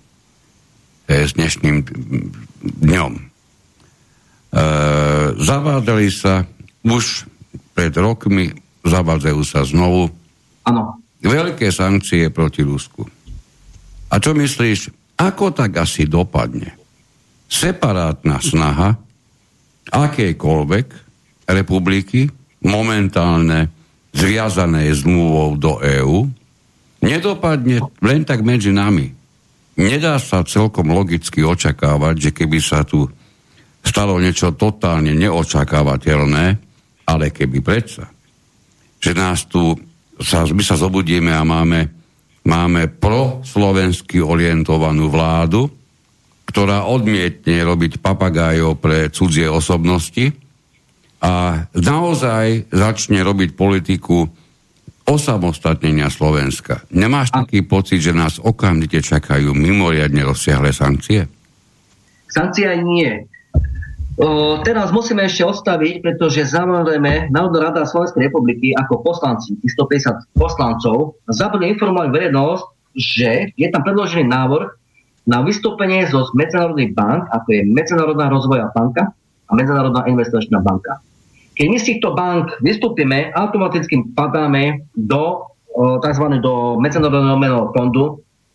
E, s dnešným dňom. E, zavádzali sa už pred rokmi, zavádzajú sa znovu ano. veľké sankcie proti Rusku. A čo myslíš, ako tak asi dopadne? Separátna snaha akejkoľvek republiky, momentálne zviazané zmluvou do EÚ, nedopadne len tak medzi nami nedá sa celkom logicky očakávať, že keby sa tu stalo niečo totálne neočakávateľné, ale keby predsa, že nás tu sa, my sa zobudíme a máme, máme proslovensky orientovanú vládu, ktorá odmietne robiť papagájov pre cudzie osobnosti a naozaj začne robiť politiku osamostatnenia Slovenska. Nemáš taký pocit, že nás okamžite čakajú mimoriadne rozsiahle sankcie? Sankcia nie. Teraz musíme ešte odstaviť, pretože samozrejme Národná rada Slovenskej republiky ako poslanci, 150 poslancov, zabudli informovať verejnosť, že je tam predložený návrh na vystúpenie zo medzinárodných bank, ako je Medzinárodná rozvoja banka a Medzinárodná investičná banka. Keď my z týchto bank vystúpime, automaticky padáme do tzv. do Medzinárodného menového fondu,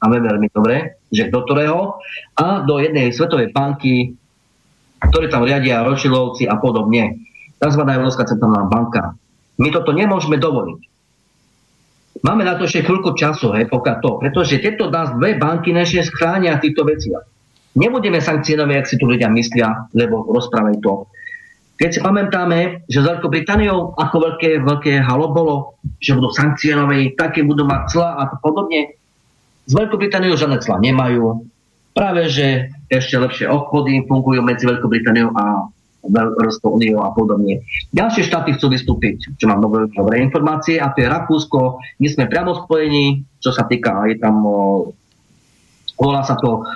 a veľmi dobre, že do ktorého, a do jednej svetovej banky, ktoré tam riadia Ročilovci a podobne. Tzv. Európska centrálna banka. My toto nemôžeme dovoliť. Máme na to ešte chvíľku času, hej, pokiaľ to, pretože tieto nás dve banky naše schránia týchto veciach. Nebudeme sankcionovať, ak si tu ľudia myslia, lebo rozprávajú to. Keď si pamätáme, že s Veľkou Britániou ako veľké, veľké halo bolo, že budú sankcionové, také budú mať cla a podobne. S Veľkou Britániou žiadne cla nemajú. Práve, že ešte lepšie obchody fungujú medzi Veľkou Britániou a Európskou úniou a podobne. Ďalšie štáty chcú vystúpiť, čo mám dobré, dobré informácie, a to je Rakúsko. My sme priamo spojení, čo sa týka, je tam, volá sa to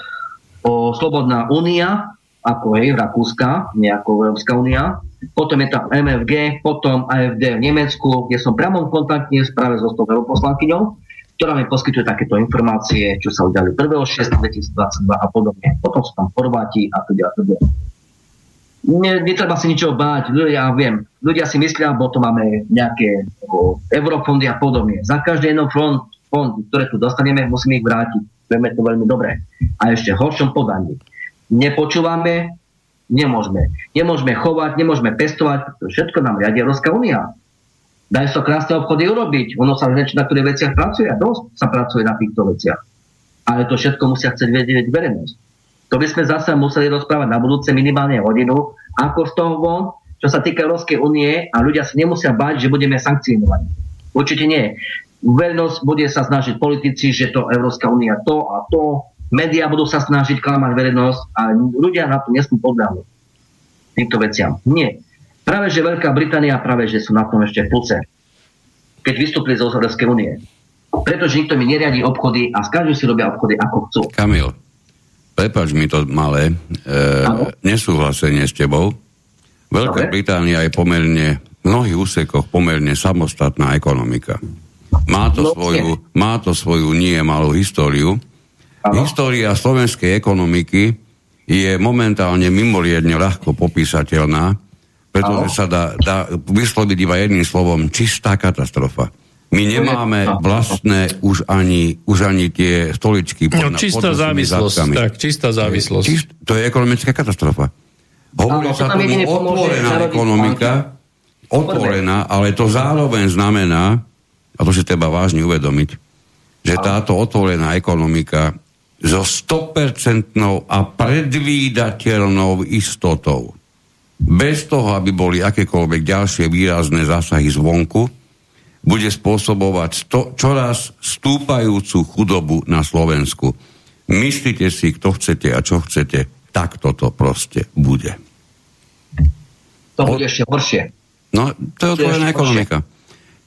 o, Slobodná únia, ako je Rakúska, nejako Európska únia. Potom je tam MFG, potom AFD v Nemecku, kde som priamo v kontakte práve so s tou poslankyňou. Ktorá mi poskytuje takéto informácie, čo sa udiali 1.6.2022 a podobne. Potom sú tam Chorváti a teda a teda. Ne, netreba si ničoho báť, ja viem, ľudia si myslia, bo to máme nejaké o, eurofondy a podobne. Za každý jedno fond, fond, ktoré tu dostaneme, musíme ich vrátiť. Vieme to veľmi dobre. A ešte horšom podaní. Nepočúvame, nemôžeme. Nemôžeme chovať, nemôžeme pestovať, všetko nám riadi Európska únia. Dajú sa krásne obchody urobiť. Ono sa na ktorých veciach pracuje a dosť sa pracuje na týchto veciach. Ale to všetko musia chcieť vedieť verejnosť. To by sme zase museli rozprávať na budúce minimálne hodinu, ako z toho von, čo sa týka Európskej únie a ľudia sa nemusia báť, že budeme sankcionovaní. Určite nie. Verejnosť bude sa snažiť politici, že to Európska únia to a to. Média budú sa snažiť klamať verejnosť a ľudia na to nesmú podľahnuť týmto veciam. Nie. Práve, že Veľká Británia, práve, že sú na tom ešte v pluce, keď vystúpili z Európskej únie. Pretože nikto mi neriadi obchody a s každým si robia obchody ako chcú. Kamil, prepač mi to malé, e, nesúhlasenie s tebou. Veľká Dobre. Británia je pomerne v mnohých úsekoch pomerne samostatná ekonomika. Má to, no, svoju, má to svoju nie malú históriu. Ano. História slovenskej ekonomiky je momentálne mimoriadne ľahko popísateľná pretože sa dá, dá vysloviť iba jedným slovom čistá katastrofa. My nemáme vlastné už ani, už ani tie stoličky pod, no, čistá pod závislosť, zadkami. tak, čistá závislosť. Čist, to je ekonomická katastrofa. Hovorí sa tomu otvorená ekonomika, otvorená, ale to zároveň znamená, a to si treba vážne uvedomiť, že táto otvorená ekonomika so 100% a predvídateľnou istotou bez toho, aby boli akékoľvek ďalšie výrazné zásahy zvonku, bude spôsobovať to, čoraz stúpajúcu chudobu na Slovensku. Myslíte si, kto chcete a čo chcete, tak toto proste bude. To bude ešte horšie. No, to je otvorená ekonomika.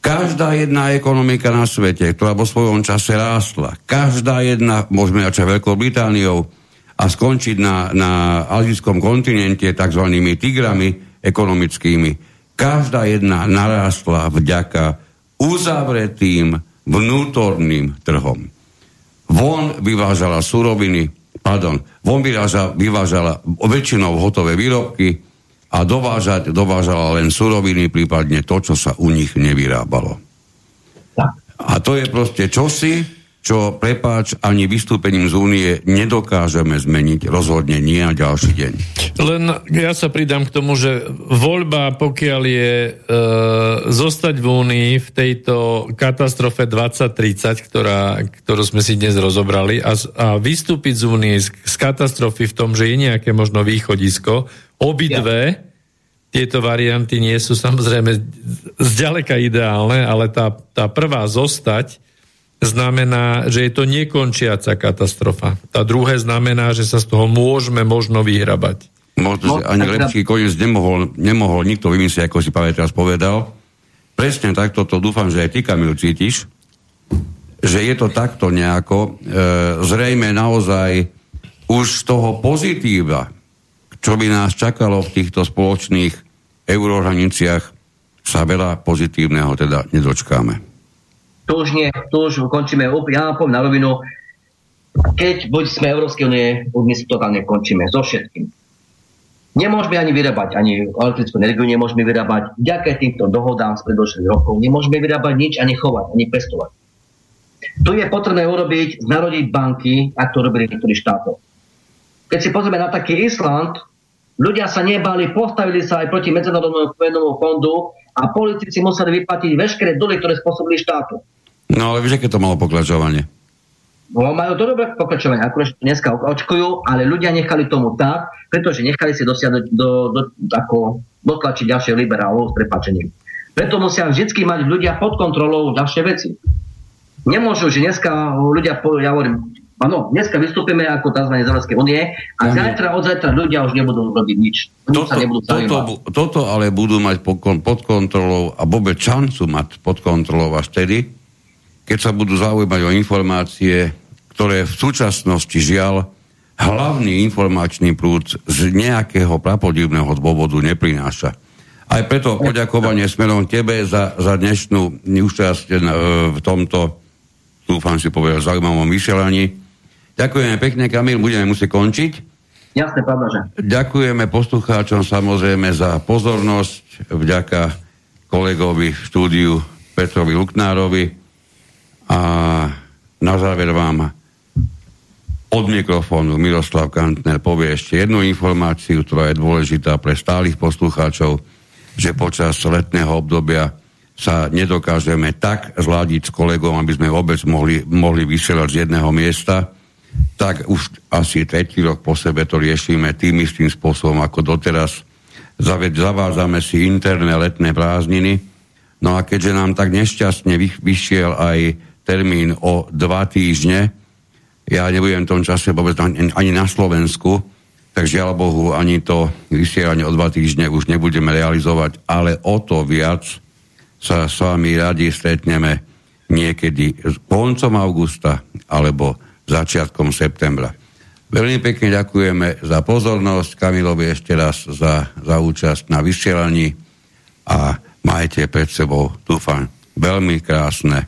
Každá jedna ekonomika na svete, ktorá vo svojom čase rástla, každá jedna, môžeme začať Veľkou Britániou, a skončiť na, na azijskom kontinente tzv. tigrami ekonomickými. Každá jedna narástla vďaka uzavretým vnútorným trhom. Von vyvážala suroviny, pardon, von vyvážala, vyvážala väčšinou hotové výrobky a dovážať, dovážala len suroviny, prípadne to, čo sa u nich nevyrábalo. A to je proste čosi, čo, prepáč, ani vystúpením z únie nedokážeme zmeniť, rozhodne nie na ďalší deň. Len ja sa pridám k tomu, že voľba, pokiaľ je e, zostať v únii v tejto katastrofe 2030, ktorá, ktorú sme si dnes rozobrali, a, a vystúpiť z únie z, z katastrofy v tom, že je nejaké možno východisko, obidve ja tieto varianty nie sú samozrejme zďaleka ideálne, ale tá, tá prvá zostať znamená, že je to nekončiaca katastrofa. Tá druhé znamená, že sa z toho môžeme možno vyhrabať. Možno, že ani lepší koniec nemohol, nemohol nikto vymyslieť, ako si Pavel teraz povedal. Presne takto to dúfam, že aj ty, Kamil, cítiš, že je to takto nejako. E, zrejme naozaj už z toho pozitíva, čo by nás čakalo v týchto spoločných eurohraniciach, sa veľa pozitívneho teda nedočkáme to už nie, to už končíme, ja poviem na rovinu, keď buď sme Európskej únie, my si totálne končíme so všetkým. Nemôžeme ani vyrábať, ani elektrickú energiu nemôžeme vyrábať. Vďaka týmto dohodám z predošlých rokov nemôžeme vyrábať nič, ani chovať, ani pestovať. Tu je potrebné urobiť, znarodiť banky, ako to robili niektorí štátov. Keď si pozrieme na taký Island, ľudia sa nebali, postavili sa aj proti Medzinárodnému fondu a politici museli vyplatiť veškeré doly, ktoré spôsobili štátu. No ale vieš, aké to malo pokračovanie? No, majú to dobré pokračovanie, akurát dneska očkujú, ale ľudia nechali tomu tak, pretože nechali si dosiahnuť do, do, ako, dotlačiť ďalšie liberálov s prepačením. Preto musia vždy mať ľudia pod kontrolou ďalšie veci. Nemôžu, že dneska ľudia, ja hovorím, áno, dneska vystúpime ako tzv. z Európskej únie a ja zajtra od zajtra ľudia už nebudú robiť nič. Toto, sa nebudú toto, toto ale budú mať pod kontrolou a vôbec šancu mať pod kontrolou až tedy, keď sa budú zaujímať o informácie, ktoré v súčasnosti žiaľ hlavný informačný prúd z nejakého prapodivného dôvodu neprináša. Aj preto poďakovanie smerom tebe za, za dnešnú účasť v tomto dúfam si povedal, zaujímavom vysielaní. Ďakujeme pekne, Kamil, budeme musieť končiť. Jasne, pravda, že. Ďakujeme poslucháčom samozrejme za pozornosť, vďaka kolegovi v štúdiu Petrovi Luknárovi a na záver vám od mikrofónu Miroslav Kantner povie ešte jednu informáciu, ktorá je dôležitá pre stálych poslucháčov, že počas letného obdobia sa nedokážeme tak zladiť s kolegom, aby sme vôbec mohli, mohli vysielať z jedného miesta, tak už asi tretí rok po sebe to riešime tým istým spôsobom ako doteraz. Zavádzame si interné letné prázdniny, no a keďže nám tak nešťastne vyšiel aj termín o dva týždne, ja nebudem v tom čase vôbec ani, na Slovensku, tak žiaľ Bohu, ani to vysielanie o dva týždne už nebudeme realizovať, ale o to viac sa s vami radi stretneme niekedy koncom augusta alebo začiatkom septembra. Veľmi pekne ďakujeme za pozornosť, Kamilovi ešte raz za, za účasť na vysielaní a majte pred sebou, dúfam, veľmi krásne,